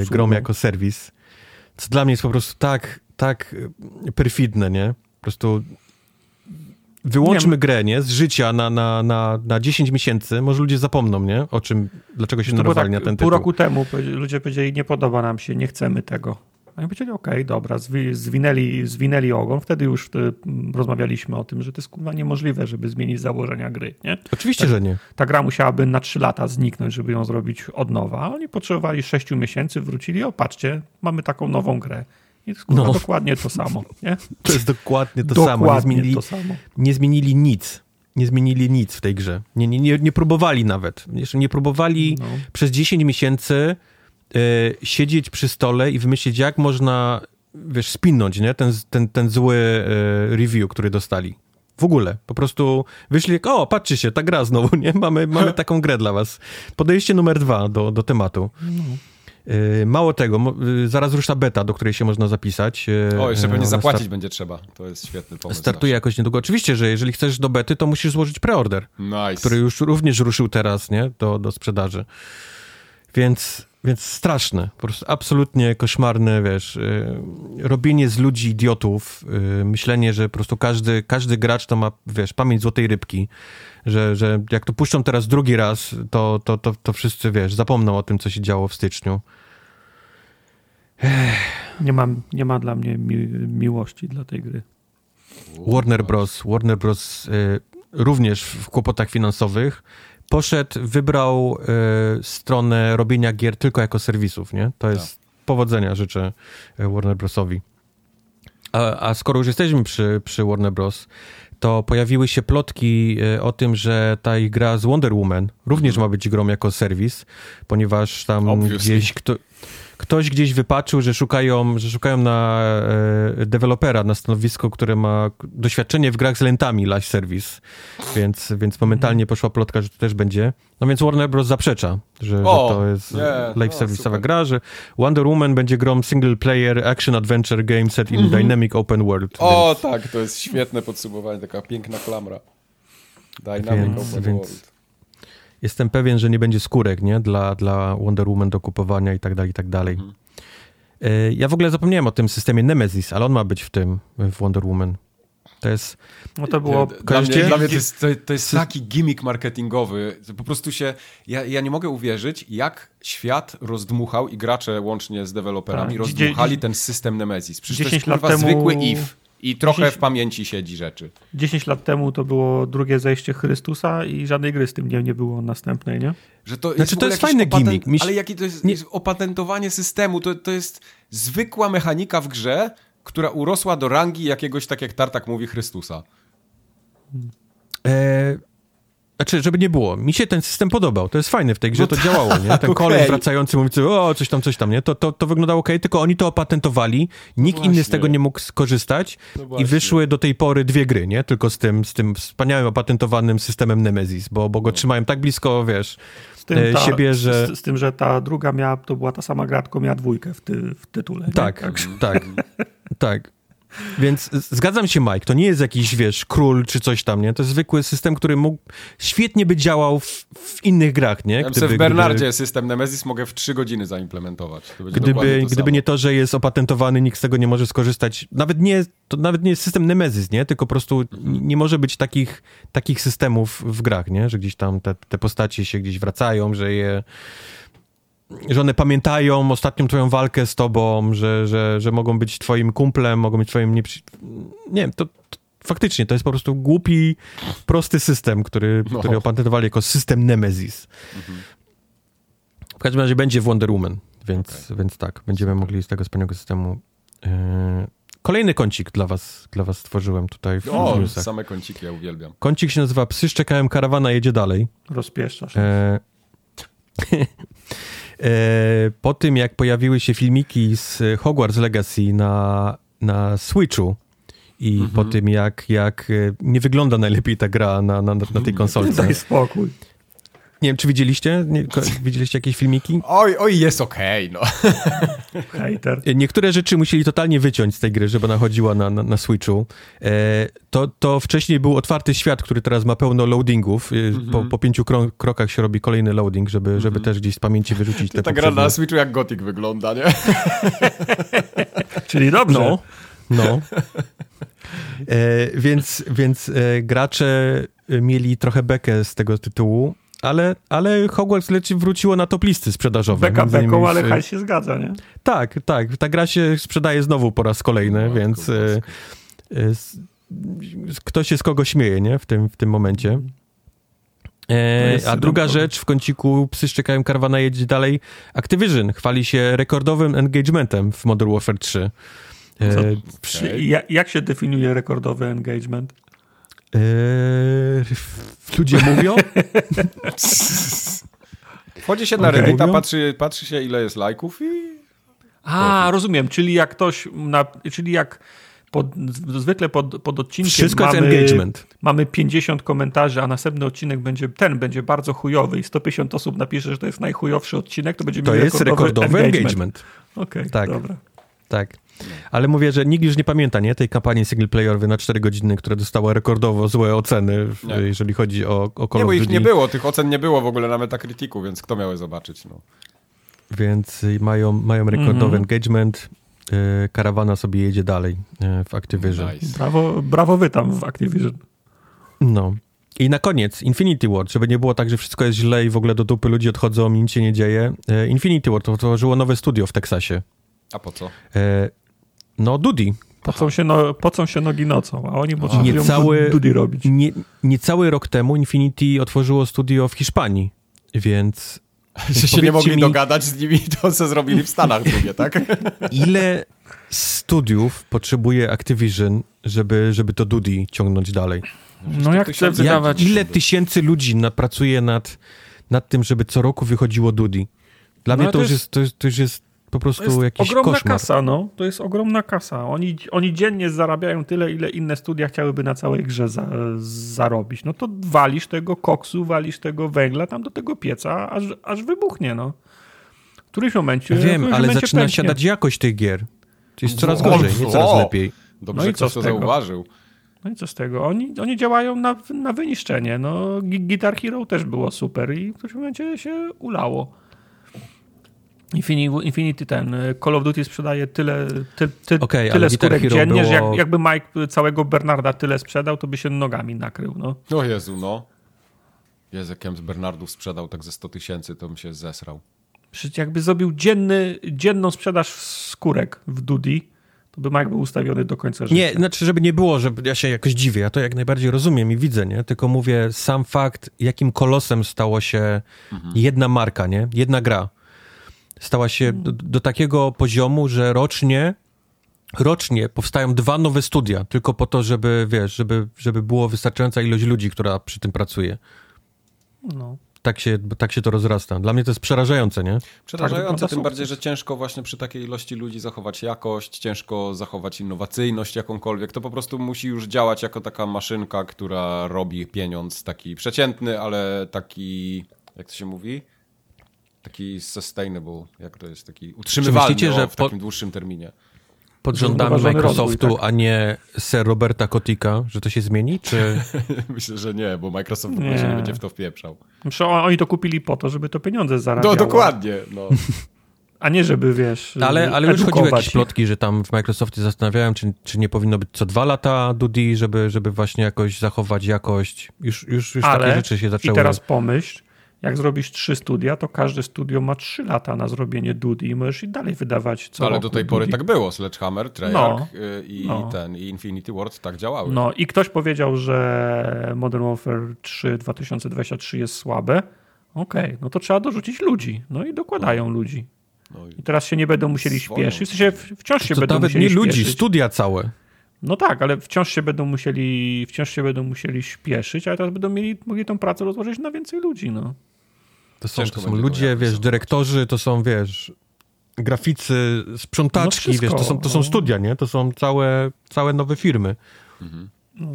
Speaker 2: e, grą jako serwis, co dla mnie jest po prostu tak, tak perfidne, nie? Po prostu wyłączmy nie, grę, nie? Z życia na, na, na, na 10 miesięcy, może ludzie zapomną, nie? O czym, dlaczego się nerwowali tak, na ten
Speaker 3: tytuł. Pół roku temu ludzie powiedzieli, nie podoba nam się, nie chcemy tego. Oni powiedzieli, okej, okay, dobra, zwinęli, zwinęli ogon. Wtedy już wtedy rozmawialiśmy o tym, że to jest kurwa niemożliwe, żeby zmienić założenia gry. Nie?
Speaker 2: Oczywiście,
Speaker 3: ta,
Speaker 2: że nie.
Speaker 3: Ta gra musiałaby na 3 lata zniknąć, żeby ją zrobić od nowa. Oni potrzebowali 6 miesięcy, wrócili, o patrzcie, mamy taką nową grę. I to jest kurwa, no. dokładnie to samo. Nie?
Speaker 2: To jest dokładnie to
Speaker 3: dokładnie
Speaker 2: samo. Nie
Speaker 3: zmienili, to samo.
Speaker 2: Nie zmienili nic nie zmienili nic w tej grze. Nie, nie, nie, nie próbowali nawet. Jeszcze nie próbowali no. przez 10 miesięcy y, siedzieć przy stole i wymyślić, jak można, wiesz, spinąć, nie? Ten, ten, ten zły y, review, który dostali. W ogóle. Po prostu wyszli jak, o, patrzcie się, ta gra znowu, nie? Mamy, mamy taką grę dla was. Podejście numer dwa do, do tematu. No. Mało tego, zaraz rusza beta, do której się można zapisać.
Speaker 1: O, jeszcze pewnie zapłacić start... będzie trzeba. To jest świetny pomysł.
Speaker 2: Startuje jakoś niedługo. Oczywiście, że jeżeli chcesz do bety, to musisz złożyć preorder. Nice. Który już również ruszył teraz, nie? Do, do sprzedaży. Więc więc straszne, po prostu absolutnie koszmarne, wiesz, y, robienie z ludzi idiotów, y, myślenie, że po prostu każdy, każdy gracz to ma, wiesz, pamięć złotej rybki, że, że jak to puszczą teraz drugi raz, to, to, to, to wszyscy, wiesz, zapomną o tym, co się działo w styczniu.
Speaker 3: Nie ma, nie ma dla mnie mi, miłości dla tej gry.
Speaker 2: Warner Bros. Warner Bros. Y, również w kłopotach finansowych poszedł, wybrał y, stronę robienia gier tylko jako serwisów, nie? To jest tak. powodzenia, życzę e, Warner Brosowi. A, a, skoro już jesteśmy przy, przy Warner Bros., to pojawiły się plotki e, o tym, że ta ich gra z Wonder Woman również mhm. ma być grą jako serwis, ponieważ tam Obviously. gdzieś kto, ktoś gdzieś wypaczył, że szukają, że szukają na e, dewelopera na stanowisko, które ma doświadczenie w grach z lentami live service, więc, więc momentalnie poszła plotka, że to też będzie. No więc Warner Bros. zaprzecza, że, o, że to jest nie, live no, service'owa gra, że Wonder Woman będzie grą single player action adventure game set in mm -hmm. dynamic open world.
Speaker 1: O więc... tak, to jest świetne podsumowanie, taka piękna klamra. Dynamic więc, open więc... world
Speaker 2: jestem pewien, że nie będzie skórek, nie? Dla, dla Wonder Woman do kupowania i tak dalej, i tak dalej. Mhm. E, ja w ogóle zapomniałem o tym systemie Nemesis, ale on ma być w tym, w Wonder Woman. To jest...
Speaker 3: No to było...
Speaker 1: Dla mnie, dla mnie to, jest, to, to jest taki gimmick marketingowy. Po prostu się... Ja, ja nie mogę uwierzyć, jak świat rozdmuchał i gracze łącznie z deweloperami tak. rozdmuchali ten system Nemesis. Przecież to jest kurwa temu... zwykły if. I trochę 10, w pamięci siedzi rzeczy.
Speaker 3: 10 lat temu to było drugie zejście Chrystusa i żadnej gry z tym nie, nie było następnej, nie?
Speaker 2: Że to znaczy, to jest fajny gimmick.
Speaker 1: Ale jakie to jest, nie... jest opatentowanie systemu? To, to jest zwykła mechanika w grze, która urosła do rangi jakiegoś, tak jak Tartak mówi, Chrystusa.
Speaker 2: E, znaczy, żeby nie było. Mi się ten system podobał. To jest fajne w tej grze, no to tak, działało, nie? Ten okay. koleś wracający mówiący, o, coś tam, coś tam, nie? To, to, to wyglądało ok, tylko oni to opatentowali, nikt no inny z tego nie mógł skorzystać no i wyszły do tej pory dwie gry, nie? Tylko z tym, z tym wspaniałym opatentowanym systemem Nemesis, bo, bo go no. trzymają tak blisko, wiesz, z tym e, ta, siebie, że...
Speaker 3: Z, z, tym, że ta druga miała, to była ta sama gra, tylko miała dwójkę w, ty, w tytule.
Speaker 2: Tak, tak, tak, tak. Więc zgadzam się, Mike, to nie jest jakiś, wiesz, król czy coś tam, nie? To jest zwykły system, który mógł świetnie by działał w, w innych grach, nie?
Speaker 1: Gdyby, w Bernardzie gdyby, system Nemesis mogę w trzy godziny zaimplementować.
Speaker 2: Gdyby, gdyby nie to, że jest opatentowany, nikt z tego nie może skorzystać. Nawet nie, to nawet nie jest system Nemesis, nie? Tylko po prostu mhm. nie może być takich, takich systemów w grach, nie? Że gdzieś tam te, te postacie się gdzieś wracają, że je że one pamiętają ostatnią twoją walkę z tobą, że, że, że mogą być twoim kumplem, mogą być twoim nieprzy... Nie wiem, to, to faktycznie to jest po prostu głupi, prosty system, który,
Speaker 1: No.
Speaker 2: który opatentowali jako system Nemesis. W każdym razie będzie w Wonder Woman, więc, więc tak, będziemy mogli z tego wspaniałego systemu... Yy... Kolejny kącik dla was, dla was stworzyłem tutaj w
Speaker 1: O,
Speaker 2: newsach.
Speaker 1: same kąciki, ja uwielbiam.
Speaker 2: Kącik się nazywa Psy szczekają, karawana jedzie dalej.
Speaker 3: Rozpieszczasz.
Speaker 2: E, po tym, jak pojawiły się filmiki z Hogwarts Legacy na, na Switchu i po tym, jak, jak e, nie wygląda najlepiej ta gra na, na, na tej konsolce.
Speaker 3: Daj spokój.
Speaker 2: Nie wiem, czy widzieliście? Nie, widzieliście jakieś filmiki?
Speaker 1: Oj, oj, jest okej, no.
Speaker 3: Hejter.
Speaker 2: E, Niektóre rzeczy musieli totalnie wyciąć z tej gry, żeby ona chodziła na, na, na Switchu. E, to, to wcześniej był otwarty świat, który teraz ma pełno loadingów. E, Po, po pięciu kro krokach się robi kolejny loading, żeby, żeby też gdzieś z pamięci wyrzucić te
Speaker 1: Ta gra na Switchu jak Gothic wygląda, nie?
Speaker 3: Czyli dobrze.
Speaker 2: No, no. E, więc więc e, gracze mieli trochę bekę z tego tytułu, ale, ale Hogwarts Legacy wróciło na top listy sprzedażowe.
Speaker 3: Beka beką,
Speaker 2: w-
Speaker 3: ale hajs się zgadza, nie?
Speaker 2: Tak, tak. Ta gra się sprzedaje znowu po raz kolejny,
Speaker 1: O,
Speaker 2: więc e, e, ktoś się z kogo śmieje, nie? W tym, w tym momencie. E,
Speaker 3: jest
Speaker 2: a druga rzecz w kąciku Psy szczekają, karwana jedzie dalej. Activision chwali się rekordowym engagementem w Modern Warfare 3. E, przy-.
Speaker 3: Ja, jak się definiuje rekordowy engagement?
Speaker 2: E, ludzie mówią?
Speaker 1: Wchodzi się na
Speaker 3: Okej.
Speaker 1: Reddita, patrzy, patrzy się ile jest lajków i...
Speaker 3: A, rozumiem, czyli jak ktoś, na, czyli jak pod, zwykle pod, pod odcinkiem
Speaker 2: Wszystko jest
Speaker 3: mamy,
Speaker 2: engagement.
Speaker 3: mamy 50 komentarzy, a następny odcinek będzie, ten będzie bardzo chujowy i 150 osób napisze, że to jest najchujowszy odcinek, to będzie
Speaker 2: To jest rekordowy engagement.
Speaker 3: Okej,
Speaker 2: Tak.
Speaker 3: dobra.
Speaker 2: Tak. Ale mówię, że nikt już nie pamięta, nie? Tej kampanii singleplayerowej na 4 godziny, która dostała rekordowo złe oceny,
Speaker 1: Nie.
Speaker 2: jeżeli chodzi o, o Call
Speaker 1: Nie, bo ich nie było, tych ocen nie było w ogóle na Metacriticu, więc kto miał je zobaczyć, no.
Speaker 2: Więc mają, mają rekordowy
Speaker 3: Mhm.
Speaker 2: engagement. Y, karawana sobie jedzie dalej y, w Activision.
Speaker 1: Nice.
Speaker 3: Brawo, brawo wy tam w Activision.
Speaker 2: No. I na koniec Infinity Ward, żeby nie było tak, że wszystko jest źle i w ogóle do dupy ludzie odchodzą i nic się nie dzieje. Y, Infinity Ward otworzyło nowe studio w Teksasie.
Speaker 1: A po co?
Speaker 2: No, Dudi.
Speaker 3: Pocą się, no, pocą się nogi nocą, a oni potrzebują
Speaker 2: Niecały-
Speaker 3: Dudy robić.
Speaker 2: Nie, niecały rok temu Infinity otworzyło studio w Hiszpanii, więc
Speaker 1: Że się nie mogli
Speaker 2: mi-
Speaker 1: dogadać z nimi, to co zrobili w Stanach drugie, tak?
Speaker 2: ile studiów potrzebuje Activision, żeby, żeby to Dudi ciągnąć dalej?
Speaker 3: No jak
Speaker 2: Jak,
Speaker 3: wydawać...
Speaker 2: ile tysięcy ludzi na, pracuje nad, nad tym, żeby co roku wychodziło Dudi? Dla
Speaker 3: No,
Speaker 2: mnie to, już
Speaker 3: jest-
Speaker 2: to, to już jest po prostu
Speaker 3: To jest
Speaker 2: jakiś
Speaker 3: ogromna
Speaker 2: koszmar.
Speaker 3: kasa, no. To jest ogromna kasa. Oni, oni dziennie zarabiają tyle, ile inne studia chciałyby na całej grze za, zarobić. No to walisz tego koksu, walisz tego węgla tam do tego pieca, aż, aż wybuchnie, no. W którymś momencie...
Speaker 2: Wiem,
Speaker 3: którymś
Speaker 2: ale
Speaker 3: momencie
Speaker 2: zaczyna
Speaker 3: pęknie.
Speaker 2: siadać jakość tych gier. To jest coraz
Speaker 1: O,
Speaker 2: gorzej, nie coraz
Speaker 1: o.
Speaker 2: lepiej.
Speaker 1: Dobrze,
Speaker 3: No i
Speaker 1: ktoś
Speaker 3: co
Speaker 1: to zauważył.
Speaker 3: No i co z tego? Oni, oni działają na, na wyniszczenie. No, Guitar Hero też było super i w którymś momencie się ulało. Infinity, Infinity ten, y, Call of Duty sprzedaje tyle, ty, ty,
Speaker 2: ale
Speaker 3: tyle skórek
Speaker 2: Hero
Speaker 3: dziennie, że jak,
Speaker 2: było-
Speaker 3: jakby Mike całego Bernarda tyle sprzedał, to by się nogami nakrył. No.
Speaker 1: No Jezu, no. Jezu, z Bernardów sprzedał tak ze 100 tysięcy, to bym się zesrał.
Speaker 3: Przecież jakby zrobił dzienny, dzienną sprzedaż skórek w Dudi, to by Mike był ustawiony do końca życia.
Speaker 2: Nie, znaczy, żeby nie było, że ja się jakoś dziwię, ja to jak najbardziej rozumiem i widzę, nie? Tylko mówię, sam fakt, jakim kolosem stało się jedna marka, nie? Jedna gra. Stała się do, do takiego poziomu, że rocznie rocznie powstają dwa nowe studia, tylko po to, żeby, wiesz, żeby, żeby było wystarczająca ilość ludzi, która przy tym pracuje.
Speaker 3: No.
Speaker 2: Tak się, tak się to rozrasta. Dla mnie to jest przerażające, nie?
Speaker 1: Przerażające,
Speaker 3: wygląda
Speaker 1: tym bardziej, że ciężko właśnie przy takiej ilości ludzi zachować jakość, ciężko zachować innowacyjność jakąkolwiek. To po prostu musi już działać jako taka maszynka, która robi pieniądz taki przeciętny, ale taki, jak to się mówi? Taki sustainable, jak to jest, taki utrzymywalny
Speaker 2: myślicie,
Speaker 1: o,
Speaker 2: że
Speaker 1: w
Speaker 2: po-
Speaker 1: takim dłuższym terminie.
Speaker 2: Pod rządami Microsoftu,
Speaker 3: rozwój, tak.
Speaker 2: a nie Sir Roberta Kotika, że to się zmieni, czy...
Speaker 1: Myślę, że nie, bo Microsoft
Speaker 3: Nie.
Speaker 1: nie. nie będzie w to wpieprzał.
Speaker 3: Oni to kupili po to, żeby to pieniądze
Speaker 1: No
Speaker 3: zarabiało.
Speaker 1: dokładnie, no.
Speaker 3: A nie żeby, wiesz,
Speaker 2: Ale, ale już chodziły jakieś plotki, że tam w Microsoftie zastanawiałem, czy, czy nie powinno być co dwa lata Dudi, żeby, żeby właśnie jakoś zachować jakość. Już, już, już takie
Speaker 3: Ale
Speaker 2: rzeczy się zaczęły.
Speaker 3: i teraz pomyśl, Jak zrobisz trzy studia, to każde studio ma trzy lata na zrobienie Dudy i możesz i dalej wydawać co
Speaker 1: Ale
Speaker 3: roku
Speaker 1: do tej pory
Speaker 3: Dudy.
Speaker 1: tak było. Sledgehammer, Treyarch
Speaker 3: No.
Speaker 1: y, i,
Speaker 3: No.
Speaker 1: ten, i Infinity Ward tak działały.
Speaker 3: No i ktoś powiedział, że Modern Warfare 3 2023 jest słabe. Okej, no to trzeba dorzucić ludzi. No i dokładają ludzi.
Speaker 1: No i
Speaker 3: I teraz się nie będą musieli
Speaker 1: Swoją.
Speaker 3: śpieszyć. W sensie wciąż się
Speaker 2: To
Speaker 3: będą
Speaker 2: nawet
Speaker 3: musieli
Speaker 2: nie ludzi,
Speaker 3: śpieszyć.
Speaker 2: studia całe.
Speaker 3: No tak, ale wciąż się będą musieli, wciąż się będą musieli śpieszyć, ale teraz będą mieli, mogli tą pracę rozłożyć na więcej ludzi, no.
Speaker 2: To są, to są ludzie, wiesz, dyrektorzy, to są, wiesz, graficy, sprzątaczki,
Speaker 3: No
Speaker 2: wiesz, to są, to są
Speaker 3: no.
Speaker 2: studia, nie? To są całe, całe nowe firmy.
Speaker 3: no.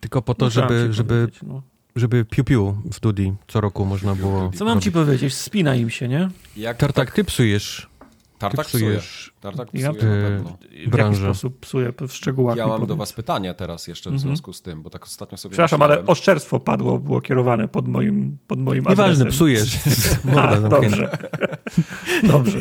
Speaker 2: Tylko po to,
Speaker 3: mam
Speaker 2: żeby, żeby,
Speaker 3: no.
Speaker 2: żeby piu-piu w Dudi co roku można było...
Speaker 3: Co mam ci powiedzieć? Spina im się, nie?
Speaker 1: jak
Speaker 2: Tartak, ty psujesz
Speaker 1: Tartak psuje. Tartak
Speaker 3: Ja-
Speaker 1: psuje na
Speaker 2: e,
Speaker 1: pewno.
Speaker 3: W
Speaker 2: branżę.
Speaker 3: jaki sposób psuje w szczegółach?
Speaker 1: Ja mam do was pytanie teraz jeszcze w
Speaker 3: Mhm.
Speaker 1: związku z tym, bo tak ostatnio sobie
Speaker 3: Przepraszam, ale
Speaker 1: myślałem.
Speaker 3: oszczerstwo padło, było kierowane pod moim, pod moim
Speaker 2: Nieważne,
Speaker 3: adresem.
Speaker 2: psujesz.
Speaker 3: A,
Speaker 2: Morda zamknięta.
Speaker 3: dobrze. dobrze.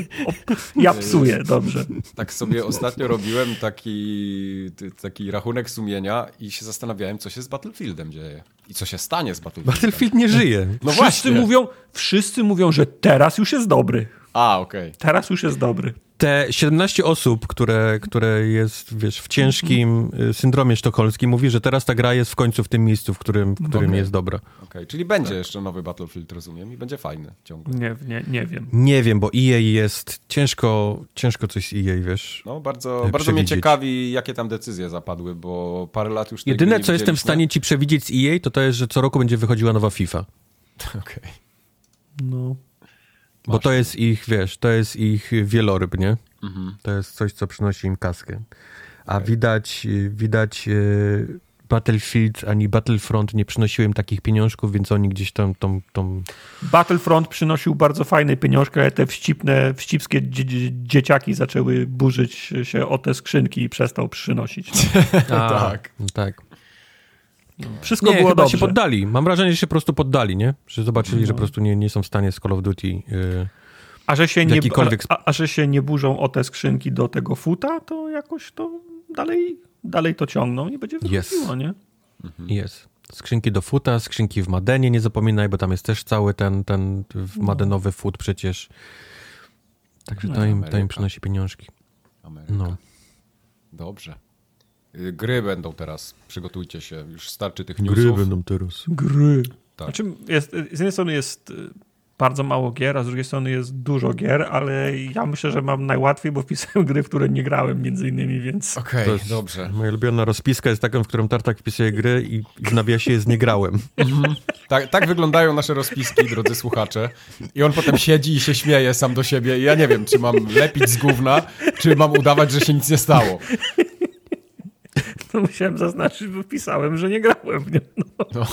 Speaker 3: Ja psuję, dobrze.
Speaker 1: Tak sobie ostatnio robiłem taki, taki rachunek sumienia i się zastanawiałem, co się z Battlefieldem dzieje. I co się stanie z Battlefieldem.
Speaker 2: Battlefield nie żyje.
Speaker 1: No
Speaker 3: wszyscy,
Speaker 1: właśnie.
Speaker 3: mówią, wszyscy mówią, że teraz już jest dobry.
Speaker 1: A, okej.
Speaker 3: Teraz już jest dobry.
Speaker 2: Te 17 osób, które, które jest, wiesz, w ciężkim y, syndromie sztokholmskim, mówi, że teraz ta gra jest w końcu w tym miejscu, w którym, w którym
Speaker 1: Okej.
Speaker 2: jest dobra.
Speaker 1: okej. Czyli będzie jeszcze nowy Battlefield, rozumiem, i będzie fajny ciągle.
Speaker 3: Nie, nie, nie wiem.
Speaker 2: Nie wiem, bo EA jest ciężko, ciężko coś z EA, wiesz.
Speaker 1: No, bardzo,
Speaker 2: e,
Speaker 1: bardzo mnie ciekawi, jakie tam decyzje zapadły, bo parę lat już
Speaker 2: Jedyne, co jestem w stanie ci przewidzieć z EA, to to jest, że co roku będzie wychodziła nowa FIFA.
Speaker 1: Okej.
Speaker 3: No.
Speaker 2: Bo to jest ich, wiesz, to jest ich wieloryb, nie?
Speaker 1: Mhm.
Speaker 2: To jest coś, co przynosi im kaskę. A widać, y, widać y, Battlefield ani Battlefront nie przynosiły im takich pieniążków, więc oni gdzieś tam tą, tą
Speaker 3: Battlefront przynosił bardzo fajne pieniążki, ale te wścipne, wścibskie dzie dzie dzieciaki zaczęły burzyć się o te skrzynki i przestał przynosić.
Speaker 2: A,
Speaker 1: Tak.
Speaker 2: no tak.
Speaker 3: Wszystko
Speaker 2: Nie,
Speaker 3: było
Speaker 2: chyba
Speaker 3: dobrze.
Speaker 2: się poddali. Mam wrażenie, że się po prostu poddali, nie? Że zobaczyli, że po prostu nie, nie są w stanie z Call of Duty. y,
Speaker 3: A że, się nie,
Speaker 2: jakikolwiek
Speaker 3: a, a że się nie burzą o te skrzynki do tego futa, to jakoś to dalej, dalej to ciągną i będzie wychodziło, nie?
Speaker 2: Jest. Skrzynki do futa, skrzynki w Madenie, nie zapominaj, bo tam jest też cały ten, ten w Madenowy fut przecież. Także to,
Speaker 1: No,
Speaker 2: im, to im przynosi pieniążki.
Speaker 1: Ameryka.
Speaker 2: No.
Speaker 1: Dobrze. Y, Gry będą teraz, przygotujcie się, już starczy tych newsów.
Speaker 2: teraz.
Speaker 3: Gry.
Speaker 1: Tak.
Speaker 3: Znaczy jest, z jednej strony jest y, bardzo mało gier, a z drugiej strony jest dużo gier, ale ja myślę, że mam najłatwiej, bo wpisałem gry, w które nie grałem między innymi, więc
Speaker 1: Okej,
Speaker 2: jest-
Speaker 1: dobrze.
Speaker 2: Moja ulubiona rozpiska jest taką, w którą Tartak wpisuje gry i w nawiasie jest nie grałem.
Speaker 1: Tak, tak wyglądają nasze rozpiski, drodzy słuchacze. I on potem siedzi i się śmieje sam do siebie. I ja nie wiem, czy mam lepić z gówna, czy mam udawać, że się nic nie stało.
Speaker 3: to musiałem zaznaczyć, bo wpisałem, że nie grałem w nią. No.
Speaker 2: To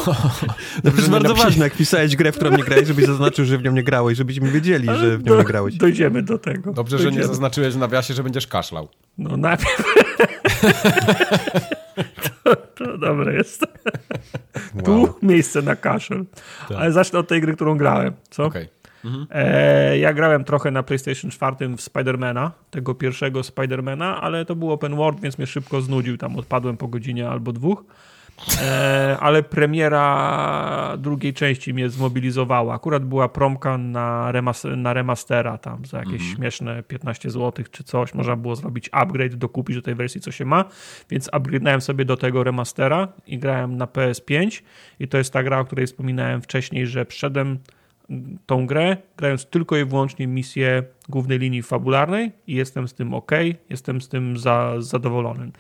Speaker 1: Dobrze,
Speaker 2: jest
Speaker 1: że nie
Speaker 2: bardzo ważne, jak pisałeś grę, w którą nie grałeś, żebyś zaznaczył, że w nią nie grałeś, żebyśmy wiedzieli, że w nią nie grałeś.
Speaker 3: Dojdziemy do tego.
Speaker 1: Dobrze, że nie
Speaker 3: Dojdziemy.
Speaker 1: zaznaczyłeś w nawiasie, że będziesz kaszlał.
Speaker 3: No najpierw. to, to dobre jest. Tu miejsce na kaszel. Ale zacznę od tej gry, którą grałem. Co?
Speaker 1: Okej.
Speaker 3: E, ja grałem trochę na PlayStation 4 w Spidermana, tego pierwszego Spidermana, ale to był open world, więc mnie szybko znudził. Tam odpadłem po godzinie albo dwóch. E, ale premiera drugiej części mnie zmobilizowała. Akurat była promka na, remas na remastera tam za jakieś śmieszne 15 zł czy coś. Można było zrobić upgrade, dokupić do tej wersji, co się ma. Więc upgrade'nąłem sobie do tego remastera i grałem na PS5 i to jest ta gra, o której wspominałem wcześniej, że przedem tą grę, grając tylko i wyłącznie misję głównej linii fabularnej i jestem z tym ok, jestem z tym za, zadowolony.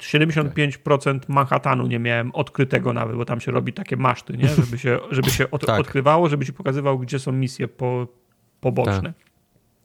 Speaker 3: 75% Manhattanu nie miałem odkrytego nawet, bo tam się robi takie maszty, nie? żeby się, żeby się od,
Speaker 2: Tak.
Speaker 3: odkrywało, żeby ci pokazywał, gdzie są misje po, poboczne.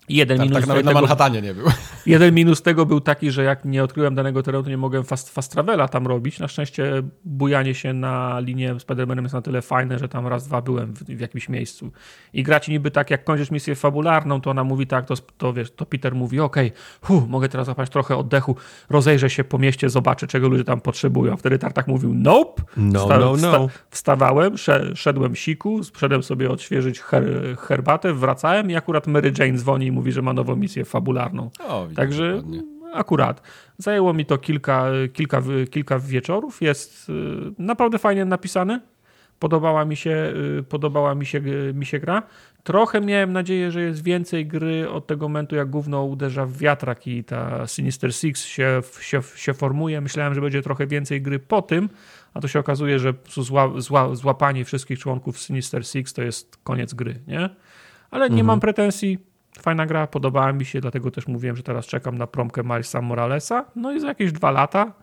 Speaker 3: Jeden,
Speaker 1: Tak,
Speaker 3: minus
Speaker 1: tak nawet na
Speaker 3: tego,
Speaker 1: Manhattanie nie był.
Speaker 3: jeden minus tego był taki, że jak nie odkryłem danego terenu, to nie mogłem fast, fast travela tam robić. Na szczęście bujanie się na linię Spider-Manem jest na tyle fajne, że tam raz, dwa byłem w, w jakimś miejscu. I gra ci niby tak, jak kończysz misję fabularną, to ona mówi tak, to, to wiesz, to Peter mówi, okej, okay, mogę teraz złapać trochę oddechu, rozejrzę się po mieście, zobaczę, czego ludzie tam potrzebują. Wtedy Tartak mówił, nope.
Speaker 2: No,
Speaker 3: Wsta-
Speaker 2: no, no.
Speaker 3: Wstawałem, sze- szedłem siku, szedłem sobie odświeżyć her herbatę, wracałem i akurat Mary Jane dzwoni mówi, że ma nową misję fabularną.
Speaker 1: O,
Speaker 3: Także
Speaker 1: dokładnie.
Speaker 3: akurat. Zajęło mi to kilka, kilka, kilka wieczorów. Jest y, naprawdę fajnie napisane. podobała mi się, y, podobała mi się, y, mi się gra. Trochę miałem nadzieję, że jest więcej gry od tego momentu, jak gówno uderza w wiatrak i ta Sinister Six się, się, się formuje. Myślałem, że będzie trochę więcej gry po tym, a to się okazuje, że zła, zła, złapanie wszystkich członków Sinister Six to jest koniec gry, nie? Ale nie
Speaker 2: Mhm.
Speaker 3: mam pretensji. Fajna gra, podobała mi się, dlatego też mówiłem, że teraz czekam na promkę Milesa Moralesa. No i za jakieś dwa lata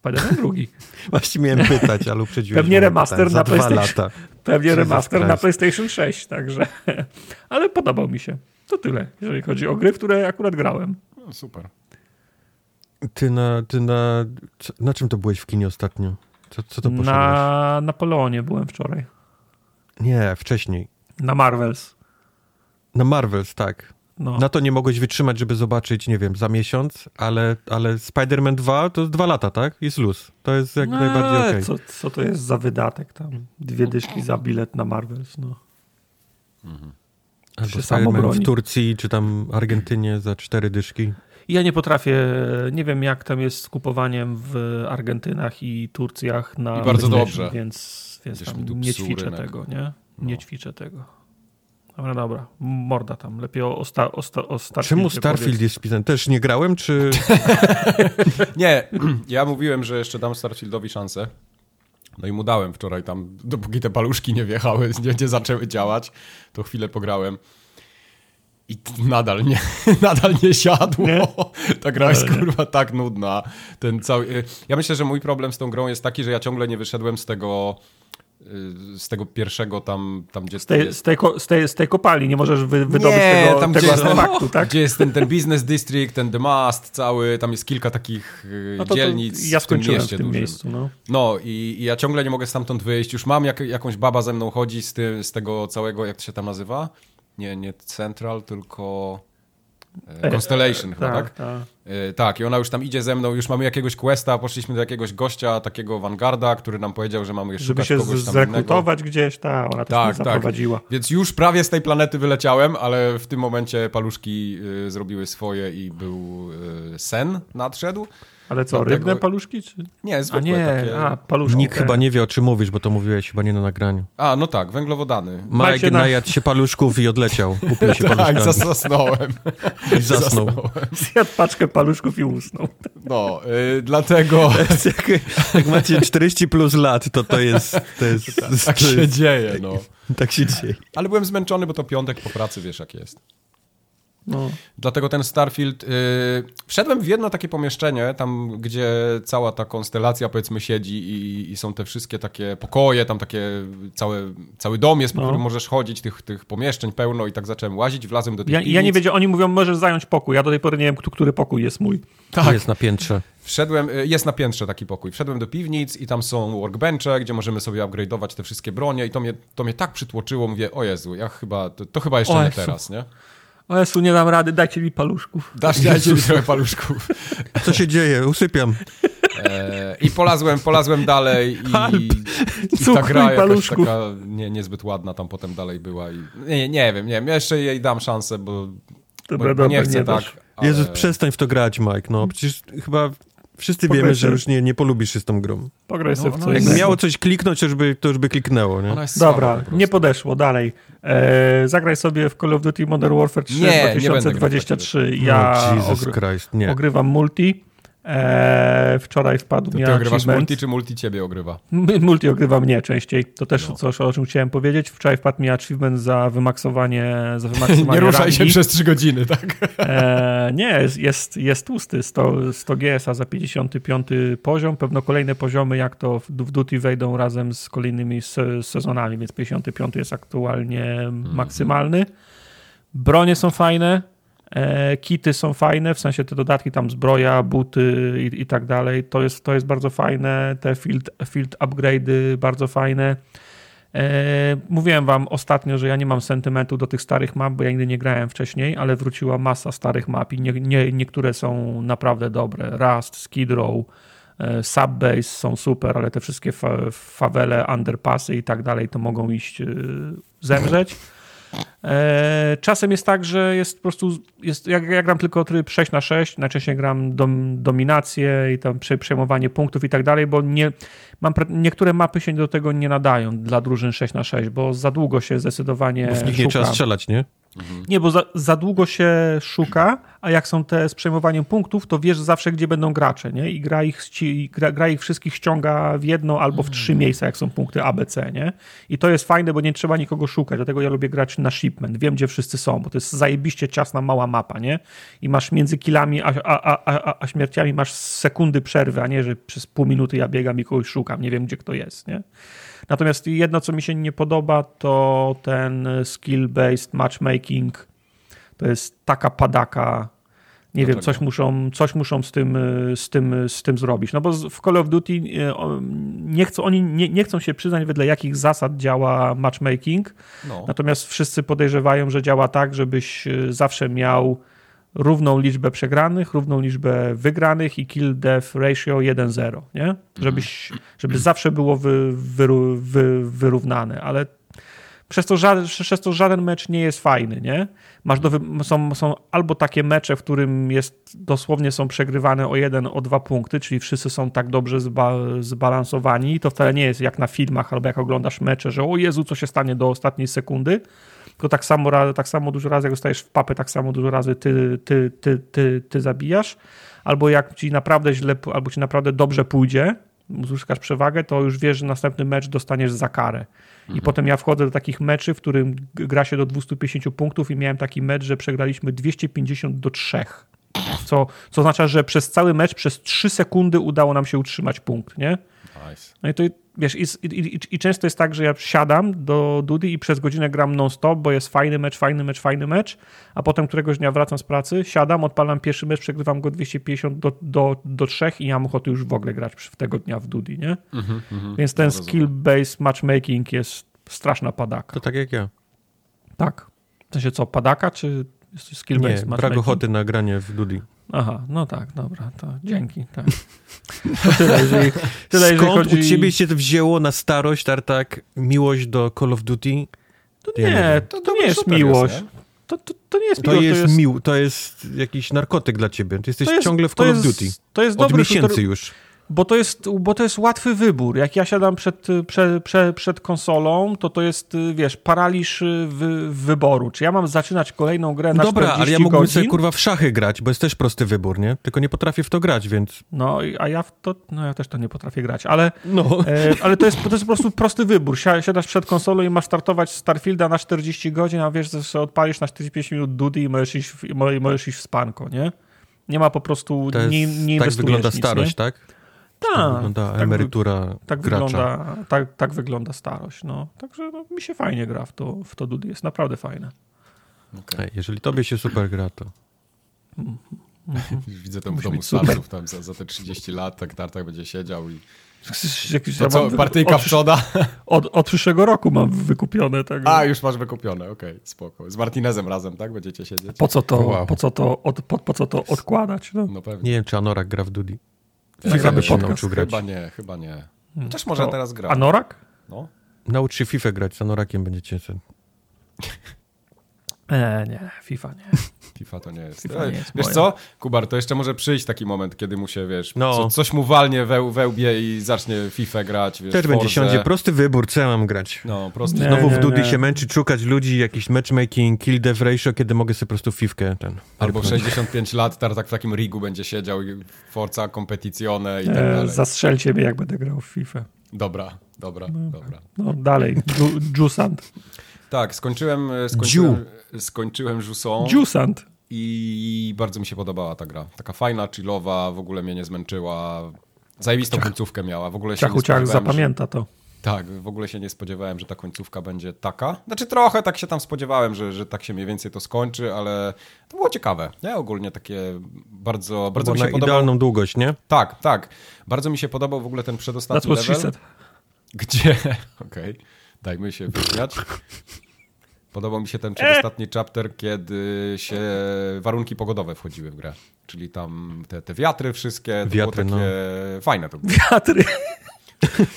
Speaker 3: Spider-Man drugi.
Speaker 2: Właśnie miałem pytać, ale uprzedziłeś.
Speaker 3: Pewnie remaster na PlayStation.
Speaker 2: lata.
Speaker 3: Pewnie remaster na. PlayStation 6, także. Ale podobał mi się. To tyle, jeżeli chodzi o gry, w które akurat grałem.
Speaker 1: No, super.
Speaker 2: Ty na, ty na, co- na czym to byłeś w kinie ostatnio? Co, co to poszedłeś?
Speaker 3: Na Napoleonie byłem wczoraj.
Speaker 2: Nie, wcześniej.
Speaker 3: Na Marvels.
Speaker 2: Na Marvels, tak.
Speaker 3: No.
Speaker 2: Na to nie mogłeś wytrzymać, żeby zobaczyć, nie wiem, za miesiąc, ale, ale Spider-Man 2 to jest dwa lata, tak? Jest luz. To jest jak najbardziej okej.
Speaker 3: Eee, co, co to jest za wydatek tam? Dwie dyszki za bilet na Marvels, no.
Speaker 2: Albo
Speaker 3: się samo
Speaker 2: Spider-Man w. Turcji, czy tam Argentynie za cztery dyszki.
Speaker 3: Ja nie potrafię, nie wiem jak tam jest z kupowaniem w Argentynach i Turcjach na
Speaker 1: I bardzo dobrze.
Speaker 3: Więc, więc nie ćwiczę
Speaker 1: rynek.
Speaker 3: tego, nie? Nie
Speaker 1: No.
Speaker 3: ćwiczę tego. Dobra, dobra. Morda tam. Lepiej o, sta, o, sta, o Starfieldzie
Speaker 2: Czemu Starfield
Speaker 3: powiedz.
Speaker 2: jest wpisany? Też nie grałem, czy...
Speaker 1: Nie, ja mówiłem, że jeszcze dam Starfieldowi szansę. No i mu dałem wczoraj tam, dopóki te paluszki nie wjechały, nie, nie zaczęły działać, to chwilę pograłem. I nadal nie, nadal nie siadło.
Speaker 3: Nie?
Speaker 1: Ta gra jest kurwa tak nudna. Ten cały... Ja myślę, że mój problem z tą grą jest taki, że ja ciągle nie wyszedłem z tego z tego pierwszego tam, tam gdzie
Speaker 3: Z tej, z, tej, z, tej, z tej kopalni nie możesz wy, wydobyć
Speaker 1: nie,
Speaker 3: tego,
Speaker 1: tam
Speaker 3: tego
Speaker 1: gdzie jest, ten,
Speaker 3: artefaktu, tak?
Speaker 1: gdzie jest ten, ten business district, ten The Mast cały, tam jest kilka takich y,
Speaker 3: No to, to
Speaker 1: dzielnic
Speaker 3: ja
Speaker 1: w tym
Speaker 3: skończyłem w
Speaker 1: mieście
Speaker 3: tym
Speaker 1: dużym.
Speaker 3: miejscu. No.
Speaker 1: No i, i ja ciągle nie mogę stamtąd wyjść. Już mam jak, jakąś baba ze mną chodzi z, tym, z tego całego, jak to się tam nazywa? Nie, nie Central, tylko Constellation chyba, tak?
Speaker 3: tak.
Speaker 1: E, tak, i ona już tam idzie ze mną, już mamy jakiegoś questa, poszliśmy do jakiegoś gościa, takiego Vanguarda, który nam powiedział, że mamy jeszcze
Speaker 3: Żeby się
Speaker 1: kogoś innego.
Speaker 3: zrekrutować gdzieś, ta, ona też
Speaker 1: Tak, tak.
Speaker 3: zaprowadziła.
Speaker 1: Więc już prawie z tej planety wyleciałem, ale w tym momencie paluszki y, zrobiły swoje i był y, sen nadszedł.
Speaker 3: Ale co,
Speaker 1: Dlatego-
Speaker 3: rybne paluszki? Czy...
Speaker 1: Nie,
Speaker 3: A
Speaker 1: zwykłe
Speaker 3: nie,
Speaker 1: takie.
Speaker 3: a paluszki.
Speaker 2: Nikt
Speaker 3: te.
Speaker 2: chyba nie wie, o czym mówisz, bo to mówiłeś chyba nie na nagraniu.
Speaker 1: A, no tak, węglowodany.
Speaker 2: Mike
Speaker 3: na-
Speaker 2: najadł się paluszków i odleciał. Upił się
Speaker 1: Tak,
Speaker 2: paluszkami
Speaker 1: zas- zasnąłem.
Speaker 2: i zasnął.
Speaker 3: Zjadł paczkę paluszków i usnął.
Speaker 1: No, y, dlatego
Speaker 2: jak, jak macie 40 plus lat, to to jest... To jest,
Speaker 1: tak
Speaker 2: to
Speaker 1: się
Speaker 2: jest,
Speaker 1: dzieje, no.
Speaker 2: tak się dzieje.
Speaker 1: Ale byłem zmęczony, bo to piątek po pracy, wiesz jak jest.
Speaker 3: No.
Speaker 1: Dlatego ten Starfield. Yy, wszedłem w jedno takie pomieszczenie, tam gdzie cała ta konstelacja powiedzmy siedzi i, i są te wszystkie takie pokoje, tam takie całe, cały dom jest, po
Speaker 3: No.
Speaker 1: którym możesz chodzić, tych, tych pomieszczeń pełno i tak zacząłem łazić, wlazłem do tych
Speaker 3: Ja,
Speaker 1: piwnic.
Speaker 3: ja nie wiedziałem, oni mówią, możesz zająć pokój. Ja do tej pory nie wiem, kto- który pokój jest mój.
Speaker 2: Tak. Jest na piętrze.
Speaker 1: Wszedłem, y, jest na piętrze taki pokój. Wszedłem do piwnic i tam są workbenche, gdzie możemy sobie upgrade'ować te wszystkie bronie i to mnie, to mnie tak przytłoczyło, mówię, o Jezu, ja chyba, to, to chyba jeszcze
Speaker 3: O
Speaker 1: nie teraz, nie?
Speaker 3: O Jezu, nie dam rady, dajcie mi paluszków.
Speaker 1: Dasz, dajcie mi trochę paluszków.
Speaker 2: Co się dzieje? Usypiam.
Speaker 1: E, I polazłem, polazłem dalej i, i ta gra jakaś taka nie, niezbyt ładna tam potem dalej była. I, nie, nie wiem, nie wiem, ja jeszcze jej dam szansę, bo,
Speaker 3: Dobra,
Speaker 1: bo, nie chcę
Speaker 3: nie
Speaker 1: tak. Ale...
Speaker 2: Jezus, przestań w to grać, Mike. No, przecież chyba wszyscy
Speaker 3: Pograj
Speaker 2: wiemy, że
Speaker 3: sobie.
Speaker 2: już nie, nie polubisz się z tą grą.
Speaker 3: Pograj
Speaker 1: No,
Speaker 3: sobie w
Speaker 1: no
Speaker 3: co
Speaker 1: jest-
Speaker 2: Jakby miało coś kliknąć, to już by, to już by kliknęło, nie?
Speaker 3: Dobra,
Speaker 1: po
Speaker 3: nie podeszło, dalej. E, zagraj sobie w Call of Duty Modern Warfare 3
Speaker 1: Nie, nie będę grał w
Speaker 3: 2023. Ja
Speaker 2: no, Jesus
Speaker 3: ogry-
Speaker 2: Christ, nie.
Speaker 3: ogrywam multi. E, wczoraj wpadł
Speaker 1: To
Speaker 3: mi
Speaker 1: ty ogrywasz multi, czy multi ciebie ogrywa?
Speaker 3: Multi ogrywa mnie częściej. To też
Speaker 1: No.
Speaker 3: coś, o czym chciałem powiedzieć. Wczoraj wpadł mi achievement za wymaksowanie, za wymaksowanie
Speaker 1: Nie ruszaj
Speaker 3: rangi.
Speaker 1: się przez 3 godziny, tak?
Speaker 3: E, nie, jest, jest, jest tłusty. 100, 100 GS-a za 55 poziom. Pewno kolejne poziomy, jak to w, w Duty wejdą razem z kolejnymi se, sezonami, więc 55 jest aktualnie maksymalny. Bronie są fajne. E, kity są fajne, w sensie te dodatki, tam zbroja, buty i, i tak dalej. To jest, to jest bardzo fajne. Te field, field upgrade'y bardzo fajne. E, mówiłem wam ostatnio, że ja nie mam sentymentu do tych starych map, bo ja nigdy nie grałem wcześniej, ale wróciła masa starych map i nie, nie, niektóre są naprawdę dobre. Rust, Skid Row, e, Subbase są super, ale te wszystkie fa fawele, underpassy i tak dalej to mogą iść zemrzeć. E, czasem jest tak, że jest po prostu, jest, jak, ja gram tylko tryb 6 na 6 najczęściej gram dom, dominację i tam przejmowanie punktów i tak dalej, bo nie, mam, niektóre mapy się do tego nie nadają dla drużyn 6 na 6 bo za długo się zdecydowanie
Speaker 2: Bo w nich nie
Speaker 3: szuka.
Speaker 2: trzeba strzelać, nie?
Speaker 3: Nie, bo za, za długo się szuka, a jak są te z przejmowaniem punktów, to wiesz zawsze, gdzie będą gracze, nie? I gra ich, ści, gra, gra ich wszystkich ściąga w jedno albo w trzy miejsca, jak są punkty ABC, nie? I to jest fajne, bo nie trzeba nikogo szukać, dlatego ja lubię grać na shipment. Wiem, gdzie wszyscy są, bo to jest zajebiście ciasna, mała mapa, nie? I masz między killami a, a, a, a, a śmierciami masz sekundy przerwy, a nie, że przez pół minuty ja biegam i kogoś szukam, nie wiem, gdzie kto jest, nie? Natomiast jedno, co mi się nie podoba, to ten skill-based matchmaking. To jest taka padaka. Nie wiem, coś muszą, coś muszą z tym, z, tym, z tym zrobić. No bo w Call of Duty nie chcą, oni nie, nie chcą się przyznać, wedle jakich zasad działa matchmaking. No. Natomiast wszyscy podejrzewają, że działa tak, żebyś zawsze miał równą liczbę przegranych, równą liczbę wygranych i kill death ratio 1-0, nie? Żebyś, żeby zawsze było wy, wy, wy, wyrównane, ale przez to, żaden, przez to żaden mecz nie jest fajny, nie? Masz do, są, są albo takie mecze, w którym jest dosłownie są przegrywane o jeden, o dwa punkty, czyli wszyscy są tak dobrze zba, zbalansowani, to wcale nie jest jak na filmach albo jak oglądasz mecze, że o Jezu, co się stanie do ostatniej sekundy, tylko tak samo, tak samo dużo razy, jak dostajesz w papę, tak samo dużo razy ty, ty, ty, ty, ty zabijasz. Albo jak ci naprawdę źle, albo ci naprawdę dobrze pójdzie, uzyskasz przewagę, to już wiesz, że następny mecz dostaniesz za karę. I mhm. potem ja wchodzę do takich meczy, w którym gra się do 250 punktów i miałem taki mecz, że przegraliśmy 250 do 3. Co, co oznacza, że przez cały mecz, przez 3 sekundy udało nam się utrzymać punkt, nie? Nice. No i to wiesz, i, i, i, często jest tak, że ja siadam do Dudy i przez godzinę gram non-stop, bo jest fajny mecz, fajny mecz, fajny mecz, a potem któregoś dnia wracam z pracy, siadam, odpalam pierwszy mecz, przegrywam go 250 do, do, do 3 i nie mam ochoty już w ogóle grać w tego dnia w Dudy, nie? Mm -hmm, Więc ten skill-based matchmaking jest straszna padaka.
Speaker 2: To tak jak ja.
Speaker 3: Tak. W sensie co, padaka, czy skill-based matchmaking?
Speaker 2: brak ochoty na granie w Dudy.
Speaker 3: Aha, no tak, dobra, to dzięki. Tak. To tyle, jeżeli, tyle,
Speaker 2: Skąd chodzi... u ciebie się to wzięło na starość, Tartak, miłość do Call of Duty?
Speaker 3: To nie, nie to, to, nie jest miłość. Jest, nie? To, to, to, nie jest
Speaker 2: to
Speaker 3: miłość.
Speaker 2: Jest to jest, mił, to jest jakiś narkotyk dla ciebie. Ty jesteś jest, ciągle w Call of Duty. To jest Od miesięcy shooter, już
Speaker 3: bo to, jest, bo to jest łatwy wybór. Jak ja siadam przed, przed, przed, przed konsolą, to to jest, wiesz, paraliż wy, wyboru. Czy ja mam zaczynać kolejną grę na Dobra, ale ja mógłbym godzin?
Speaker 2: sobie kurwa w szachy grać, bo jest też prosty wybór, nie? Tylko nie potrafię w to grać, więc...
Speaker 3: No, a ja w to, no ja też to nie potrafię grać, ale, no. e, ale to, jest, to jest po prostu prosty wybór. Siadasz przed konsolą i masz startować Starfielda na 40 godzin, a wiesz, że odpalisz na 45 minut Dudy i możesz iść, w, możesz iść w spanko, nie? Nie ma po prostu,
Speaker 2: to jest,
Speaker 3: nie, nie
Speaker 2: Tak wygląda nic, starość, nie? tak?
Speaker 3: Tak,
Speaker 2: wygląda tak, emerytura
Speaker 3: tak
Speaker 2: gracza.
Speaker 3: Wygląda, tak, tak wygląda starość. No. Także no, mi się fajnie gra w to, w to Dudy. Jest naprawdę fajne.
Speaker 2: Okay. Jeżeli tobie się super gra, to...
Speaker 1: Mm -hmm. Widzę tam w domu starców, tam za, za te 30 lat tak Tartak będzie siedział i
Speaker 3: Jakiś,
Speaker 1: to ja co, partyjka od, przoda?
Speaker 3: Od, od przyszłego roku mam wykupione. Tak.
Speaker 1: A, już masz wykupione, okej, okay, spoko. Z Martinezem razem, tak? Będziecie siedzieć?
Speaker 3: Po co to, wow. po co to, od, po, po co to odkładać? No. no
Speaker 2: pewnie. Nie wiem, czy Anorak gra w Dudi.
Speaker 1: Nagramy podcast. Chyba nie, chyba nie. Też może to, teraz gra.
Speaker 3: Anorak?
Speaker 1: No.
Speaker 2: Naucz się FIFA grać, z Anorakiem będziecie...
Speaker 3: E, nie, FIFA nie.
Speaker 1: FIFA to nie jest. FIFA nie jest wiesz moja. co, Kubar, to jeszcze może przyjść taki moment, kiedy mu się, wiesz, no. co, coś mu walnie we, we łbie i zacznie FIFA grać, wiesz,
Speaker 2: Też będzie siądzie, prosty wybór, co ja mam grać?
Speaker 1: No, prosty.
Speaker 2: Nie, Znowu nie, w Dudy się męczy, szukać ludzi, jakiś matchmaking, kill death ratio, kiedy mogę sobie po prostu fifkę ten...
Speaker 1: Albo 65 lat, tak w takim rigu będzie siedział i Forza, kompeticjone i tak dalej.
Speaker 3: Zastrzelcie mnie, jak będę grał w FIFA.
Speaker 1: Dobra, dobra, no, dobra.
Speaker 3: No dalej, Jusant.
Speaker 1: Tak, skończyłem, skończyłem, skończyłem Jusant.
Speaker 3: Jusant
Speaker 1: i bardzo mi się podobała ta gra. Taka fajna, chillowa, w ogóle mnie nie zmęczyła. Zajebistą Ciach. końcówkę miała. W ogóle się
Speaker 3: Ciachu, ciach zapamięta że... to.
Speaker 1: Tak, w ogóle się nie spodziewałem, że ta końcówka będzie taka. Znaczy trochę tak się tam spodziewałem, że, że tak się mniej więcej to skończy, ale to było ciekawe. Nie? Ogólnie takie bardzo, bardzo mi się podobało.
Speaker 2: idealną długość, nie?
Speaker 1: Tak, tak. Bardzo mi się podobał w ogóle ten przedostatni That's level. Gdzie... Okej, okay. Dajmy się wyśmiać. Podobał mi się ten przedostatni chapter, kiedy się warunki pogodowe wchodziły w grę. Czyli tam te, te wiatry wszystkie, to
Speaker 2: wiatry,
Speaker 1: było takie
Speaker 2: no.
Speaker 1: fajne to było.
Speaker 3: Wiatry.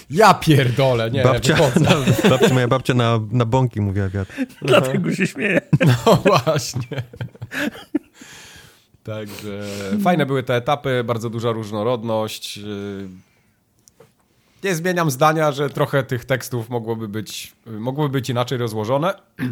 Speaker 1: Ja pierdolę, nie,
Speaker 2: babcia, na, babcia, moja babcia na, na bąki mówiła wiatr.
Speaker 3: Dlatego się śmieję.
Speaker 1: No właśnie. Także fajne były te etapy, bardzo duża różnorodność. Nie zmieniam zdania, że trochę tych tekstów mogłoby być, mogłoby być inaczej rozłożone.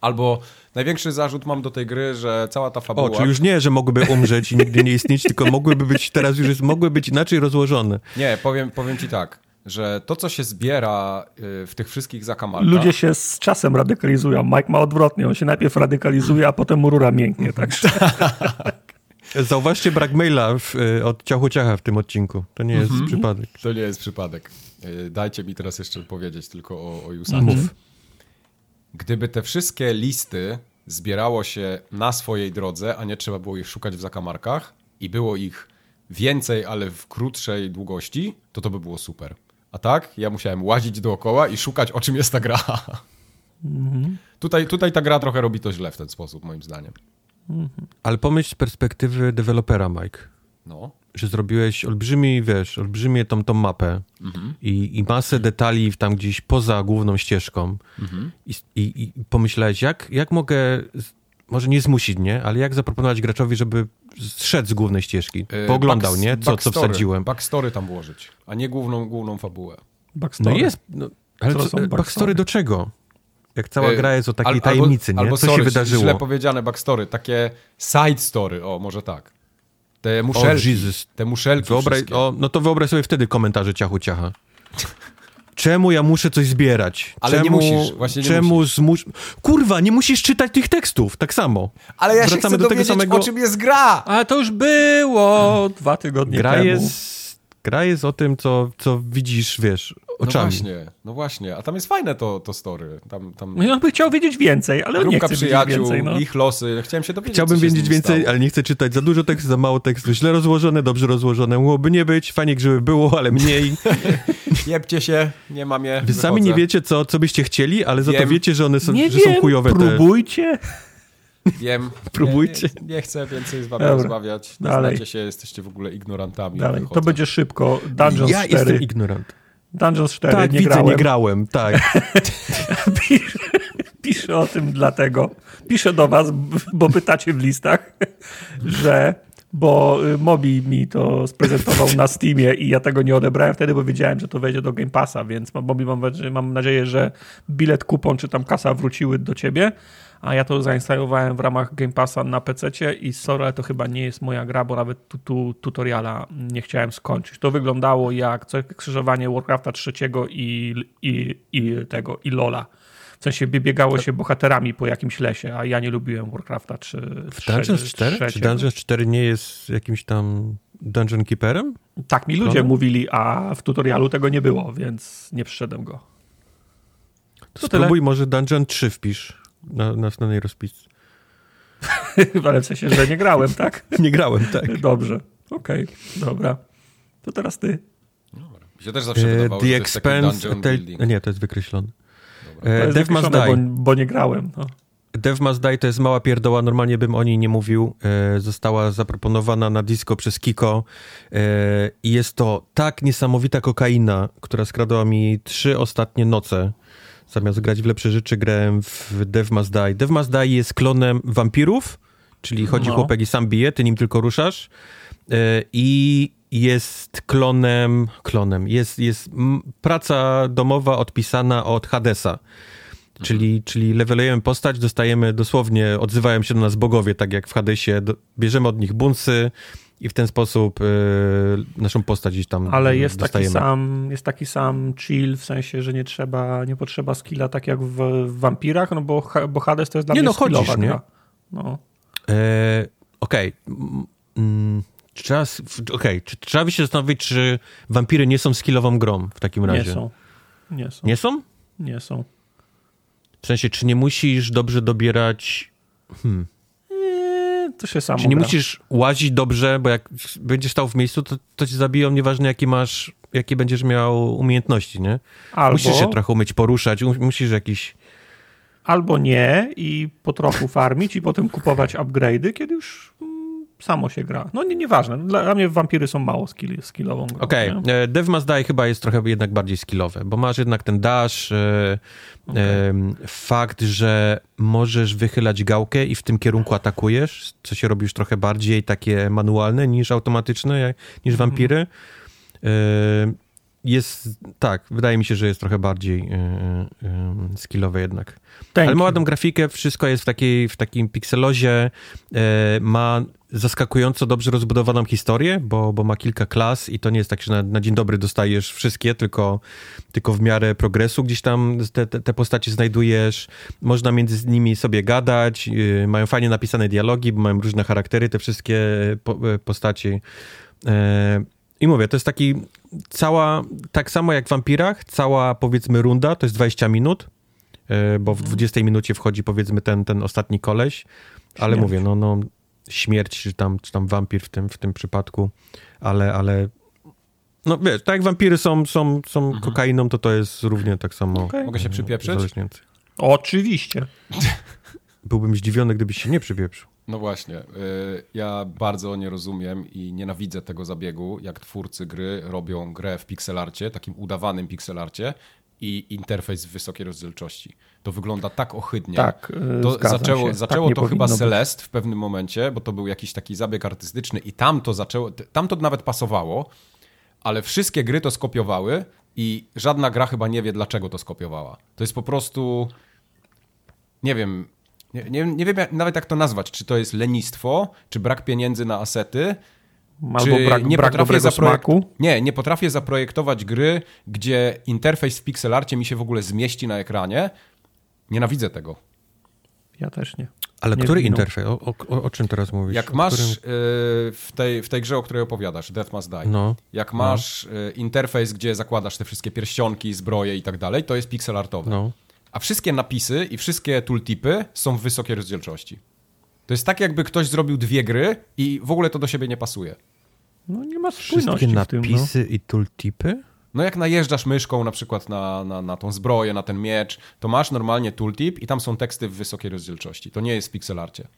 Speaker 1: Albo największy zarzut mam do tej gry, że cała ta
Speaker 2: O,
Speaker 1: fabuła...
Speaker 2: czyli już nie, że mogłyby umrzeć i nigdy nie istnieć, tylko mogłyby być, teraz już jest, mogły być inaczej rozłożone.
Speaker 1: Nie, powiem, powiem ci tak, że to, co się zbiera y, w tych wszystkich zakamarkach...
Speaker 3: Ludzie się z czasem radykalizują. Mike ma odwrotnie. On się najpierw radykalizuje, a potem mu rura mięknie. Także
Speaker 2: Zauważcie brak maila w, y, od Ciachu Ciacha w tym odcinku. To nie jest przypadek.
Speaker 1: To nie jest przypadek. Y, Dajcie mi teraz jeszcze powiedzieć tylko o, o Jusacie. Gdyby te wszystkie listy zbierało się na swojej drodze, a nie trzeba było ich szukać w zakamarkach i było ich więcej, ale w krótszej długości, to to by było super. A tak, ja musiałem łazić dookoła i szukać, o czym jest ta gra. Tutaj, tutaj ta gra trochę robi to źle w ten sposób, moim zdaniem.
Speaker 2: Ale pomyśl z perspektywy dewelopera, Mike,
Speaker 1: No.
Speaker 2: że zrobiłeś olbrzymi, wiesz, olbrzymie tą, tą mapę i, i masę detali tam gdzieś poza główną ścieżką I, i, i pomyślałeś, jak, jak mogę, może nie zmusić, nie, ale jak zaproponować graczowi, żeby zszedł z głównej ścieżki, pooglądał,
Speaker 1: backs-
Speaker 2: nie, co, co wsadziłem.
Speaker 1: Backstory tam włożyć, a nie główną, główną fabułę.
Speaker 2: No
Speaker 3: backstory.
Speaker 2: jest, no, ale
Speaker 3: Co
Speaker 2: co,
Speaker 3: są
Speaker 2: backstory.
Speaker 3: backstory
Speaker 2: do czego? Jak cała
Speaker 1: Y,
Speaker 2: gra jest o takiej
Speaker 1: al-
Speaker 2: tajemnicy, nie?
Speaker 1: Albo,
Speaker 2: co
Speaker 1: sorry,
Speaker 2: się wydarzyło?
Speaker 1: źle powiedziane backstory, takie side story, o może tak. Te muszelki,
Speaker 2: Jesus.
Speaker 1: te muszelki
Speaker 2: Wyobraź,
Speaker 1: wszystkie.
Speaker 2: o, no to wyobraź sobie wtedy komentarze ciachu ciacha. Czemu ja muszę coś zbierać?
Speaker 1: Ale nie
Speaker 2: czemu,
Speaker 1: musisz, właśnie nie
Speaker 2: czemu zmus... Kurwa, nie musisz czytać tych tekstów, tak samo.
Speaker 1: Ale ja się
Speaker 2: Wracamy
Speaker 1: chcę
Speaker 2: do tego samego-
Speaker 1: o czym jest gra!
Speaker 3: Ale to już było dwa tygodnie
Speaker 2: Gra
Speaker 3: temu.
Speaker 2: jest, gra jest o tym, co, co widzisz, wiesz,
Speaker 1: No
Speaker 2: oczami.
Speaker 1: właśnie, no właśnie, a tam jest fajne to, to story. Tam, tam
Speaker 3: No ja bym chciał wiedzieć więcej, ale on nie wiedzieć
Speaker 1: przyjaciół,
Speaker 3: więcej. No.
Speaker 1: ich losy. Chciałem się dowiedzieć,
Speaker 2: Chciałbym wiedzieć więcej,
Speaker 1: stało.
Speaker 2: ale nie chcę czytać za dużo tekstu, za mało tekstu. Źle rozłożone, dobrze rozłożone. Mogłoby nie być, fajnie, żeby było, ale mniej.
Speaker 1: Jebcie się, nie mam je,
Speaker 2: Wy sami nie
Speaker 1: wychodzę.
Speaker 2: wiecie, co, co byście chcieli, ale za to
Speaker 1: Wiem.
Speaker 2: wiecie, że one są,
Speaker 3: Nie
Speaker 2: że
Speaker 3: wiem,
Speaker 2: są chujowe te...
Speaker 3: próbujcie.
Speaker 1: Wiem.
Speaker 2: Próbujcie.
Speaker 1: Nie, nie chcę więcej z wami
Speaker 3: Dobra.
Speaker 1: rozmawiać. Nie
Speaker 3: Dalej.
Speaker 1: znacie się, jesteście w ogóle ignorantami.
Speaker 3: Dalej,
Speaker 1: Wychodzę.
Speaker 3: to będzie szybko. Dungeons
Speaker 2: Ja
Speaker 3: 4.
Speaker 2: jestem ignorant.
Speaker 3: Dungeons 4
Speaker 2: Tak,
Speaker 3: nie
Speaker 2: widzę,
Speaker 3: grałem.
Speaker 2: nie grałem, tak.
Speaker 3: Piszę, piszę o tym dlatego. Piszę do was, bo pytacie w listach, że bo y, Mobi mi to sprezentował na Steamie i ja tego nie odebrałem wtedy, bo wiedziałem, że to wejdzie do Game Passa, więc Mobi mam, mam nadzieję, że bilet, kupon czy tam kasa wróciły do ciebie, a ja to zainstalowałem w ramach Game Passa na PC i sorry, ale to chyba nie jest moja gra, bo nawet tu, tu, tutoriala nie chciałem skończyć. To wyglądało jak coś skrzyżowanie Warcrafta trzeciego i, i, i tego, i Lola. W sensie bie- biegało się bohaterami po jakimś lesie, a ja nie lubiłem Warcrafta czy
Speaker 2: W Dungeons 4? Czy Dungeons 4 nie jest jakimś tam Dungeon Keeperem?
Speaker 3: Tak mi ludzie
Speaker 2: Prawda?
Speaker 3: mówili, a w tutorialu tego nie było, więc nie przyszedłem go.
Speaker 2: To
Speaker 3: tyle.
Speaker 2: spróbuj może Dungeon 3 wpisz na, na znanej rozpisce.
Speaker 3: Ale w sensie, że nie grałem, tak?
Speaker 2: Nie grałem, tak.
Speaker 3: Dobrze. Okej, dobra. To teraz ty.
Speaker 1: Mi się też zawsze
Speaker 2: E,
Speaker 1: wydawało,
Speaker 2: The
Speaker 1: że to jest taki
Speaker 2: Expense... Te, nie, to jest wykreślone. E, Dev Must Die.
Speaker 3: Bo, bo nie grałem. No.
Speaker 2: Dev Must Die to jest mała pierdoła, normalnie bym o niej nie mówił. E, została zaproponowana na disco przez Kiko e, i jest to tak niesamowita kokaina, która skradła mi trzy ostatnie noce. Zamiast grać w lepsze rzeczy, grałem w Dev Must Die. Dev Must Die jest klonem wampirów, czyli chodzi
Speaker 3: No.
Speaker 2: chłopak i sam bije, ty nim tylko ruszasz. E, I jest klonem, klonem, jest, jest praca domowa odpisana od Hadesa. Czyli, czyli levelujemy postać, dostajemy dosłownie, odzywają się do nas bogowie, tak jak w Hadesie, do, bierzemy od nich bunsy i w ten sposób y, naszą postać gdzieś tam
Speaker 3: Ale
Speaker 2: y,
Speaker 3: jest taki, sam, jest taki sam chill, w sensie, że nie trzeba, nie potrzeba skilla tak jak w, w wampirach, no bo, bo Hades to jest dla
Speaker 2: Nie
Speaker 3: mnie
Speaker 2: no, chodzisz,
Speaker 3: skillowa
Speaker 2: nie?
Speaker 3: gra. No.
Speaker 2: E, Okej. Mm, czy trzeba, okej, czy trzeba by się zastanowić, czy wampiry nie są skillową grą w takim razie?
Speaker 3: Nie są. Nie są.
Speaker 2: Nie są?
Speaker 3: Nie są.
Speaker 2: W sensie, czy nie musisz dobrze dobierać...
Speaker 3: Eee, to się samo
Speaker 2: Czy nie
Speaker 3: gra.
Speaker 2: musisz łazić dobrze, bo jak będziesz stał w miejscu, to, to cię zabiją, nieważne jakie masz, jakie będziesz miał umiejętności, nie?
Speaker 3: Albo,
Speaker 2: Musisz się trochę umieć poruszać, mu- musisz jakiś...
Speaker 3: albo nie i po trochu farmić i potem kupować upgrade'y, kiedy już samo się gra. No nie, nieważne. Dla mnie wampiry są mało skill, skillową grą.
Speaker 2: Okej, okay. Dev Must Die chyba jest trochę jednak bardziej skillowe, bo masz jednak ten dash, e, okay. e, fakt, że możesz wychylać gałkę i w tym kierunku atakujesz, co się robi już trochę bardziej takie manualne niż automatyczne, niż mhm. wampiry. E, jest, tak, wydaje mi się, że jest trochę bardziej yy, yy, skillowe jednak. Thank Ale ma ładną grafikę, wszystko jest w, takiej, w takim pikselozie, yy, ma zaskakująco dobrze rozbudowaną historię, bo, bo ma kilka klas i to nie jest tak, że na, na dzień dobry dostajesz wszystkie, tylko, tylko w miarę progresu gdzieś tam te, te, postacie znajdujesz, można między nimi sobie gadać, yy, mają fajnie napisane dialogi, bo mają różne charaktery, te wszystkie po, postaci. I mówię, to jest taki cała, tak samo jak w Wampirach, cała powiedzmy runda to jest 20 minut, e, bo w 20 mhm. minucie wchodzi powiedzmy ten, ten ostatni koleś, ale mówię, no, no śmierć, czy tam, czy tam wampir w tym, w tym przypadku, ale, ale no wiesz, tak jak wampiry są, są, są mhm. kokainą, to to jest równie tak samo.
Speaker 1: Okay. Mogę się przypieprzyć?
Speaker 3: Oczywiście.
Speaker 2: Byłbym zdziwiony, gdybyś się nie przypieprzył.
Speaker 1: No właśnie. Y, ja bardzo nie rozumiem i nienawidzę tego zabiegu, jak twórcy gry robią grę w pixelarcie, takim udawanym pixelarcie i interfejs w wysokiej rozdzielczości. To wygląda tak ohydnie.
Speaker 3: Tak,
Speaker 1: y, to zaczęło, się. zaczęło tak to chyba Celest w pewnym momencie, bo to był jakiś taki zabieg artystyczny i tam to zaczęło, tam to nawet pasowało, ale wszystkie gry to skopiowały i żadna gra chyba nie wie, dlaczego to skopiowała. To jest po prostu nie wiem, nie, nie, nie wiem nawet jak to nazwać, czy to jest lenistwo, czy brak pieniędzy na asety,
Speaker 3: Albo czy brak, nie brak potrafię smaku?
Speaker 1: Nie, nie potrafię zaprojektować gry, gdzie interfejs w pixelarcie mi się w ogóle zmieści na ekranie. Nienawidzę tego.
Speaker 3: Ja też nie.
Speaker 2: Ale
Speaker 3: nie
Speaker 2: który zginął. interfejs? O, o, o, czym teraz mówisz?
Speaker 1: Jak masz którym... y, w, tej, w tej grze, o której opowiadasz, Death Must Die, no. jak masz no. y, interfejs, gdzie zakładasz te wszystkie pierścionki, zbroje i tak dalej, to jest pixelartowe. No a wszystkie napisy i wszystkie tooltipy są w wysokiej rozdzielczości. To jest tak, jakby ktoś zrobił dwie gry i w ogóle to do siebie nie pasuje.
Speaker 3: No nie ma spójności
Speaker 2: Wszystkie
Speaker 3: tym,
Speaker 2: napisy no. i tooltipy?
Speaker 1: No jak najeżdżasz myszką na przykład na, na, na tą zbroję, na ten miecz, to masz normalnie tooltip i tam są teksty w wysokiej rozdzielczości. To nie jest w pixelarcie.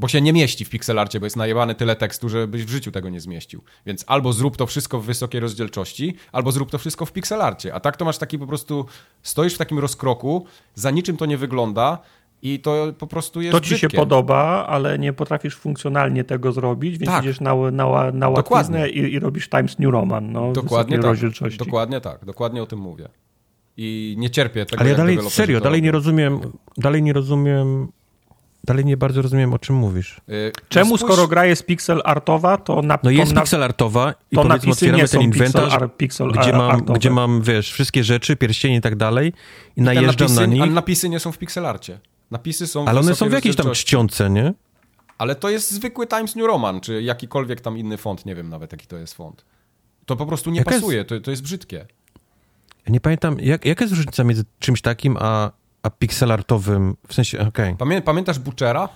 Speaker 1: Bo się nie mieści w pixelarcie, bo jest najebane tyle tekstu, żebyś w życiu tego nie zmieścił. Więc albo zrób to wszystko w wysokiej rozdzielczości, albo zrób to wszystko w pixelarcie. A tak to masz taki po prostu, stoisz w takim rozkroku, za niczym to nie wygląda, i to po prostu jest
Speaker 3: To ci
Speaker 1: brzydkie.
Speaker 3: się podoba, ale nie potrafisz funkcjonalnie tego zrobić, więc tak. idziesz na, na, na łatwiznę i, i, robisz Times New Roman. No,
Speaker 1: dokładnie tak. rozdzielczości. Dokładnie tak. Dokładnie o tym mówię. I nie cierpię tego,
Speaker 2: Ale ja dalej, serio, dalej nie rozumiem, dalej nie rozumiem Dalej nie bardzo rozumiem, o czym mówisz.
Speaker 3: Yy, Czemu, spójrz... skoro gra jest pixel artowa, to na
Speaker 2: No jest na... pixel artowa i to powiedzmy otwieramy ten inwentarz, pixel, pixel gdzie, mam, gdzie mam, wiesz, wszystkie rzeczy, pierścienie i tak dalej i, I najeżdżam napisy, na nich. Ale
Speaker 1: napisy nie są w pixelarcie. Napisy są
Speaker 2: Ale one są w jakiejś tam czcionce, nie?
Speaker 1: Ale to jest zwykły Times New Roman, czy jakikolwiek tam inny font, nie wiem nawet jaki to jest font. To po prostu nie Jaka pasuje, jest... to, to jest brzydkie.
Speaker 2: Ja nie pamiętam, jak, jaka jest różnica między czymś takim, a a pixelartowym, w sensie, okej. Okay.
Speaker 1: Pamię, pamiętasz Butchera?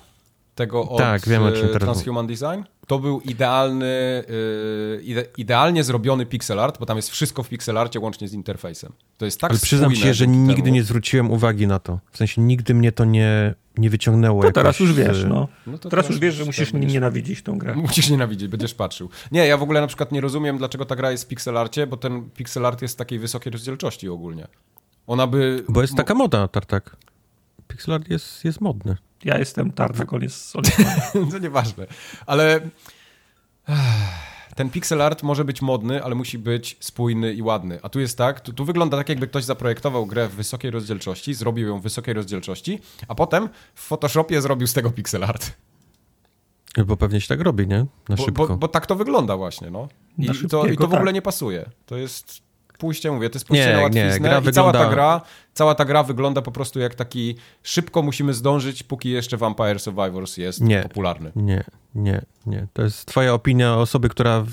Speaker 1: Tego od tak, wiem, o czym teraz Transhuman Design? To był idealny, yy, ide, idealnie zrobiony pixel art, bo tam jest wszystko w pixelarcie łącznie z interfejsem. To jest tak
Speaker 2: Ale przyznam się, że nigdy temu. nie zwróciłem uwagi na to. W sensie nigdy mnie to nie, nie wyciągnęło.
Speaker 3: To teraz już wiesz, no. no teraz, teraz, już wiesz, że musisz będziesz... nienawidzić tą grę.
Speaker 1: Musisz nienawidzić, będziesz patrzył. Nie, ja w ogóle na przykład nie rozumiem, dlaczego ta gra jest w pixelarcie, bo ten pixel art jest takiej wysokiej rozdzielczości ogólnie. Ona by...
Speaker 2: Bo jest taka moda, Tartak. Pixel art jest, jest modny.
Speaker 3: Ja jestem Tartak, on jest
Speaker 1: To nieważne. Ale ten pixel art może być modny, ale musi być spójny i ładny. A tu jest tak, tu, tu, wygląda tak, jakby ktoś zaprojektował grę w wysokiej rozdzielczości, zrobił ją w wysokiej rozdzielczości, a potem w Photoshopie zrobił z tego pixel art.
Speaker 2: Bo pewnie się tak robi, nie? Na
Speaker 1: bo,
Speaker 2: szybko.
Speaker 1: Bo, bo tak to wygląda właśnie, no. I, to, i to w ogóle tak. nie pasuje. To jest pójście, mówię, to jest pójście nie, na łatwiznę nie, gra i wygląda... cała ta gra, cała ta gra wygląda po prostu jak taki szybko musimy zdążyć, póki jeszcze Vampire Survivors jest nie, popularny.
Speaker 2: Nie, nie, nie. To jest twoja opinia osoby, która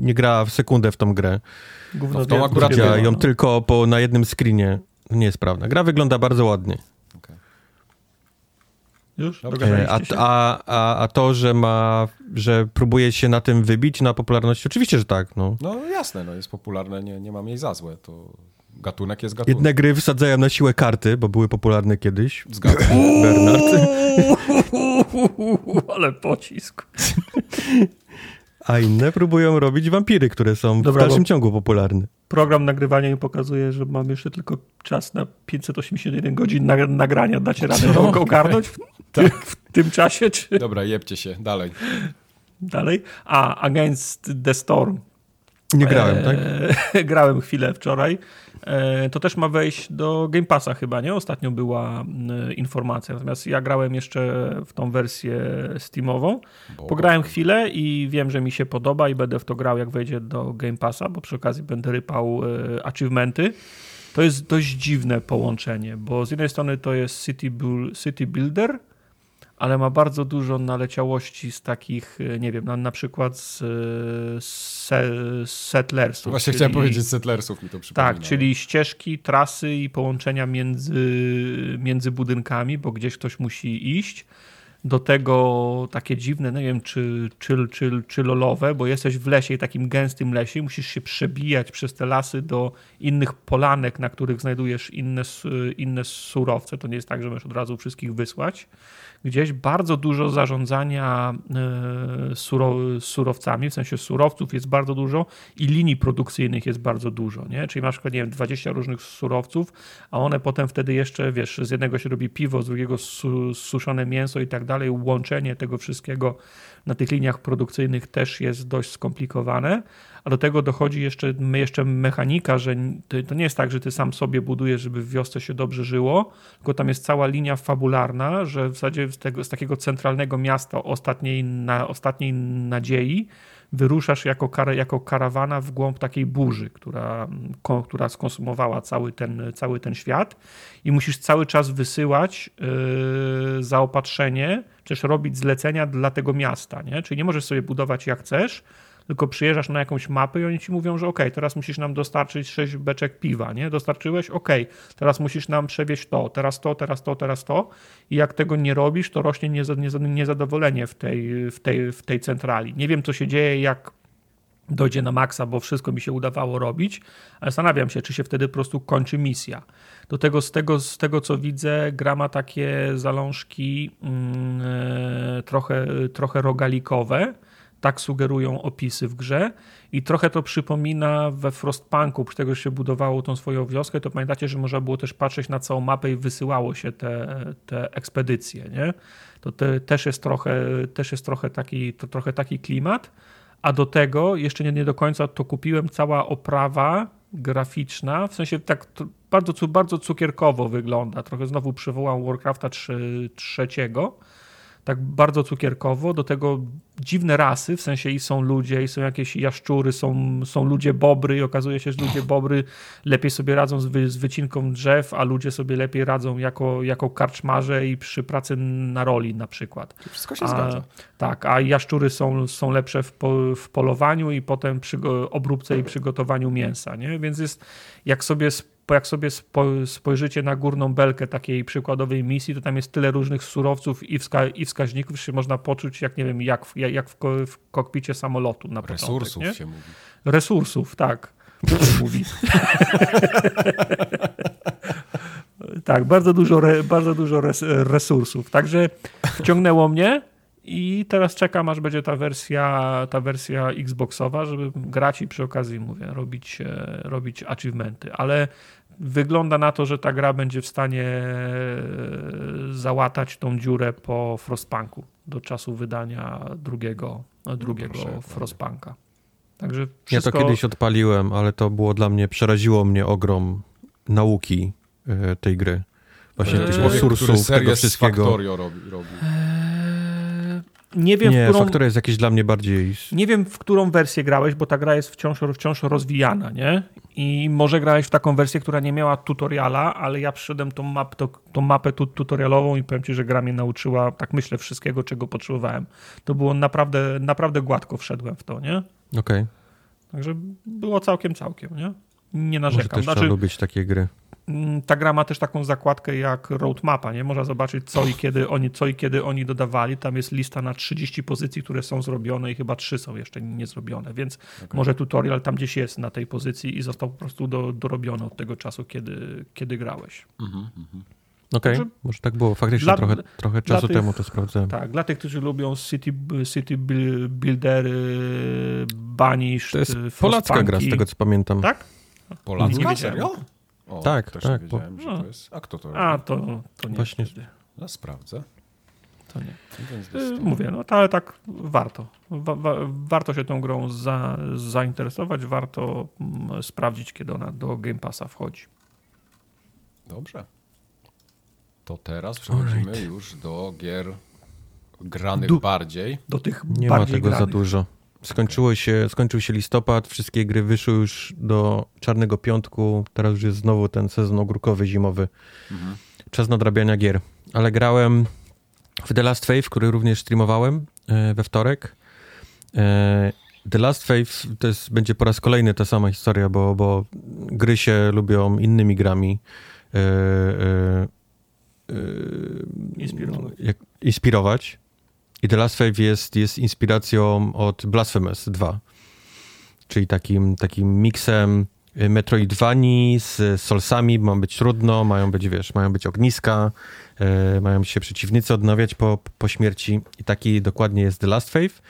Speaker 2: nie grała w sekundę w tą grę.
Speaker 1: Gówno w tą akurat
Speaker 2: ja ją tylko po, na jednym screenie. Nie jest prawda. Gra wygląda bardzo ładnie.
Speaker 3: Już?
Speaker 2: E, a, a, a, a to, że ma, że próbuje się na tym wybić, na popularności, oczywiście, że tak. No,
Speaker 1: no jasne, no jest popularne, nie, nie mam jej za złe, to Gatunek jest gatunek.
Speaker 2: Jedne gry wysadzają na siłę karty, bo były popularne kiedyś.
Speaker 1: Zgadzam.
Speaker 2: Bernard.
Speaker 3: Ale pocisk.
Speaker 2: A inne próbują robić wampiry, które są
Speaker 3: Dobra,
Speaker 2: w dalszym ciągu popularne.
Speaker 3: Program nagrywania mi pokazuje, że mam jeszcze tylko czas na 581 godzin na, nagrania. Dacie radę to ogarnąć w, ty, w tym czasie, czy
Speaker 1: Dobra, jebcie się, dalej.
Speaker 3: dalej? A, Against the Storm.
Speaker 2: Nie grałem, tak?
Speaker 3: E, grałem chwilę wczoraj. E, to też ma wejść do Game Passa chyba, nie? Ostatnio była e, informacja. Natomiast ja grałem jeszcze w tą wersję Steamową. Pograłem chwilę i wiem, że mi się podoba i będę w to grał, jak wejdzie do Game Passa, bo przy okazji będę rypał e, achievementy. To jest dość dziwne połączenie, bo z jednej strony to jest City, City Builder, ale ma bardzo dużo naleciałości z takich, e, nie wiem, na, na przykład z, e, z Settlersów.
Speaker 1: Właśnie
Speaker 3: czyli-
Speaker 1: chciałem powiedzieć Settlersów mi to przypomina.
Speaker 3: tak, czyli ścieżki, trasy i połączenia między, między budynkami, bo gdzieś ktoś musi iść. Do tego takie dziwne, nie wiem, czy, czy, czy, czy lolowe, bo jesteś w lesie, takim gęstym lesie, musisz się przebijać przez te lasy do innych polanek, na których znajdujesz inne, inne surowce. To nie jest tak, że możesz od razu wszystkich wysłać. Gdzieś bardzo dużo zarządzania e, suro, surowcami, w sensie surowców jest bardzo dużo i linii produkcyjnych jest bardzo dużo, nie? Czyli masz, nie wiem, 20 różnych surowców, a one potem wtedy jeszcze, wiesz, z jednego się robi piwo, z drugiego su, suszone mięso i tak dalej. Łączenie tego wszystkiego na tych liniach produkcyjnych też jest dość skomplikowane, a do tego dochodzi jeszcze, jeszcze mechanika, że to, nie jest tak, że ty sam sobie budujesz, żeby w wiosce się dobrze żyło, tylko tam jest cała linia fabularna, że w zasadzie z, tego, z takiego centralnego miasta ostatniej, na, ostatniej nadziei wyruszasz jako, kar, jako karawana w głąb takiej burzy, która, ko, która skonsumowała cały ten, cały ten świat i musisz cały czas wysyłać yy, zaopatrzenie, czy też robić zlecenia dla tego miasta, nie? Czyli nie możesz sobie budować jak chcesz, tylko przyjeżdżasz na jakąś mapę i oni ci mówią, że ok, teraz musisz nam dostarczyć 6 beczek piwa, nie? Dostarczyłeś? Ok, teraz musisz nam przewieźć to, teraz to, teraz to, teraz to i jak tego nie robisz, to rośnie nieza- nieza- niezadowolenie w tej, w, tej, w tej centrali. Nie wiem, co się dzieje, jak dojdzie na maksa, bo wszystko mi się udawało robić, ale zastanawiam się, czy się wtedy po prostu kończy misja. Do tego, z tego, z tego co widzę, gra ma takie zalążki e, trochę, trochę rogalikowe, tak sugerują opisy w grze. I trochę to przypomina we Frostpunku, przy tego, się budowało tą swoją wioskę, to pamiętacie, że można było też patrzeć na całą mapę i wysyłało się te, te ekspedycje, nie? To te, też jest trochę, też jest trochę taki, to trochę taki klimat, a do tego jeszcze nie, nie do końca to kupiłem, cała oprawa graficzna, w sensie tak bardzo, bardzo cukierkowo wygląda, trochę znowu przywołam Warcrafta trze- trzeciego, tak bardzo cukierkowo, do tego dziwne rasy, w sensie i są ludzie, i są jakieś jaszczury, są, są ludzie bobry i okazuje się, że ludzie bobry lepiej sobie radzą z, wy, z wycinką drzew, a ludzie sobie lepiej radzą jako, jako karczmarze i przy pracy na roli na przykład.
Speaker 1: Wszystko się
Speaker 3: A,
Speaker 1: zgadza.
Speaker 3: tak, a jaszczury są, są lepsze w, po, w polowaniu i potem przy obróbce i przygotowaniu mięsa, nie? Więc jest, jak sobie, sp- jak sobie spo, spojrzycie na górną belkę takiej przykładowej misji, to tam jest tyle różnych surowców i, wska, i wskaźników, że się można poczuć, jak nie wiem, jak, w- jak w, ko- w kokpicie samolotu na początek,
Speaker 1: Resursów
Speaker 3: nie?
Speaker 1: się mówi.
Speaker 3: Resursów, tak. Mówi. tak, bardzo dużo, re, bardzo dużo res, resursów. Także wciągnęło mnie i teraz czekam, aż będzie ta wersja, ta wersja Xboxowa, żeby grać i przy okazji, mówię, robić, e, robić achievementy. Ale wygląda na to, że ta gra będzie w stanie e, załatać tą dziurę po Frostpunku do czasu wydania drugiego, drugiego
Speaker 1: proszę, panie.
Speaker 3: Frostpunka. Także
Speaker 2: Ja
Speaker 3: wszystko...
Speaker 2: to kiedyś odpaliłem, ale to było dla mnie, przeraziło mnie ogrom nauki e, tej gry. Właśnie
Speaker 3: Eee,
Speaker 2: tych resursów, tego wszystkiego.
Speaker 1: Robi. robi.
Speaker 3: Nie wiem, w
Speaker 2: Nie,
Speaker 3: którą,
Speaker 2: Factorio jest jakieś dla mnie bardziej...
Speaker 3: nie wiem, w którą wersję grałeś, bo ta gra jest wciąż, wciąż rozwijana, nie? I może grałeś w taką wersję, która nie miała tutoriala, ale ja przyszedłem tą, map, to, tą mapę tu, tutorialową i powiem ci, że gra mnie nauczyła, tak myślę, wszystkiego, czego potrzebowałem. To było naprawdę, naprawdę gładko wszedłem w to, nie?
Speaker 2: Okej,
Speaker 3: Także było całkiem, całkiem, nie? Nie
Speaker 2: może
Speaker 3: narzekam.
Speaker 2: też
Speaker 3: Znaczy,
Speaker 2: trzeba lubić takie gry.
Speaker 3: Mm, ta gra ma też taką zakładkę jak roadmapa, nie? Można zobaczyć co i kiedy oni, co i kiedy oni dodawali. Tam jest lista na 30 pozycji, które są zrobione i chyba 3 są jeszcze nie zrobione, więc okay. może tutorial tam gdzieś jest na tej pozycji i został po prostu do, dorobiony od tego czasu, kiedy, kiedy grałeś. Mhm,
Speaker 2: mhm. Okej, okay. może tak było. Faktycznie dla, trochę, trochę czasu tych, temu to sprawdzałem.
Speaker 3: Tak, dla tych, którzy lubią City, city Buildery, Banish,
Speaker 2: To jest polacka gra, z tego co pamiętam.
Speaker 3: Tak?
Speaker 1: Polacka? Serio?
Speaker 2: O, tak, tak.
Speaker 1: Bo... że to jest. A kto to robi?
Speaker 3: A, to, to nie
Speaker 2: Właśnie.
Speaker 1: No, sprawdzę.
Speaker 3: To nie. Y, mówię, no to, ale tak warto. Wa, wa, warto się tą grą za, zainteresować, warto mm, sprawdzić, kiedy ona do Game Passa wchodzi.
Speaker 1: Dobrze. To teraz przechodzimy right. już do gier granych du bardziej.
Speaker 3: Do tych
Speaker 2: Nie
Speaker 3: ma
Speaker 2: tego
Speaker 3: granych.
Speaker 2: za dużo. Skończyło się, skończył się listopad, wszystkie gry wyszły już do Czarnego Piątku, teraz już jest znowu ten sezon ogórkowy, zimowy. Mhm. Czas nadrabiania gier. Ale grałem w The Last Faith, który również streamowałem e, we wtorek. E, The Last Faith to jest, będzie po raz kolejny ta sama historia, bo, bo gry się lubią innymi grami. E,
Speaker 3: inspirować.
Speaker 2: Jak, inspirować. I The Last Faith jest, jest inspiracją od Blasphemous 2, czyli takim, takim miksem Metroidvanii z Solsami, ma być trudno, mają być, wiesz, mają być ogniska, e, mają się przeciwnicy odnawiać po, po śmierci i taki dokładnie jest The Last Faith.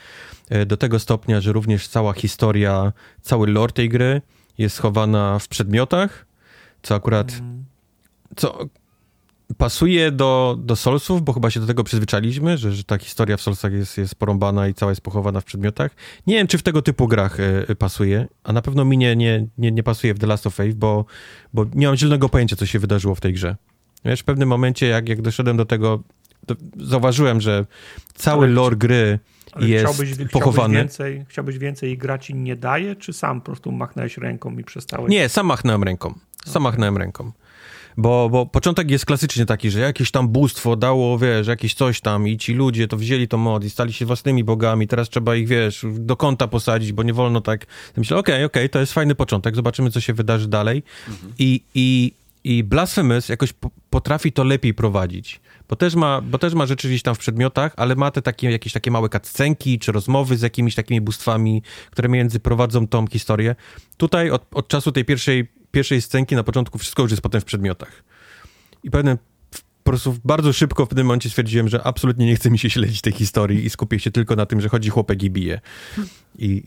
Speaker 2: E, do tego stopnia, że również cała historia, cały lore tej gry jest schowana w przedmiotach, co akurat, mm. co pasuje do, do Soulsów, bo chyba się do tego przyzwyczailiśmy, że, że ta historia w Soulsach jest, jest porąbana i cała jest pochowana w przedmiotach. Nie wiem, czy w tego typu grach y, pasuje, a na pewno mi nie, nie, nie, nie pasuje w The Last of Faith, bo, bo nie mam zielonego pojęcia, co się wydarzyło w tej grze. Wiesz, w pewnym momencie, jak, jak doszedłem do tego, zauważyłem, że cały ale, lore gry jest chciałbyś, pochowany.
Speaker 3: Chciałbyś więcej, chciałbyś więcej grać i nie daje, czy sam po prostu machnąłeś ręką i przestałeś?
Speaker 2: Nie, sam machnąłem ręką. Sam okay. machnąłem ręką. Bo, bo początek jest klasycznie taki, że jakieś tam bóstwo dało, wiesz, jakieś coś tam i ci ludzie to wzięli to mod i stali się własnymi bogami, teraz trzeba ich, wiesz, do kąta posadzić, bo nie wolno tak. Myślę, okej, okay, okej, okay, to jest fajny początek, zobaczymy, co się wydarzy dalej. Mhm. I, i, I Blasphemous jakoś potrafi to lepiej prowadzić. Bo też, ma, bo też ma rzeczy gdzieś tam w przedmiotach, ale ma te takie, jakieś takie małe cutscenki, czy rozmowy z jakimiś takimi bóstwami, które między prowadzą tą historię. Tutaj od, od czasu tej pierwszej pierwszej scenki na początku wszystko już jest potem w przedmiotach. I pewnie po prostu bardzo szybko w pewnym momencie stwierdziłem, że absolutnie nie chce mi się śledzić tej historii i skupię się tylko na tym, że chodzi chłopek i bije. I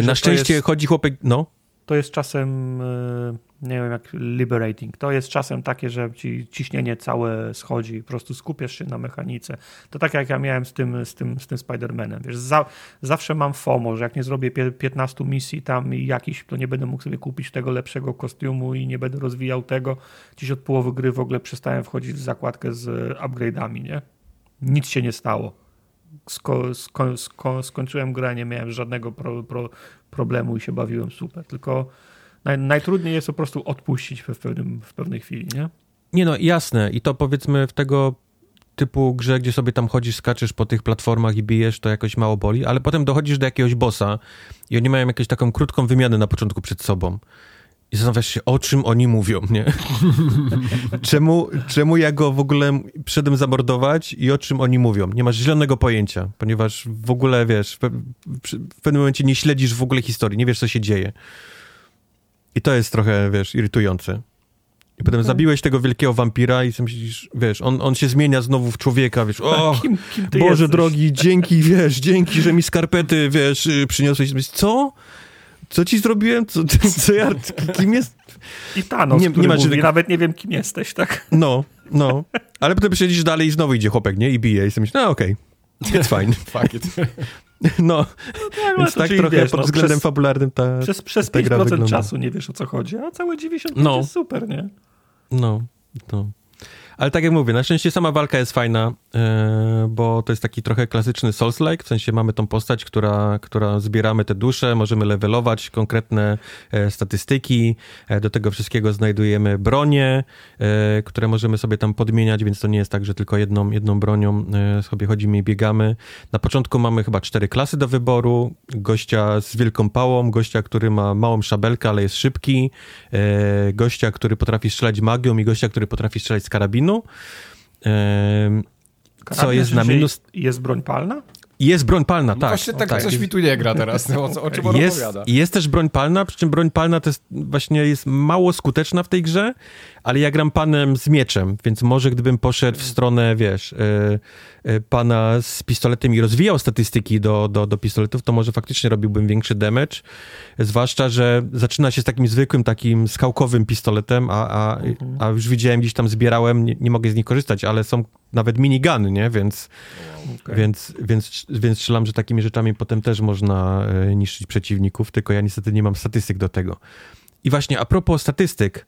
Speaker 2: ci, na szczęście jest, chodzi chłopek, no.
Speaker 3: To jest czasem e, nie wiem, jak liberating. To jest czasem takie, że ci ciśnienie całe schodzi, po prostu skupiasz się na mechanice. To tak jak ja miałem z tym, z tym, z tym Spider-Manem. Wiesz, za, zawsze mam FOMO, że jak nie zrobię 15 misji tam i jakiś, to nie będę mógł sobie kupić tego lepszego kostiumu i nie będę rozwijał tego. Dziś od połowy gry w ogóle przestałem wchodzić w zakładkę z upgrade'ami, nie? Nic się nie stało. Sko, sko, sko, skończyłem grę, nie miałem żadnego pro, pro, problemu i się bawiłem super. Tylko naj, najtrudniej jest po prostu odpuścić w, pewnym, w pewnej chwili, nie?
Speaker 2: Nie no, jasne. I to powiedzmy w tego typu grze, gdzie sobie tam chodzisz, skaczesz po tych platformach i bijesz, to jakoś mało boli, ale potem dochodzisz do jakiegoś bossa i oni mają jakąś taką krótką wymianę na początku przed sobą. I zastanawiasz się, o czym oni mówią, nie? czemu, czemu ja go w ogóle przedem zamordować i o czym oni mówią? Nie masz zielonego pojęcia, ponieważ w ogóle, wiesz, w, w pewnym momencie nie śledzisz w ogóle historii, nie wiesz, co się dzieje. I to jest trochę, wiesz, irytujące. I potem okay. zabiłeś tego wielkiego wampira i myślisz, wiesz, on, on się zmienia znowu w człowieka, wiesz, o, kim, kim Boże jesteś? drogi, dzięki, wiesz, dzięki, że mi skarpety, wiesz, y, przyniosłeś. Co? Co ci zrobiłem? Co, co ja, kim jest?
Speaker 3: I Thanos, nie, nie ma, mówi, nawet nie wiem, kim jesteś, tak?
Speaker 2: No, no. Ale potem przejdziesz dalej i znowu idzie chłopak, nie? I bije i sobie myślisz, no okej, okay. it's fine.
Speaker 1: Fuck it.
Speaker 2: No, no tak, więc tak trochę wiesz, pod no, względem przez, fabularnym ta
Speaker 3: Przez, przez ta 5% czasu nie wiesz o co chodzi, a całe 90% no. jest super, nie?
Speaker 2: No, no. Ale tak jak mówię, na szczęście sama walka jest fajna, e, bo to jest taki trochę klasyczny Souls-like, w sensie mamy tą postać, która, która zbieramy te dusze, możemy levelować konkretne e, statystyki, e, do tego wszystkiego znajdujemy bronie, które możemy sobie tam podmieniać, więc to nie jest tak, że tylko jedną, jedną bronią sobie chodzimy i biegamy. Na początku mamy chyba cztery klasy do wyboru, gościa z wielką pałą, gościa, który ma małą szabelkę, ale jest szybki, gościa, który potrafi strzelać magią i gościa, który potrafi strzelać z karabinu.
Speaker 3: Co jest na minus... Jest broń palna?
Speaker 2: Jest broń palna, no tak.
Speaker 1: Właśnie tak,
Speaker 2: tak.
Speaker 1: coś mi tu nie gra teraz, o, o czym on
Speaker 2: jest,
Speaker 1: opowiada.
Speaker 2: Jest też broń palna, przy czym broń palna to jest właśnie jest mało skuteczna w tej grze, ale ja gram panem z mieczem, więc może gdybym poszedł w stronę, wiesz, yy, yy, pana z pistoletem i rozwijał statystyki do, do, do pistoletów, to może faktycznie robiłbym większy damage, zwłaszcza, że zaczyna się z takim zwykłym, takim skałkowym pistoletem, a, a, mhm. a już widziałem, gdzieś tam zbierałem, nie, nie mogę z nich korzystać, ale są nawet minigany, nie, więc, okay. więc, więc, więc strzelam, że takimi rzeczami potem też można e, niszczyć przeciwników, tylko ja niestety nie mam statystyk do tego. I właśnie a propos statystyk,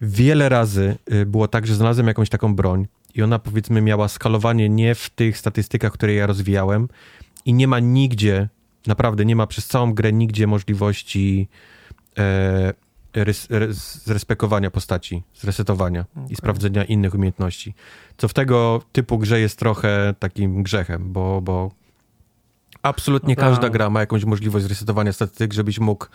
Speaker 2: wiele razy y, było tak, że znalazłem jakąś taką broń i ona powiedzmy miała skalowanie nie w tych statystykach, które ja rozwijałem i nie ma nigdzie, naprawdę nie ma przez całą grę nigdzie możliwości e, res, zrespekowania postaci, zresetowania okay. i sprawdzenia innych umiejętności. Co w tego typu grze jest trochę takim grzechem, bo, bo absolutnie każda gra ma jakąś możliwość zresetowania statystyk, żebyś mógł,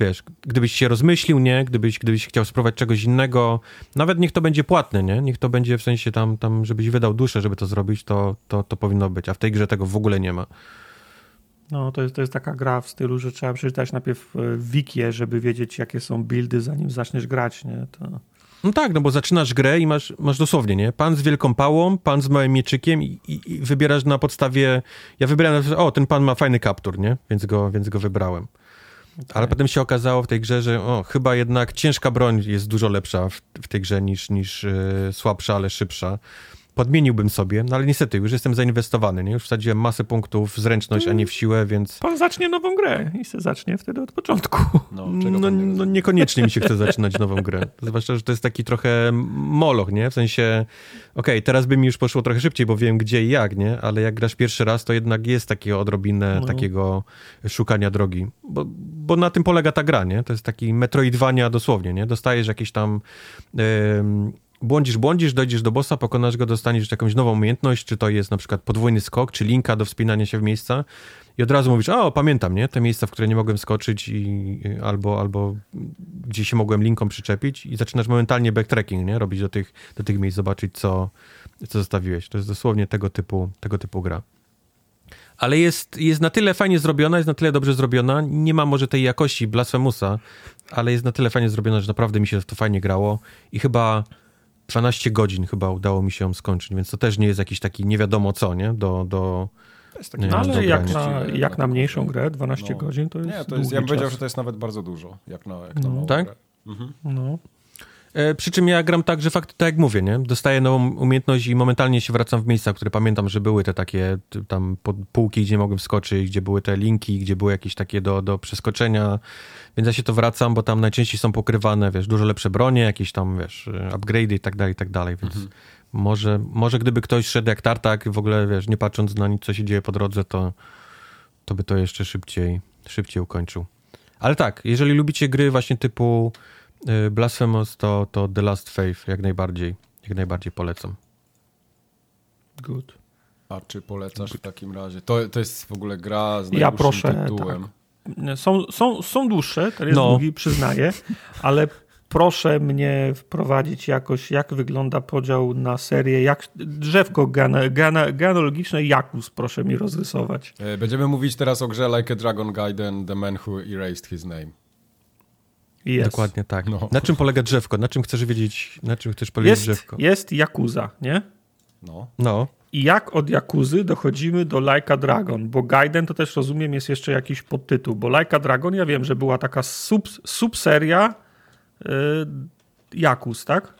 Speaker 2: wiesz, gdybyś się rozmyślił, nie? Gdybyś, gdybyś chciał spróbować czegoś innego, nawet niech to będzie płatne, nie? Niech to będzie w sensie tam, tam żebyś wydał duszę, żeby to zrobić, to, to, to powinno być, a w tej grze tego w ogóle nie ma.
Speaker 3: No, to jest, to jest taka gra w stylu, że trzeba przeczytać najpierw e, wikię, żeby wiedzieć, jakie są buildy, zanim zaczniesz grać, nie? To...
Speaker 2: No tak, no bo zaczynasz grę i masz, masz dosłownie, nie? Pan z wielką pałą, pan z małym mieczykiem i, i, i wybierasz na podstawie... Ja wybrałem, o, ten pan ma fajny kaptur, nie? Więc go, więc go wybrałem. Okay. Ale potem się okazało w tej grze, że o, chyba jednak ciężka broń jest dużo lepsza w, w tej grze niż, niż yy, słabsza, ale szybsza podmieniłbym sobie, no ale niestety już jestem zainwestowany, nie? Już wsadziłem masę punktów w zręczność, a nie w siłę, więc...
Speaker 3: Pan zacznie nową grę i se zacznie wtedy od początku.
Speaker 2: No, no, no niekoniecznie mi się chce zaczynać nową grę. Zwłaszcza, że to jest taki trochę moloch, nie? W sensie, okej, okay, teraz by mi już poszło trochę szybciej, bo wiem gdzie i jak, nie? Ale jak grasz pierwszy raz, to jednak jest takie odrobinę no. takiego szukania drogi. Bo, bo na tym polega ta gra, nie? To jest taki metroidwania dosłownie, nie? Dostajesz jakieś tam... Yy, błądzisz, błądzisz, dojdziesz do bossa, pokonasz go, dostaniesz jakąś nową umiejętność, czy to jest na przykład podwójny skok, czy linka do wspinania się w miejsca i od razu mówisz, o, pamiętam, nie? Te miejsca, w które nie mogłem skoczyć i, albo, albo gdzie się mogłem linką przyczepić i zaczynasz momentalnie backtracking, nie? Robić do tych, do tych miejsc, zobaczyć, co, co zostawiłeś. To jest dosłownie tego typu, tego typu gra. Ale jest, jest na tyle fajnie zrobiona, jest na tyle dobrze zrobiona. Nie ma może tej jakości Blasphemousa, ale jest na tyle fajnie zrobiona, że naprawdę mi się to fajnie grało i chyba 12 godzin chyba udało mi się ją skończyć, więc to też nie jest jakiś taki nie wiadomo co, nie? Do, do,
Speaker 3: nie, no, ale jak na, jak na mniejszą grę, 12 no. godzin to jest.
Speaker 1: Nie, to jest, ja bym powiedział, że to jest nawet bardzo dużo, jak na, jak na
Speaker 2: no. Tak? Grę. Mhm. No. E, przy czym ja gram tak, że fakt, tak jak mówię, nie? Dostaję nową umiejętność i momentalnie się wracam w miejsca, które pamiętam, że były te takie tam półki, gdzie mogłem skoczyć, gdzie były te linki, gdzie były jakieś takie do, do przeskoczenia, więc ja się to wracam, bo tam najczęściej są pokrywane, wiesz, dużo lepsze bronie, jakieś tam, wiesz, upgrade'y i tak dalej, i tak dalej, więc mhm. może, może gdyby ktoś szedł jak tartak, w ogóle, wiesz, nie patrząc na nic, co się dzieje po drodze, to, to by to jeszcze szybciej, szybciej ukończył. Ale tak, jeżeli lubicie gry właśnie typu Blasphemous to, to The Last Faith, jak najbardziej, jak najbardziej polecam.
Speaker 3: Good.
Speaker 1: A czy polecasz w takim razie? To, to jest w ogóle gra z ja proszę, tytułem.
Speaker 3: Tak. Są, są, są dłuższe, jest no. długi, przyznaję, ale proszę mnie wprowadzić jakoś, jak wygląda podział na serię, jak drzewko genealogiczne Jakus, proszę mi rozrysować.
Speaker 1: E, będziemy mówić teraz o grze Like a Dragon Gaiden, The Man Who Erased His Name.
Speaker 2: Yes. Dokładnie tak. No. Na czym polega drzewko? Na czym chcesz wiedzieć, na czym chcesz powiedzieć drzewko?
Speaker 3: Jest Yakuza, nie?
Speaker 1: No.
Speaker 2: no.
Speaker 3: I jak od Jakuzy dochodzimy do Like a Dragon? Bo Gaiden to też rozumiem jest jeszcze jakiś podtytuł, bo Like a Dragon ja wiem, że była taka sub, subseria yy, Jakuz, tak?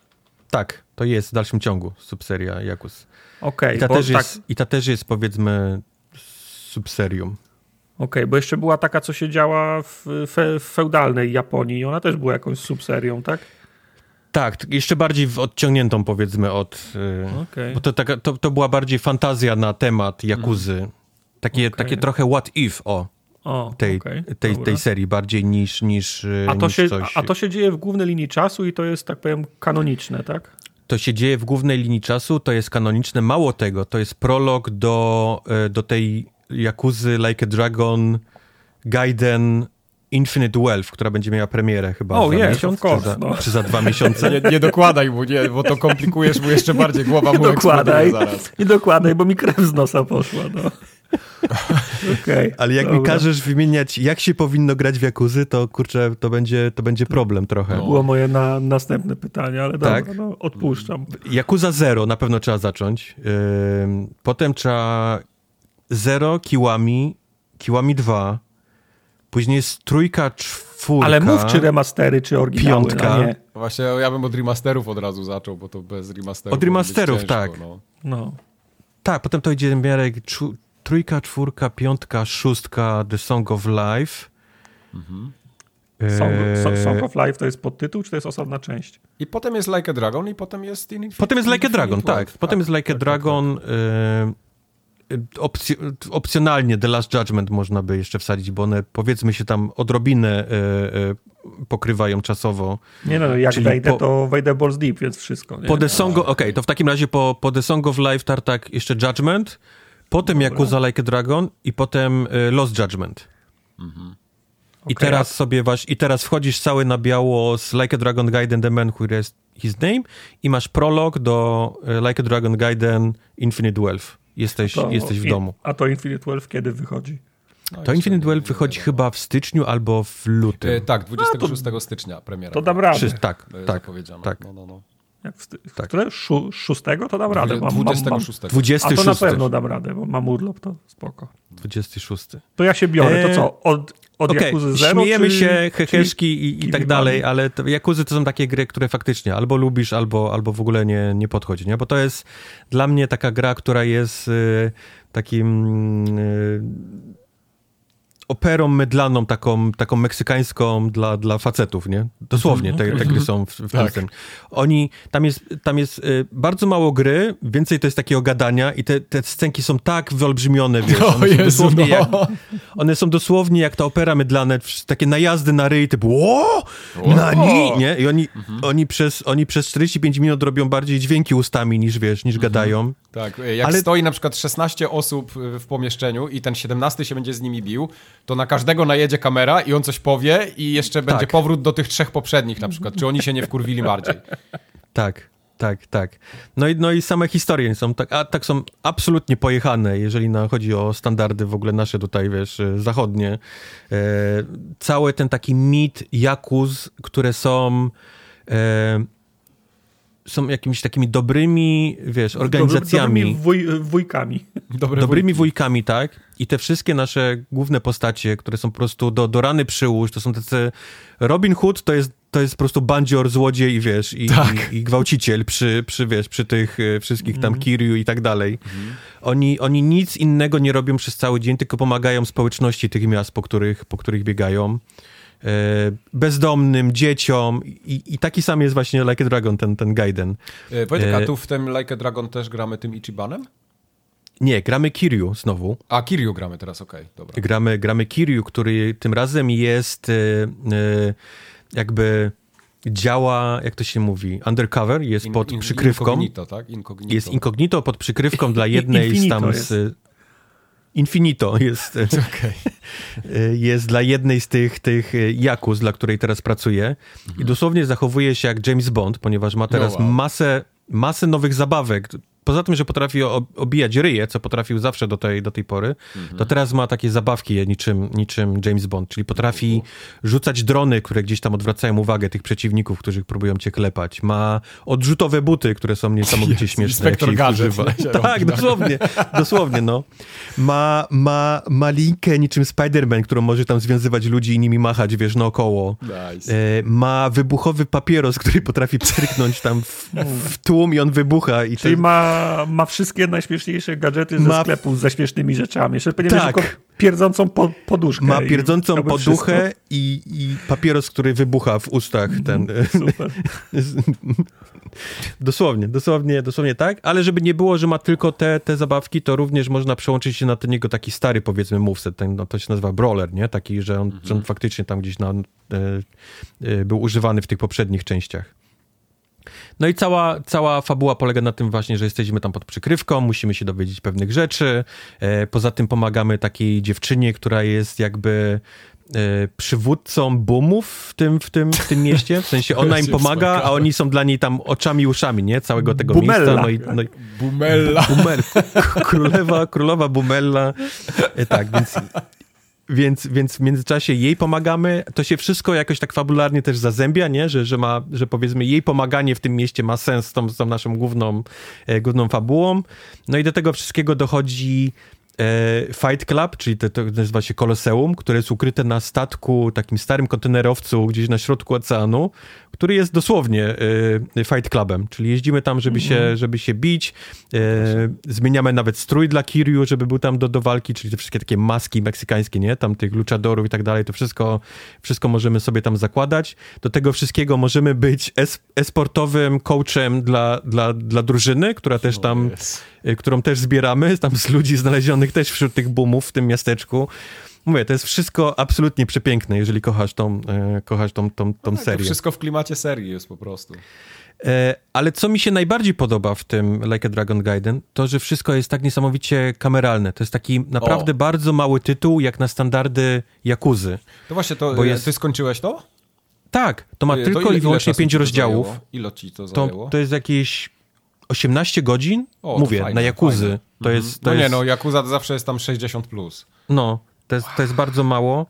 Speaker 2: Tak, to jest w dalszym ciągu subseria Jakuz.
Speaker 3: Okej.
Speaker 2: Okay, I, tak... I ta też jest powiedzmy subserium
Speaker 3: okay, bo jeszcze była taka, co się działa w, fe, w feudalnej Japonii ona też była jakąś subserią, tak?
Speaker 2: Tak, jeszcze bardziej odciągniętą powiedzmy od... y,
Speaker 3: Okej.
Speaker 2: Bo to, taka, to, to była bardziej fantazja na temat Jakuzy. Takie,
Speaker 3: Okej.
Speaker 2: takie trochę what if, o,
Speaker 3: O,
Speaker 2: tej,
Speaker 3: okej,
Speaker 2: tej,
Speaker 3: dobra.
Speaker 2: tej serii, bardziej niż, niż, y,
Speaker 3: A to,
Speaker 2: niż
Speaker 3: się,
Speaker 2: coś...
Speaker 3: a to się dzieje w głównej linii czasu i to jest, tak powiem, kanoniczne, tak?
Speaker 2: To się dzieje w głównej linii czasu, to jest kanoniczne. Mało tego, to jest prolog do, e, do tej Jakuzy Like a Dragon Gaiden Infinite Wealth, która będzie miała premierę chyba
Speaker 3: Oh,
Speaker 2: za
Speaker 3: yes,
Speaker 2: miesiąc,
Speaker 3: course,
Speaker 2: czy, za,
Speaker 3: no.
Speaker 2: czy za dwa miesiące.
Speaker 1: Nie, nie dokładaj mu, nie, bo to komplikujesz mu jeszcze bardziej, głowa mu
Speaker 3: dokładaj,
Speaker 1: zaraz.
Speaker 3: nie dokładaj, bo mi krew z nosa poszła, no. Okej.
Speaker 2: Ale jak mi
Speaker 3: dobra.
Speaker 2: każesz wymieniać, jak się powinno grać w Jakuzy, to kurczę, to będzie, to będzie problem trochę.
Speaker 1: No.
Speaker 3: Było moje na, następne pytanie, ale
Speaker 2: Tak.
Speaker 3: dobra, no, odpuszczam.
Speaker 2: Yakuza 0 na pewno trzeba zacząć. Potem trzeba 0, Kiwami, Kiwami 2. Później jest trójka, czwórka.
Speaker 3: Ale mów, czy remastery, czy oryginały,
Speaker 2: Piątka.
Speaker 3: no nie.
Speaker 1: Właśnie ja bym od remasterów od razu zaczął, bo to bez remasterów.
Speaker 2: Od remasterów,
Speaker 1: być
Speaker 2: tak.
Speaker 1: ciężko, No.
Speaker 3: No.
Speaker 2: Tak, potem to idzie w miarę czu- trójka, czwórka, piątka, szóstka, The Song of Life.
Speaker 3: Song,
Speaker 2: Eee,
Speaker 3: so, Song of Life to jest podtytuł, czy to jest osobna część?
Speaker 1: I potem jest Like a Dragon i potem jest Infinite
Speaker 2: Potem jest Like a Dragon, tak. Potem jest Like a
Speaker 1: tak,
Speaker 2: Dragon. Opcj- opcjonalnie The Last Judgment można by jeszcze wsadzić, bo one powiedzmy się tam odrobinę e, e, pokrywają czasowo.
Speaker 3: Nie no, jak
Speaker 2: Czyli
Speaker 3: wejdę,
Speaker 2: po-
Speaker 3: to wejdę Balls Deep, więc wszystko. Nie?
Speaker 2: Po The Song of, Okej, to w takim razie po, po The Song of Life Tartak jeszcze Judgment, potem
Speaker 3: Dobra.
Speaker 2: Yakuza Like a Dragon i potem e, Lost Judgment. I
Speaker 3: Okej,
Speaker 2: teraz sobie właśnie, i teraz wchodzisz cały na biało z Like a Dragon Gaiden The Man Who Erased His Name i masz prolog do Like a Dragon Gaiden Infinite Wealth. Jesteś,
Speaker 3: to-
Speaker 2: jesteś w
Speaker 3: i-
Speaker 2: domu.
Speaker 3: A to Infinite Wealth kiedy wychodzi?
Speaker 1: No,
Speaker 2: To Infinite
Speaker 1: nie-
Speaker 2: Wealth
Speaker 1: nie
Speaker 2: wychodzi
Speaker 1: wiadomo.
Speaker 2: chyba w styczniu albo w lutym.
Speaker 1: E, tak, 26 stycznia premiera.
Speaker 3: To dam radę.
Speaker 2: Tak, tak, tak.
Speaker 1: No, no, no.
Speaker 3: Jak w,
Speaker 2: Tak.
Speaker 3: które? Szu, szóstego to dam radę. Mam, mam, mam,
Speaker 1: 26.
Speaker 3: a
Speaker 2: 26.
Speaker 3: to na pewno dam radę, bo mam urlop, to spoko.
Speaker 2: 26.
Speaker 3: To ja się biorę. To co, od, od
Speaker 2: Okej,
Speaker 3: Jakuzy Zero?
Speaker 2: śmiejemy
Speaker 3: czy,
Speaker 2: się, heheszki i, i tak dalej, ale to, Jakuzy to są takie gry, które faktycznie albo lubisz, albo, albo w ogóle nie, nie podchodzi, nie? Bo to jest dla mnie taka gra, która jest y, takim y, operą mydlaną, taką, taką meksykańską dla, dla facetów, nie? Dosłownie te, te gry są w, w
Speaker 1: Tak.
Speaker 2: tym. Oni, tam jest, tam jest y, bardzo mało gry, więcej to jest takiego gadania i te, te scenki są tak wyolbrzymione, wiesz, one są dosłownie
Speaker 1: no.
Speaker 2: jak, one są dosłownie jak ta opera mydlane, takie najazdy na ryj, typu o, nani, nie? I oni, oni, przez, oni przez 45 minut robią bardziej dźwięki ustami niż, wiesz, niż gadają.
Speaker 1: Tak, jak
Speaker 2: Ale-
Speaker 1: stoi na przykład 16 osób w pomieszczeniu i ten 17 się będzie z nimi bił, to na każdego najedzie kamera i on coś powie i jeszcze będzie
Speaker 2: Tak.
Speaker 1: powrót do tych trzech poprzednich na przykład, czy oni się nie wkurwili bardziej.
Speaker 2: Tak, tak, tak. No i, no i same historie są tak, a, tak są absolutnie pojechane, jeżeli na, chodzi o standardy w ogóle nasze tutaj, wiesz, e, zachodnie. E, cały ten taki mit Jakuz, które są... E, są jakimiś takimi dobrymi, wiesz, organizacjami.
Speaker 3: Dobrymi wuj, wujkami.
Speaker 1: Dobre
Speaker 2: dobrymi wujkami, tak? I te wszystkie nasze główne postacie, które są po prostu do, do rany przyłóż, to są tacy... Robin Hood to jest, to jest po prostu bandzior, złodziej wiesz, i,
Speaker 1: Tak.
Speaker 2: i, i gwałciciel przy, przy, wiesz, przy tych e, wszystkich tam Kiryu i tak dalej. Oni, oni nic innego nie robią przez cały dzień, tylko pomagają społeczności tych miast, po których, po których biegają. E, bezdomnym, dzieciom i, i taki sam jest właśnie Like a Dragon, ten, ten Gaiden.
Speaker 1: E, Wojtek, a
Speaker 2: E,
Speaker 1: tu w tym Like a Dragon też gramy tym Ichibanem?
Speaker 2: Nie, gramy Kiryu znowu.
Speaker 1: A, Kiryu gramy teraz, okej, dobra.
Speaker 2: Gramy, gramy Kiryu, który tym razem jest jakby działa, jak to się mówi, undercover, jest
Speaker 1: In-
Speaker 2: pod
Speaker 1: in-
Speaker 2: przykrywką.
Speaker 1: Incognito, tak? Incognito.
Speaker 2: Jest incognito pod przykrywką dla jednej z tam z... Infinito jest, e, jest dla jednej z tych, tych Jakus, dla której teraz pracuje. I dosłownie zachowuje się jak James Bond, ponieważ ma teraz
Speaker 1: No wow.
Speaker 2: masę, masę nowych zabawek. Poza tym, że potrafi obijać ryje, co potrafił zawsze do tej, do tej pory, to teraz ma takie zabawki niczym, niczym James Bond, czyli potrafi rzucać drony, które gdzieś tam odwracają uwagę tych przeciwników, którzy próbują cię klepać. Ma odrzutowe buty, które są niesamowicie
Speaker 1: Jest,
Speaker 2: śmieszne, jak się
Speaker 1: Inspektor
Speaker 2: ich
Speaker 1: Gadżet
Speaker 2: używa.
Speaker 1: się
Speaker 2: Tak, dosłownie, dosłownie, no. Ma, ma, ma linkę niczym Spider-Man, którą może tam związywać ludzi i nimi machać, wiesz, naokoło.
Speaker 1: Nice.
Speaker 2: E, ma wybuchowy papieros, który potrafi pstryknąć tam w, w tłum i on wybucha. I
Speaker 3: Czyli
Speaker 2: to,
Speaker 3: ma, ma wszystkie najśmieszniejsze gadżety ze
Speaker 2: Ma-
Speaker 3: sklepu ze śmiesznymi rzeczami. Jeszcze pewnie
Speaker 2: Tak.
Speaker 3: tylko pierdzącą po, poduszkę.
Speaker 2: Ma pierdzącą poduchę i, i, papieros, który wybucha w ustach. Ten. Super. dosłownie, dosłownie, dosłownie tak, ale żeby nie było, że ma tylko te, te zabawki, to również można przełączyć się na ten jego taki stary, powiedzmy, moveset, ten, no, to się nazywa brawler, nie? Taki, że on, mhm. on faktycznie tam gdzieś na, e, e, był używany w tych poprzednich częściach. No i cała, cała fabuła polega na tym właśnie, że jesteśmy tam pod przykrywką, musimy się dowiedzieć pewnych rzeczy. E, poza tym pomagamy takiej dziewczynie, która jest jakby e, przywódcą boomów w tym, w, tym, w tym mieście. W sensie ona im pomaga, a oni są dla niej tam oczami i uszami, nie? Całego tego Bumella. miejsca. No i, no i,
Speaker 1: Bumella.
Speaker 2: Bumel, królewa, królowa Bumella. E, tak, więc więc, więc w międzyczasie jej pomagamy. To się wszystko jakoś tak fabularnie też zazębia, nie? Że, że, ma, że powiedzmy jej pomaganie w tym mieście ma sens z tą, z tą naszą główną, e, główną fabułą. No i do tego wszystkiego dochodzi e, Fight Club, czyli to, to nazywa się Koloseum, które jest ukryte na statku, takim starym kontenerowcu gdzieś na środku oceanu, który jest dosłownie y, Fight Clubem, czyli jeździmy tam, żeby, się, mhm. żeby się bić, y, zmieniamy nawet strój dla Kiryu, żeby był tam do, do walki, czyli te wszystkie takie maski meksykańskie, nie, tam tych luchadorów i tak dalej, to wszystko, wszystko możemy sobie tam zakładać. Do tego wszystkiego możemy być es, esportowym coachem dla, dla, dla drużyny, która też tam, y, którą też zbieramy, tam z ludzi znalezionych też wśród tych boomów w tym miasteczku. Mówię, to jest wszystko absolutnie przepiękne, jeżeli kochasz tą, e, kochasz tą, tą, tą
Speaker 1: no,
Speaker 2: serię. To
Speaker 1: wszystko w klimacie serii jest po prostu.
Speaker 2: E, ale co mi się najbardziej podoba w tym Like a Dragon Gaiden, to że wszystko jest tak niesamowicie kameralne. To jest taki naprawdę o. bardzo mały tytuł, jak na standardy Jakuzy.
Speaker 1: To właśnie, to Bo jest... ty skończyłeś to?
Speaker 2: Tak, to ma to tylko ile, i wyłącznie pięć rozdziałów. Zajęło?
Speaker 1: Ile ci to zajęło?
Speaker 2: To, to jest jakieś 18 godzin? O, Mówię, fajne, na Jakuzy. Fajne. To mhm. jest, to
Speaker 1: no
Speaker 2: jest...
Speaker 1: nie, no Jakuza to zawsze jest tam 60+. Plus.
Speaker 2: No, to jest, to jest bardzo mało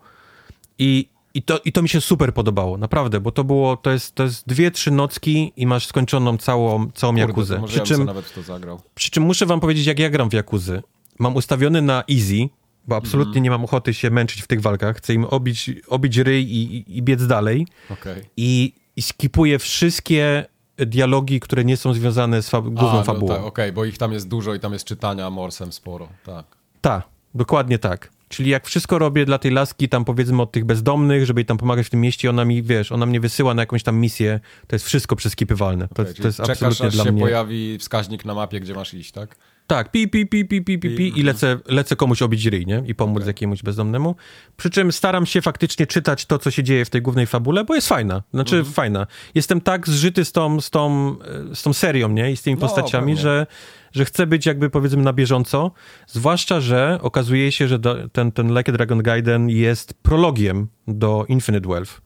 Speaker 2: i, i, to, i to mi się super podobało, naprawdę, bo to było, to jest, to jest dwie, trzy nocki i masz skończoną całą, całą Kurde, Jakuzę.
Speaker 1: Przy czym, nawet to zagrał.
Speaker 2: Przy czym muszę wam powiedzieć, jak ja gram w Jakuzy. Mam ustawiony na easy, bo absolutnie mm. nie mam ochoty się męczyć w tych walkach. Chcę im obić, obić ryj i, i, i biec dalej.
Speaker 1: Okay.
Speaker 2: I, I skipuję wszystkie dialogi, które nie są związane z fa główną no, fabułą. Tak,
Speaker 1: Okej, okay, bo ich tam jest dużo i tam jest czytania morsem sporo, tak.
Speaker 2: Tak, dokładnie tak. Czyli jak wszystko robię dla tej laski, tam powiedzmy od tych bezdomnych, żeby jej tam pomagać w tym mieście, ona mi, wiesz, ona mnie wysyła na jakąś tam misję, to jest wszystko przeskipywalne. To, okay, to jest czekasz, absolutnie
Speaker 1: aż
Speaker 2: dla
Speaker 1: się
Speaker 2: mnie...
Speaker 1: pojawi wskaźnik na mapie, gdzie masz iść, tak?
Speaker 2: Tak, pi, pi, pi, pi, pi, pi, pi i lecę, lecę komuś obić ryj, nie? I pomóc okay. jakiemuś bezdomnemu. Przy czym staram się faktycznie czytać to, co się dzieje w tej głównej fabule, bo jest fajna. Znaczy, mhm. fajna. Jestem tak zżyty z tą, z tą, z tą serią, nie? I z tymi no, postaciami, że że chcę być jakby powiedzmy na bieżąco, zwłaszcza, że okazuje się, że do, ten, ten Like Dragon Gaiden jest prologiem do Infinite Wealth.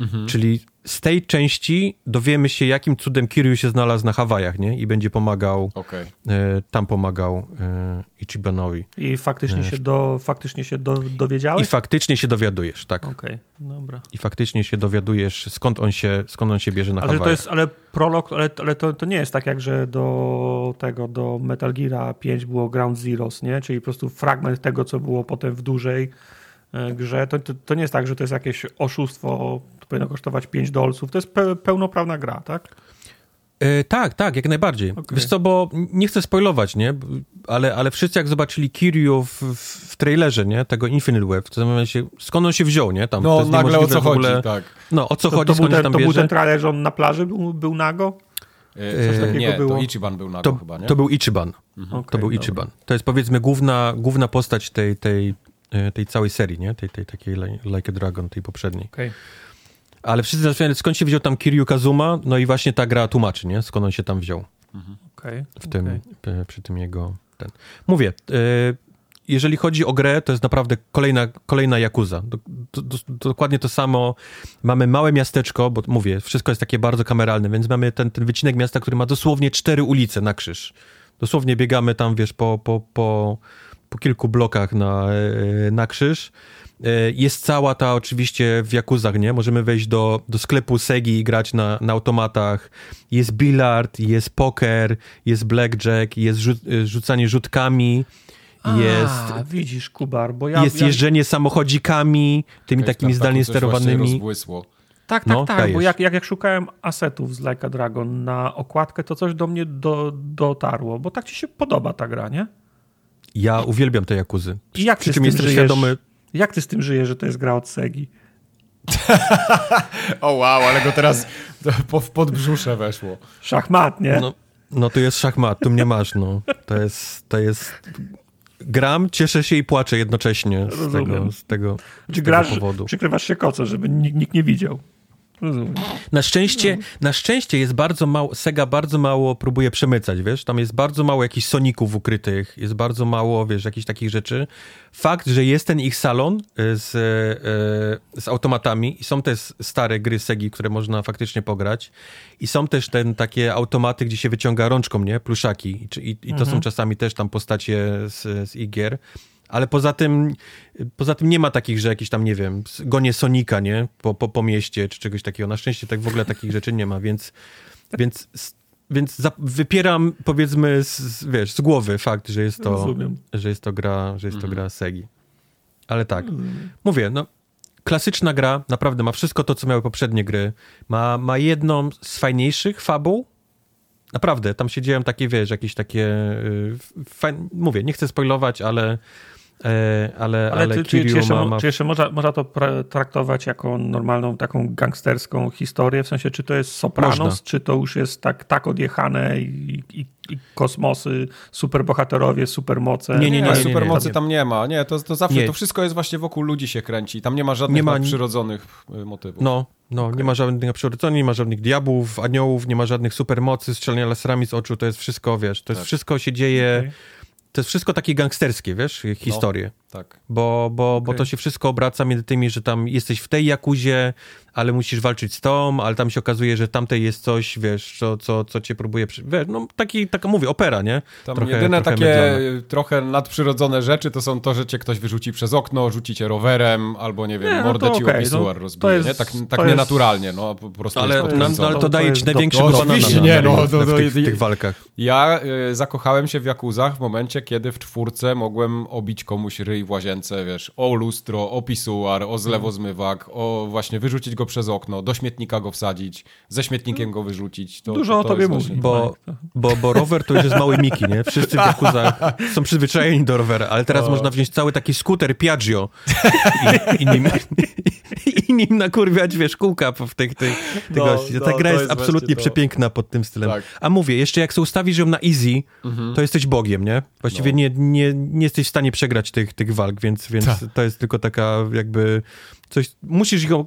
Speaker 2: Mhm. Czyli z tej części dowiemy się, jakim cudem Kiryu się znalazł na Hawajach, nie? I będzie pomagał,
Speaker 1: okay.
Speaker 2: e, tam pomagał e, Ichibanowi.
Speaker 3: I faktycznie e, się, do, faktycznie się do, dowiedziałeś?
Speaker 2: I faktycznie się dowiadujesz, tak.
Speaker 3: Okej, okay. dobra.
Speaker 2: I faktycznie się dowiadujesz, skąd on się, skąd on się bierze na
Speaker 3: ale
Speaker 2: Hawajach.
Speaker 3: To jest, ale prolog, ale, ale to, to nie jest tak jak, że do tego, do Metal Gear 5 było Ground Zeroes, nie? Czyli po prostu fragment tego, co było potem w dużej grze. To, to, to nie jest tak, że to jest jakieś oszustwo to powinno kosztować 5 dolców. To jest pe pełnoprawna gra, tak?
Speaker 2: E, tak, tak, jak najbardziej. Okay. Wiesz co, bo nie chcę spoilować, nie? Ale, ale wszyscy jak zobaczyli Kiryu w, w trailerze, nie? Tego Infinite Web, to się, skąd on się wziął, nie?
Speaker 1: Tam, no, nagle o co chodzi, tak.
Speaker 2: No, o co to, chodzi,
Speaker 3: to, był ten, to był ten trailer, że on na plaży był, był nago?
Speaker 1: Coś takiego nie, było? to Ichiban był nago to, chyba, nie?
Speaker 2: To był Ichiban. Mhm. Okay, to był dobra. Ichiban. To jest powiedzmy główna, główna postać tej, tej, tej całej serii, nie? Tej, tej takiej Like a Dragon, tej poprzedniej.
Speaker 3: Okay.
Speaker 2: Ale wszyscy zastanawiają skąd się wziął tam Kiryu Kazuma, no i właśnie ta gra tłumaczy, nie? Skąd on się tam wziął.
Speaker 3: Mhm. Okay,
Speaker 2: w tym, okay. przy tym jego... Ten. Mówię, y, jeżeli chodzi o grę, to jest naprawdę kolejna, kolejna Yakuza. Do, do, do, dokładnie to samo. Mamy małe miasteczko, bo mówię, wszystko jest takie bardzo kameralne, więc mamy ten, ten wycinek miasta, który ma dosłownie cztery ulice na krzyż. Dosłownie biegamy tam, wiesz, po, po, po, po kilku blokach na, e, na krzyż. E, jest cała ta oczywiście w Jakuzach, nie? Możemy wejść do, do sklepu Segi i grać na, na automatach. Jest bilard, jest poker, jest blackjack, jest rzu e, rzucanie rzutkami. A, jest,
Speaker 3: widzisz, Kubar, bo ja...
Speaker 2: Jest jeżdżenie samochodzikami, tymi Jakaś takimi zdalnie sterowanymi.
Speaker 3: Tak, tak, no, tak, bo jak, jak, jak szukałem asetów z Like a Dragon na okładkę, to coś do mnie do, dotarło, bo tak ci się podoba ta gra, nie?
Speaker 2: Ja uwielbiam te Jakuzy.
Speaker 3: I jak
Speaker 2: Przy czym jestem
Speaker 3: żyjesz?
Speaker 2: świadomy...
Speaker 3: Jak ty z tym żyjesz, że to jest gra od Segi?
Speaker 1: O wow, ale go teraz w podbrzusze weszło.
Speaker 3: Szachmat, nie?
Speaker 2: No, no tu jest szachmat, tu mnie masz, no. To jest, to jest... Gram, cieszę się i płaczę jednocześnie z
Speaker 3: Rozumiem.
Speaker 2: tego, z tego, z
Speaker 3: Czy
Speaker 2: tego
Speaker 3: grasz,
Speaker 2: powodu.
Speaker 3: przykrywasz się koco, żeby nikt, nikt nie widział. Rozumiem.
Speaker 2: Na szczęście,
Speaker 3: No.
Speaker 2: na szczęście jest bardzo mało, Sega bardzo mało próbuje przemycać, wiesz, tam jest bardzo mało jakichś Soników ukrytych, jest bardzo mało, wiesz, jakichś takich rzeczy. Fakt, że jest ten ich salon y, z, y, z automatami i są też stare gry Segi, które można faktycznie pograć i są też ten takie automaty, gdzie się wyciąga rączką, nie, pluszaki i, i, i to
Speaker 3: Mhm.
Speaker 2: są czasami też tam postacie z, z ich gier. Ale poza tym, poza tym nie ma takich, że jakiś tam, nie wiem, gonie Sonika, nie? Po, po, po mieście czy czegoś takiego. Na szczęście tak w ogóle takich rzeczy nie ma, więc, więc, więc za, wypieram, powiedzmy, z, z, wiesz, z głowy fakt, że jest to,
Speaker 3: Rozumiem.
Speaker 2: że jest to gra, że jest to gra Segi. Ale tak, mówię, no, klasyczna gra, naprawdę ma wszystko to, co miały poprzednie gry. Ma, ma jedną z fajniejszych fabuł, Naprawdę, tam się dzieją takie, wiesz, jakieś takie. y, Fajn... Mówię, nie chcę spoilować, ale. E, Ale, ale,
Speaker 3: Ale czy, czy, jeszcze,
Speaker 2: ma, ma...
Speaker 3: czy jeszcze można, można to traktować jako normalną taką gangsterską historię? W sensie, czy to jest Sopranos,
Speaker 2: Można.
Speaker 3: czy to już jest tak, tak odjechane i, i, i kosmosy, superbohaterowie, supermoce?
Speaker 2: Nie, nie,
Speaker 1: Nie,
Speaker 2: nie,
Speaker 1: supermocy
Speaker 2: nie.
Speaker 1: tam nie ma. Nie, to, to zawsze,
Speaker 2: Nie.
Speaker 1: to wszystko jest właśnie wokół ludzi się kręci. Tam nie ma żadnych
Speaker 2: Nie ma-
Speaker 1: nadprzyrodzonych y, motywów.
Speaker 2: No, no nie ma żadnych przywróceń, nie ma żadnych diabłów, aniołów, nie ma żadnych supermocy, strzelania laserami z oczu, to jest wszystko, wiesz, to jest
Speaker 1: Tak.
Speaker 2: wszystko się dzieje,
Speaker 3: Okej.
Speaker 2: To jest wszystko takie gangsterskie, wiesz, historie.
Speaker 1: Tak.
Speaker 2: Bo, bo, bo
Speaker 3: Okej.
Speaker 2: to się wszystko obraca między tymi, że tam jesteś w tej jakuzie, ale musisz walczyć z tą, ale tam się okazuje, że tamtej jest coś, wiesz, co, co, co cię próbuje... Przy... Wiesz, no taki, taka mówię, opera, nie?
Speaker 1: Tam
Speaker 2: Trochę-
Speaker 1: jedyne
Speaker 2: trochę
Speaker 1: takie
Speaker 2: mydlane.
Speaker 1: trochę nadprzyrodzone rzeczy to są to, że cię ktoś wyrzuci przez okno, rzuci cię rowerem, albo nie wiem,
Speaker 3: Nie, no
Speaker 1: mordę ci
Speaker 3: okej,
Speaker 1: opisuar
Speaker 3: no,
Speaker 1: rozbije,
Speaker 3: jest-
Speaker 1: nie? Tak, tak
Speaker 3: jest-
Speaker 1: nienaturalnie, no po prostu
Speaker 2: Ale,
Speaker 1: jest
Speaker 2: no, ale to daje ci
Speaker 3: do-
Speaker 2: największego
Speaker 1: No,
Speaker 2: banana
Speaker 1: oczywiście,
Speaker 2: na-
Speaker 1: nie, no, to-
Speaker 2: w, tych, w tych walkach.
Speaker 1: Ja y, zakochałem się w Jakuzach w momencie, kiedy w czwórce mogłem obić komuś ryj w łazience, wiesz, o lustro, o pisuar, o zlewozmywak, o właśnie wyrzucić go przez okno, do śmietnika go wsadzić, ze śmietnikiem go wyrzucić. To,
Speaker 3: Dużo
Speaker 1: to,
Speaker 3: o
Speaker 1: to
Speaker 3: tobie
Speaker 1: jest
Speaker 3: mówi.
Speaker 2: Bo, bo, bo rower to już jest mały Miki, nie? Wszyscy w Jakuzach są przyzwyczajeni do rowera, ale teraz można wziąć cały taki skuter Piaggio i, i, nim, i nim nakurwiać, wiesz, kółka w tych, tych, tych
Speaker 1: No,
Speaker 2: gości. Ta
Speaker 1: no,
Speaker 2: gra jest
Speaker 1: jest
Speaker 2: absolutnie przepiękna pod tym stylem.
Speaker 1: Tak.
Speaker 2: A mówię, jeszcze jak sobie ustawisz ją na easy, to jesteś bogiem, nie? Właściwie
Speaker 1: No.
Speaker 2: nie, nie, nie jesteś w stanie przegrać tych, tych walk, więc, więc
Speaker 1: Tak.
Speaker 2: to jest tylko taka jakby coś, musisz go,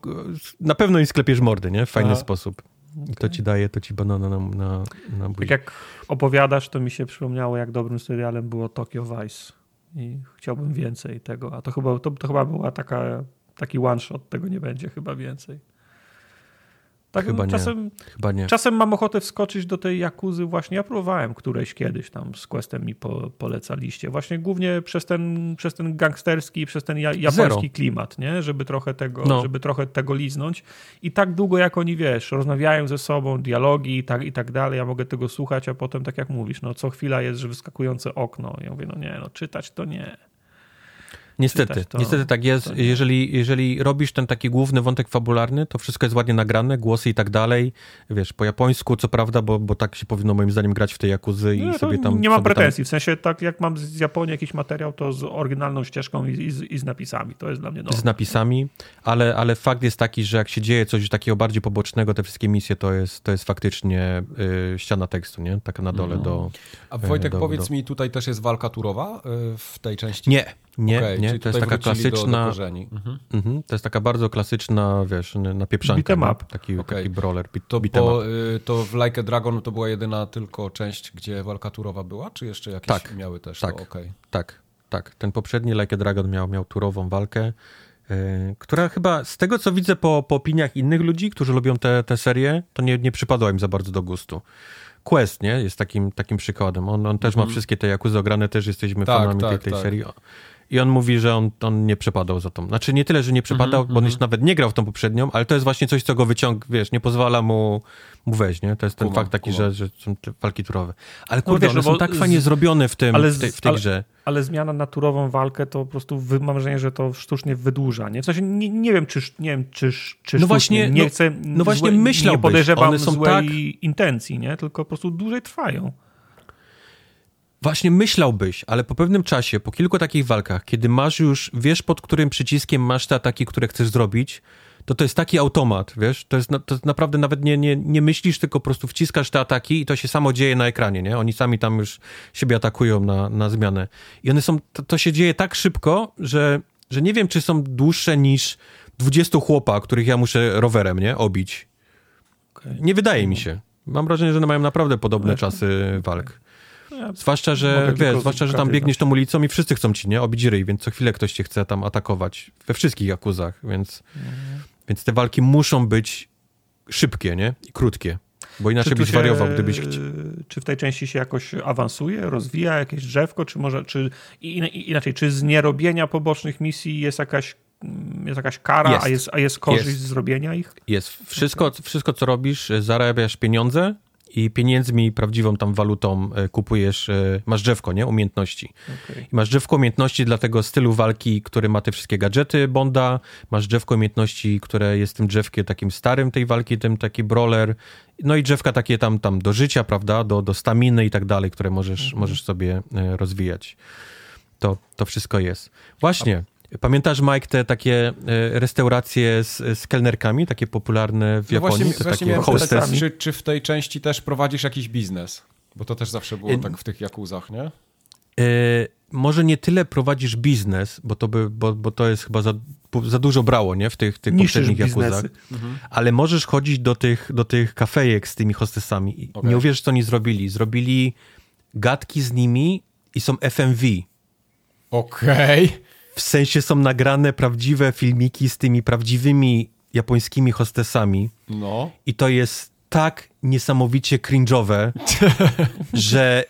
Speaker 2: na pewno im sklepiesz mordy, nie? W fajny
Speaker 1: Aha.
Speaker 2: sposób. I to ci daje, to ci banana na, na, na buzi.
Speaker 3: Tak jak opowiadasz, to mi się przypomniało, jak dobrym serialem było Tokyo Vice. I chciałbym więcej tego. A to chyba, to, to chyba była taka, taki one shot, tego nie będzie chyba więcej. Tak,
Speaker 2: Chyba nie.
Speaker 3: czasem,
Speaker 2: Chyba nie.
Speaker 3: czasem mam ochotę wskoczyć do tej Jakuzy właśnie. Ja próbowałem któreś kiedyś tam z Questem mi po, polecaliście. Właśnie głównie przez ten, przez ten gangsterski, przez ten ja, japoński
Speaker 2: Zero.
Speaker 3: klimat, nie? Żeby trochę tego,
Speaker 2: No.
Speaker 3: żeby trochę tego liznąć. I tak długo jak oni, wiesz, rozmawiają ze sobą, dialogi i tak, i tak dalej, ja mogę tego słuchać, a potem tak jak mówisz, no co chwila jest, że wyskakujące okno. Ja mówię, no nie, no czytać to nie.
Speaker 2: Niestety,
Speaker 3: to-
Speaker 2: niestety tak jest. Jeżeli, jeżeli robisz ten taki główny wątek fabularny, to wszystko jest ładnie nagrane, głosy i tak dalej. Wiesz, po japońsku, co prawda, bo, bo tak się powinno moim zdaniem grać w tej Jakuzy i
Speaker 3: No,
Speaker 2: sobie tam...
Speaker 3: nie mam pretensji, w sensie tak jak mam z Japonii jakiś materiał, to z oryginalną ścieżką i, i, z, i z napisami. To jest dla mnie
Speaker 2: Tam,
Speaker 3: dobre.
Speaker 2: z napisami, ale, ale fakt jest taki, że jak się dzieje coś takiego bardziej pobocznego, te wszystkie misje, to jest, to jest faktycznie y, ściana tekstu, nie? Taka na dole do...
Speaker 1: A Wojtek,
Speaker 2: do-
Speaker 1: powiedz
Speaker 2: do-
Speaker 1: mi, tutaj też jest walka turowa y, w tej części?
Speaker 2: Nie, nie,
Speaker 1: Okej,
Speaker 2: nie.
Speaker 1: czyli
Speaker 2: To jest taka
Speaker 1: do-
Speaker 2: klasyczna...
Speaker 1: Do, korzeni. Mhm.
Speaker 2: Mhm, to jest taka bardzo klasyczna, wiesz, napieprzanka.
Speaker 3: Beat'em
Speaker 2: nie?
Speaker 3: up.
Speaker 2: Taki,
Speaker 1: Okej.
Speaker 2: taki brawler, beat,
Speaker 1: To,
Speaker 2: beat'em
Speaker 1: bo,
Speaker 2: up.
Speaker 1: y, to w Like a Dragon to była jedyna tylko część, gdzie walka turowa była, czy jeszcze jakieś
Speaker 2: Tak,
Speaker 1: miały też?
Speaker 2: tak.
Speaker 1: To, okej.
Speaker 2: Tak, tak. Ten poprzedni Like a Dragon miał, miał turową walkę, yy, która chyba z tego, co widzę po, po opiniach innych ludzi, którzy lubią tę te, serię, to nie, nie przypadła im za bardzo do gustu. Quest, nie? Jest takim, takim przykładem. On, on też ma wszystkie te Yakuza ograne, też jesteśmy
Speaker 1: Mhm. Tak,
Speaker 2: fanami tej,
Speaker 1: tak,
Speaker 2: tej
Speaker 1: tak.
Speaker 2: serii. I on mówi, że on, on nie przepadał za tą. Znaczy nie tyle, że nie przepadał,
Speaker 1: Mhm,
Speaker 2: bo on już nawet nie grał w tą poprzednią, ale to jest właśnie coś, co go wyciąga, wiesz, nie pozwala mu, mu wejść, nie? To jest ten fakt taki, że, że są te walki turowe. Ale kurde,
Speaker 3: wiesz,
Speaker 2: one
Speaker 3: no
Speaker 2: są tak
Speaker 3: z-
Speaker 2: fajnie zrobione w, tym,
Speaker 3: ale
Speaker 2: w, tej,
Speaker 3: z-
Speaker 2: w tej
Speaker 3: ale-
Speaker 2: grze.
Speaker 3: Ale zmiana na turową walkę to po prostu wy, mam wrażenie, że to sztucznie wydłuża. Nie? W sensie nie, nie wiem, czy, nie wiem, czy, czy
Speaker 2: No właśnie,
Speaker 3: nie
Speaker 2: no-
Speaker 3: chcę,
Speaker 2: no właśnie
Speaker 3: złe,
Speaker 2: myślałbyś,
Speaker 3: nie podejrzewam
Speaker 2: one są
Speaker 3: złej
Speaker 2: tak-
Speaker 3: intencji, nie? tylko po prostu dłużej trwają.
Speaker 2: Właśnie myślałbyś, ale po pewnym czasie, po kilku takich walkach, kiedy masz już, wiesz pod którym przyciskiem masz te ataki, które chcesz zrobić, to to jest taki automat, wiesz? To jest, to naprawdę nawet nie, nie, nie myślisz, tylko po prostu wciskasz te ataki i to się samo dzieje na ekranie, nie? Oni sami tam już siebie atakują na, na zmianę. I one są, to, to się dzieje tak szybko, że, że nie wiem, czy są dłuższe niż 20 chłopa, których ja muszę rowerem, nie? Obić. Okay. Nie wydaje mi się. Mam wrażenie, że one mają naprawdę podobne czasy walk. Ja zwłaszcza, że wiesz, zwłaszcza, że tam biegniesz tą ulicą i wszyscy chcą ci, nie? Obić ryj, więc co chwilę ktoś cię chce tam atakować. We wszystkich akuzach, więc, mhm. więc te walki muszą być szybkie, nie? I krótkie. Bo inaczej byś się, wariował, gdybyś chciał.
Speaker 3: Czy w tej części się jakoś awansuje, rozwija jakieś drzewko, czy może, czy inaczej, czy z nierobienia pobocznych misji jest jakaś jest jakaś kara, jest. A, jest, a jest korzyść jest. z zrobienia ich?
Speaker 2: Jest. Wszystko, wszystko, co robisz, zarabiasz pieniądze i pieniędzmi, prawdziwą tam walutą e, kupujesz, e, masz drzewko, nie? Umiejętności. Okay. I masz drzewko umiejętności dla tego stylu walki, który ma te wszystkie gadżety Bonda, masz drzewko umiejętności, które jest tym drzewkiem takim starym tej walki, tym taki brawler, no i drzewka takie tam, tam do życia, prawda, do, do staminy i tak dalej, które możesz, mhm. możesz sobie e, rozwijać. To, to wszystko jest. Właśnie. Pamiętasz, Mike, te takie e, restauracje z, z kelnerkami, takie popularne w no Japonii?
Speaker 1: Właśnie, właśnie takie hostess. Czy, czy w tej części też prowadzisz jakiś biznes? Bo to też zawsze było e, tak w tych jakuzach, nie? E,
Speaker 2: może nie tyle prowadzisz biznes, bo to, by, bo, bo to jest chyba za, za dużo brało, nie? W tych, tych poprzednich jakuzach. Mhm. Ale możesz chodzić do tych, do tych kafejek z tymi hostessami. Okay. Nie uwierzysz, co oni zrobili. Zrobili gadki z nimi i są FMV.
Speaker 1: Okej. Okay.
Speaker 2: W sensie są nagrane prawdziwe filmiki z tymi prawdziwymi japońskimi hostesami. No. I to jest tak niesamowicie cringe'owe, że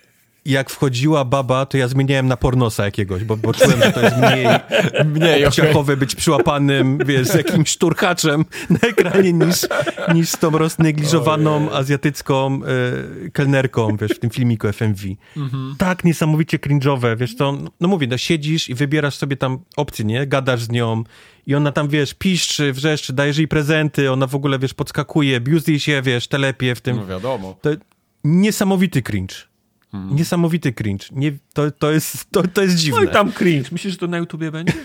Speaker 2: jak wchodziła baba, to ja zmieniałem na pornosa jakiegoś, bo, bo czułem, że to jest mniej, mniej obciachowe być przyłapanym, wiesz, z jakimś szturchaczem na ekranie niż, niż z tą roznegliżowaną azjatycką e, kelnerką, wiesz, w tym filmiku FMV. Mhm. Tak niesamowicie cringe'owe, wiesz, to, no mówię, no siedzisz i wybierasz sobie tam opcję, nie? Gadasz z nią i ona tam, wiesz, piszczy, wrzeszczy, dajesz jej prezenty, ona w ogóle, wiesz, podskakuje, biuzdi się, wiesz, telepie w tym.
Speaker 1: No wiadomo.
Speaker 2: To niesamowity cringe. Hmm. Niesamowity cringe. Nie, to, to, jest, to, to jest dziwne.
Speaker 3: No i tam cringe. Myślisz, że to na YouTubie będzie?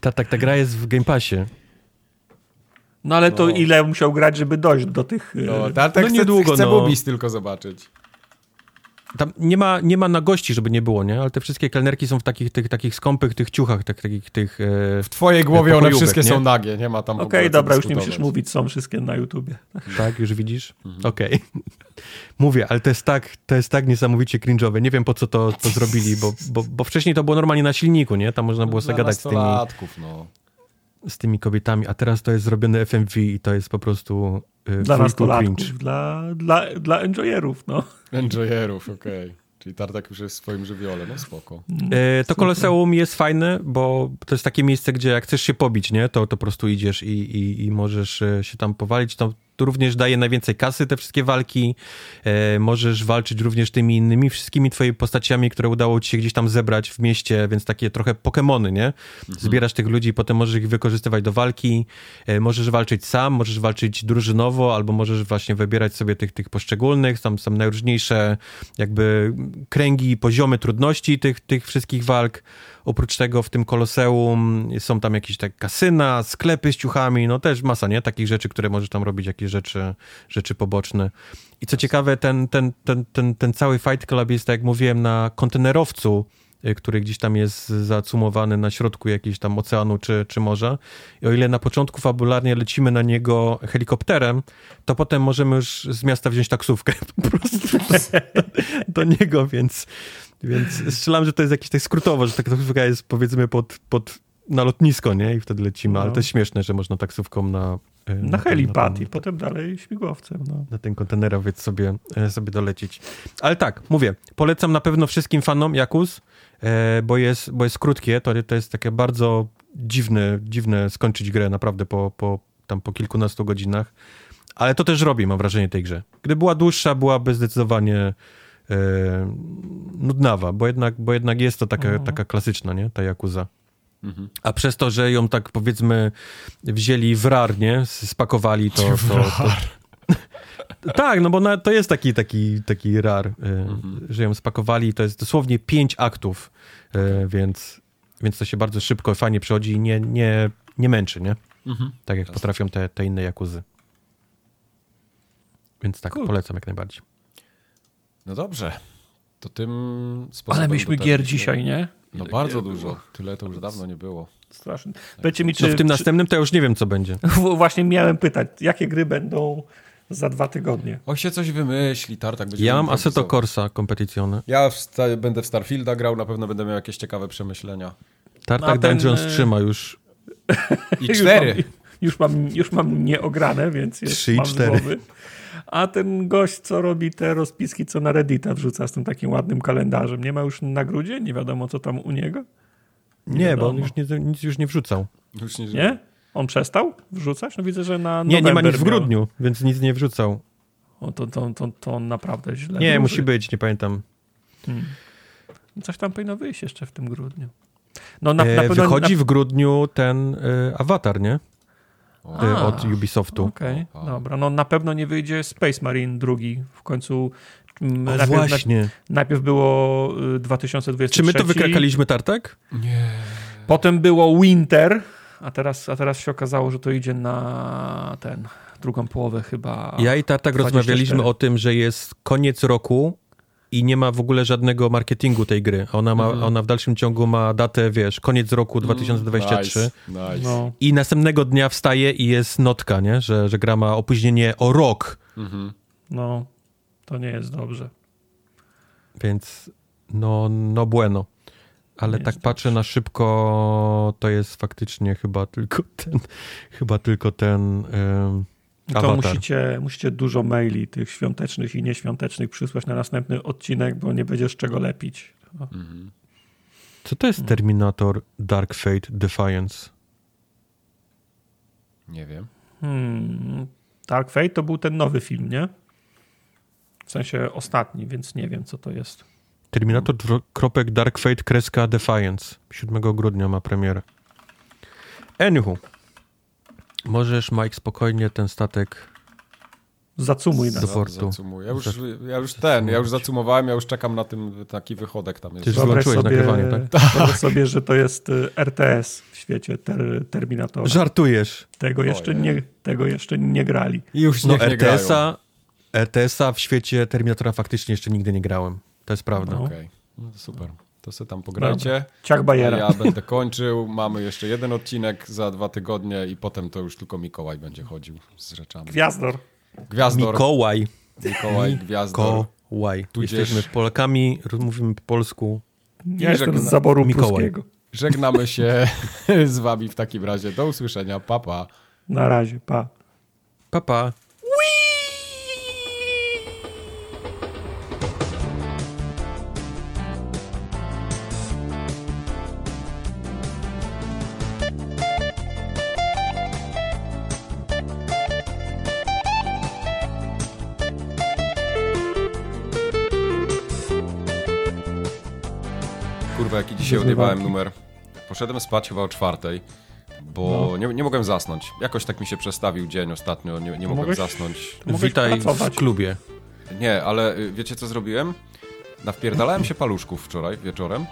Speaker 2: ta, ta, ta gra jest w Game Passie.
Speaker 3: No ale to no. ile musiał grać, żeby dojść do tych...
Speaker 1: No, ta, ta no niedługo, chce no. tylko zobaczyć.
Speaker 2: Tam nie ma, nie ma na gości, żeby nie było, nie? Ale te wszystkie kelnerki są w takich, tych, takich skąpych tych ciuchach, tak, takich tych...
Speaker 1: E, w twojej głowie one wszystkie nie? są nagie, nie ma tam
Speaker 3: Okej, okay, dobra, już nie musisz mówić, są wszystkie na YouTubie.
Speaker 2: Tak, już widzisz? Mhm. Okej. Okay. Mówię, ale to jest tak, to jest tak niesamowicie cringe'owe. Nie wiem, po co to, to zrobili, bo, bo, bo wcześniej to było normalnie na silniku, nie? Tam można było sobie gadać z tymi... no z tymi kobietami, a teraz to jest zrobione FMV i to jest po prostu
Speaker 3: dla nastolatków, dla, dla, dla enjoyerów, no.
Speaker 1: Enjoyerów, okej. Okay. Czyli Tartak już jest w swoim żywiole, no spoko.
Speaker 2: E, to Koloseum jest fajne, bo to jest takie miejsce, gdzie jak chcesz się pobić, nie, to, to po prostu idziesz i, i, i możesz e, się tam powalić. To tu również daje najwięcej kasy te wszystkie walki. E, możesz walczyć również tymi innymi wszystkimi twoimi postaciami, które udało ci się gdzieś tam zebrać w mieście, więc takie trochę Pokemony, nie? Mhm. Zbierasz tych ludzi potem możesz ich wykorzystywać do walki. E, możesz walczyć sam, możesz walczyć drużynowo, albo możesz właśnie wybierać sobie tych, tych poszczególnych. Tam są najróżniejsze jakby kręgi, poziomy trudności tych, tych wszystkich walk. Oprócz tego w tym koloseum są tam jakieś tak kasyna, sklepy z ciuchami, no też masa, nie? Takich rzeczy, które możesz tam robić, jakieś rzeczy, rzeczy poboczne. I co ciekawe, ten, ten, ten, ten, ten cały Fight Club jest, tak jak mówiłem, na kontenerowcu, y, który gdzieś tam jest zacumowany na środku jakiegoś tam oceanu czy, czy morza. I o ile na początku fabularnie lecimy na niego helikopterem, to potem możemy już z miasta wziąć taksówkę po prostu do, do niego, więc więc strzelam, że to jest jakieś tak skrótowo, że ta taksówka jest powiedzmy pod, pod na lotnisko, nie? I wtedy lecimy, no. ale to jest śmieszne, że można taksówką na...
Speaker 3: E, na, na helipad i potem dalej śmigłowcem, no.
Speaker 2: Na ten kontenerowiec sobie, e, sobie dolecieć. Ale tak, mówię, polecam na pewno wszystkim fanom Jakus, e, bo jest, bo jest krótkie, to, to jest takie bardzo dziwne, dziwne skończyć grę naprawdę po, po, tam po kilkunastu godzinach. Ale to też robi, mam wrażenie, tej grze. Gdy była dłuższa, byłaby zdecydowanie nudnawa, bo jednak, bo jednak jest to taka, mhm. taka klasyczna, nie? Ta Jakuza. Mhm. A przez to, że ją tak powiedzmy wzięli w rar, nie? Spakowali to... to, to Tak, no bo na, to jest taki, taki, taki rar, y, że ją spakowali. To jest dosłownie pięć aktów, y, więc, więc to się bardzo szybko, fajnie przychodzi i nie, nie, nie męczy, nie? Tak jak potrafią te, te inne jakuzy. Więc tak,
Speaker 3: Cool.
Speaker 2: polecam jak najbardziej.
Speaker 1: No dobrze. To tym sposobem...
Speaker 3: Ale myśmy gier dzisiaj, nie?
Speaker 1: No bardzo dużo. Tyle to już dawno nie było.
Speaker 3: Strasznie. Powiedzcie mi, czy...
Speaker 2: No w tym
Speaker 3: czy...
Speaker 2: następnym to ja już nie wiem, co będzie.
Speaker 3: Właśnie miałem pytać, jakie gry będą za dwa tygodnie?
Speaker 1: O się coś wymyśli, Tartak będzie
Speaker 2: Ja mam. Assetto Corsa Competizione.
Speaker 1: Ja w sta- będę w Starfielda grał, na pewno będę miał jakieś ciekawe przemyślenia.
Speaker 2: Tartak
Speaker 3: ten,
Speaker 2: Dungeons
Speaker 3: y-
Speaker 2: trzyma już.
Speaker 1: I cztery.
Speaker 3: Już mam, już mam, już mam nieograne, więc jest,
Speaker 2: Trzy i
Speaker 3: mam z
Speaker 2: cztery.
Speaker 3: głowy. A ten gość, co robi te rozpiski, co na Reddita wrzuca z tym takim ładnym kalendarzem, nie ma już na grudzie? Nie wiadomo, co tam u niego?
Speaker 2: Nie, bo on już nie, nic już nie wrzucał.
Speaker 1: Już nie,
Speaker 3: Nie? On przestał wrzucać? No widzę, że na
Speaker 2: Nie, nie ma nic w
Speaker 3: miał.
Speaker 2: grudniu, więc nic nie wrzucał.
Speaker 3: O, to, to, to, to on naprawdę źle
Speaker 2: Nie,
Speaker 3: wróży.
Speaker 2: musi być, nie pamiętam.
Speaker 3: Coś tam powinno wyjść jeszcze w tym grudniu. No na, na
Speaker 2: E,
Speaker 3: pewno...
Speaker 2: wychodzi
Speaker 3: na...
Speaker 2: w grudniu ten e, awatar, nie? E,
Speaker 3: A.
Speaker 2: od Ubisoftu.
Speaker 3: Okej,
Speaker 1: O, o.
Speaker 3: dobra. No na pewno nie wyjdzie Space Marine drugi. W końcu... mm,
Speaker 2: O
Speaker 3: najpierw,
Speaker 2: właśnie.
Speaker 3: najpierw było y, 2023.
Speaker 2: Czy my to wykrakaliśmy, Tartak?
Speaker 1: Nie.
Speaker 3: Potem było Winter, a teraz, a teraz się okazało, że to idzie na ten, drugą połowę chyba.
Speaker 2: Ja i Tartak
Speaker 3: 24.
Speaker 2: rozmawialiśmy o tym, że jest koniec roku i nie ma w ogóle żadnego marketingu tej gry. Ona, ma,
Speaker 3: Mhm.
Speaker 2: ona w dalszym ciągu ma datę, wiesz, koniec roku 2023.
Speaker 1: Nice, nice.
Speaker 3: No,
Speaker 2: I następnego dnia wstaje i jest notka, nie? Że, że gra ma opóźnienie o rok.
Speaker 1: Mhm.
Speaker 3: no, to nie jest dobrze.
Speaker 2: Więc no, no bueno. Ale
Speaker 3: Nie
Speaker 2: tak patrzę na szybko, to jest faktycznie chyba tylko ten, chyba tylko ten
Speaker 3: To musicie, musicie dużo maili tych świątecznych i nieświątecznych przysłać na następny odcinek, bo nie będziesz z czego lepić.
Speaker 1: Mhm.
Speaker 2: Co to jest Terminator Dark Fate Defiance?
Speaker 1: Nie wiem.
Speaker 3: Hmm. Dark Fate to był ten nowy film, nie? W sensie ostatni, więc nie wiem, co to jest.
Speaker 2: Terminator kropek Dark Fate kreska Defiance. 7 grudnia ma premierę. Anywho. Możesz, Mike, spokojnie ten statek...
Speaker 3: Zacumuj
Speaker 2: Do portu.
Speaker 1: Zacumuję. Ja już, ja już ten, ja już zacumowałem, ja już czekam na tym, taki wychodek tam jest.
Speaker 2: Ty już
Speaker 3: Wyobraź sobie,
Speaker 2: nagrywanie, tak?
Speaker 3: wyobraź sobie, że to jest y, RTS w świecie ter, Terminatora.
Speaker 2: Żartujesz.
Speaker 3: Tego jeszcze, nie, tego jeszcze nie grali.
Speaker 1: Już
Speaker 2: No. RTS-a, RTS-a w świecie Terminatora faktycznie jeszcze nigdy nie grałem. To jest prawda.
Speaker 3: No.
Speaker 1: Okej, no to super. To sobie tam pograjcie.
Speaker 3: Ciach Bajera.
Speaker 1: ja będę kończył. Mamy jeszcze jeden odcinek za dwa tygodnie i potem to już tylko Mikołaj będzie chodził z rzeczami.
Speaker 3: Gwiazdor.
Speaker 1: Gwiazdor,
Speaker 2: Mikołaj.
Speaker 1: Mikołaj, Gwiazdor.
Speaker 2: Mikołaj.
Speaker 1: Tudzież-
Speaker 2: Jesteśmy Polakami, mówimy po polsku.
Speaker 3: Ja jestem z zaboru
Speaker 2: Mikołaj.
Speaker 3: pruskiego.
Speaker 1: Żegnamy się z wami w takim razie. Do usłyszenia. Papa. Pa.
Speaker 3: Na razie, pa.
Speaker 2: Pa, pa.
Speaker 1: Dzisiaj odjebałem numer. Poszedłem spać chyba o czwartej, bo nie, nie mogłem zasnąć. Jakoś tak mi się przestawił dzień ostatnio, nie, nie mogłem
Speaker 3: mogłeś-
Speaker 1: zasnąć.
Speaker 2: Witaj
Speaker 3: pracować.
Speaker 2: w klubie.
Speaker 1: Nie, ale y, wiecie co zrobiłem? Nawpierdalałem się paluszków wczoraj wieczorem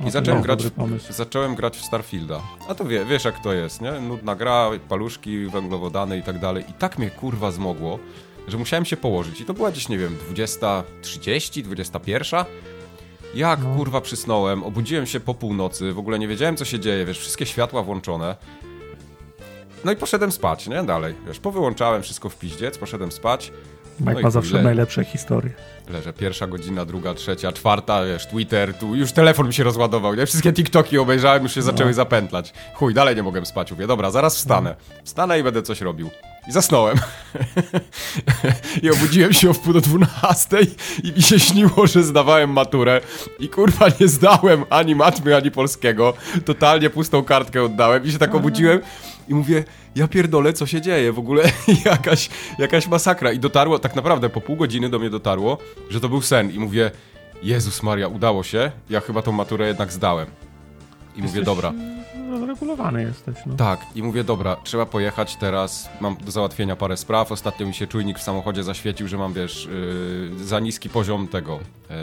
Speaker 1: i
Speaker 3: to
Speaker 1: zacząłem
Speaker 3: jest
Speaker 1: grać,
Speaker 3: pomysł.
Speaker 1: zacząłem grać w Starfielda. A to wie, wiesz jak to jest, nie? Nudna gra, paluszki, węglowodany i tak dalej. I tak mnie kurwa zmogło, że musiałem się położyć. I to była gdzieś, nie wiem, 20.30, 21. Jak
Speaker 3: No.
Speaker 1: kurwa przysnąłem, obudziłem się po północy, w ogóle nie wiedziałem co się dzieje, wiesz, wszystkie światła włączone. No i poszedłem spać, nie? Dalej, wiesz, powyłączałem wszystko w piździec, poszedłem spać.
Speaker 3: Mike
Speaker 1: No
Speaker 3: ma zawsze
Speaker 1: le-
Speaker 3: najlepsze historie.
Speaker 1: Leżę pierwsza godzina, druga, trzecia, czwarta, wiesz, Twitter, tu już telefon mi się rozładował, nie? Wszystkie TikToki obejrzałem, już się zaczęły zapętlać. Chuj, dalej nie mogłem spać, mówię, dobra, zaraz wstanę. Wstanę i będę coś robił. I zasnąłem. I obudziłem się o wpół do dwunastej i mi się śniło, że zdawałem maturę i kurwa nie zdałem ani matmy, ani polskiego. Totalnie pustą kartkę oddałem i się tak obudziłem i mówię, ja pierdolę, co się dzieje? W ogóle jakaś, jakaś masakra. I dotarło, tak naprawdę po pół godziny do mnie dotarło, że to był sen. I mówię, Jezus Maria, udało się. Ja chyba tą maturę jednak zdałem. I mówię, dobra.
Speaker 3: Uregulowany jesteś. No.
Speaker 1: Tak, i mówię, dobra, trzeba pojechać teraz, mam do załatwienia parę spraw, ostatnio mi się czujnik w samochodzie zaświecił, że mam, wiesz, yy, za niski poziom tego yy,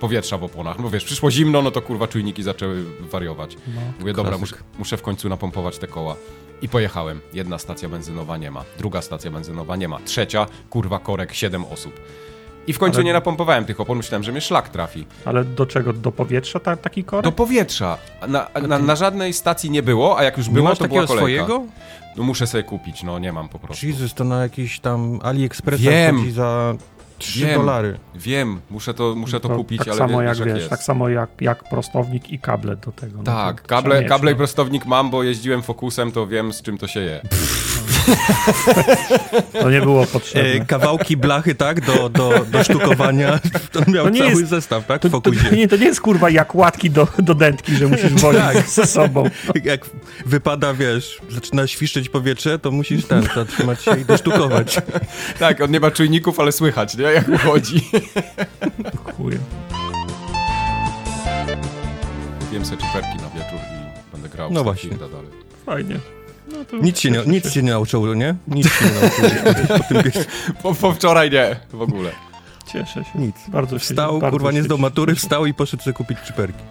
Speaker 1: powietrza w oponach. No wiesz, przyszło zimno, no to kurwa czujniki zaczęły wariować.
Speaker 3: No.
Speaker 1: Mówię, dobra, muszę w końcu napompować te koła. I pojechałem. Jedna stacja benzynowa nie ma, druga stacja benzynowa nie ma, trzecia, kurwa korek, siedem osób. I w końcu
Speaker 3: Ale-
Speaker 1: nie napompowałem tych opon, myślałem, że mnie szlak trafi.
Speaker 3: Ale do czego? Do powietrza ta, taki korek?
Speaker 1: Do powietrza. Na, na, na żadnej stacji nie było, a jak już było, to była kolejka.
Speaker 2: swojego?
Speaker 1: No muszę sobie kupić, no nie mam po prostu.
Speaker 2: Jesus, to na jakiś tam AliExpress
Speaker 1: Wiem.
Speaker 2: chodzi za 3
Speaker 1: Wiem.
Speaker 2: dolary.
Speaker 1: Wiem, muszę to, muszę to,
Speaker 3: To
Speaker 1: kupić,
Speaker 3: tak
Speaker 1: ale
Speaker 3: samo
Speaker 1: wiesz,
Speaker 3: jak wiesz,
Speaker 1: jest.
Speaker 3: tak samo jak, jak prostownik i kable do tego. no
Speaker 1: Tak,
Speaker 3: to
Speaker 1: kable,
Speaker 3: trzeba mieć,
Speaker 1: kable i
Speaker 3: no.
Speaker 1: prostownik mam, bo jeździłem Focusem, to wiem z czym to się je.
Speaker 3: To nie było
Speaker 2: E,
Speaker 3: potrzebne.
Speaker 2: kawałki blachy, tak, do, do, do sztukowania. To miał
Speaker 3: To nie
Speaker 2: cały
Speaker 3: jest-
Speaker 2: zestaw, tak,
Speaker 3: To,
Speaker 2: w
Speaker 3: to, to, nie, to nie jest kurwa jak łatki do, do dętki, że musisz wozić
Speaker 1: Tak.
Speaker 3: ze sobą.
Speaker 2: Jak wypada, wiesz, zaczyna świszczeć powietrze, to musisz ten, zatrzymać się i dosztukować.
Speaker 1: Tak, on nie ma czujników, ale słychać, nie? Jak uchodzi.
Speaker 3: Chuj.
Speaker 1: Kupiłem sobie czyperki na wieczór i będę grał
Speaker 2: No właśnie.
Speaker 1: Dalej.
Speaker 3: Fajnie. No to
Speaker 2: Nic się nie, nic się nie nauczyło, nie? Nic się nie nauczyło. Po
Speaker 1: Po, wczoraj nie, w ogóle.
Speaker 3: Cieszę się.
Speaker 2: Nic.
Speaker 3: Bardzo się
Speaker 2: Wstał,
Speaker 3: bardzo
Speaker 2: kurwa, nie zdał matury, wstał i poszedł sobie kupić czyperki.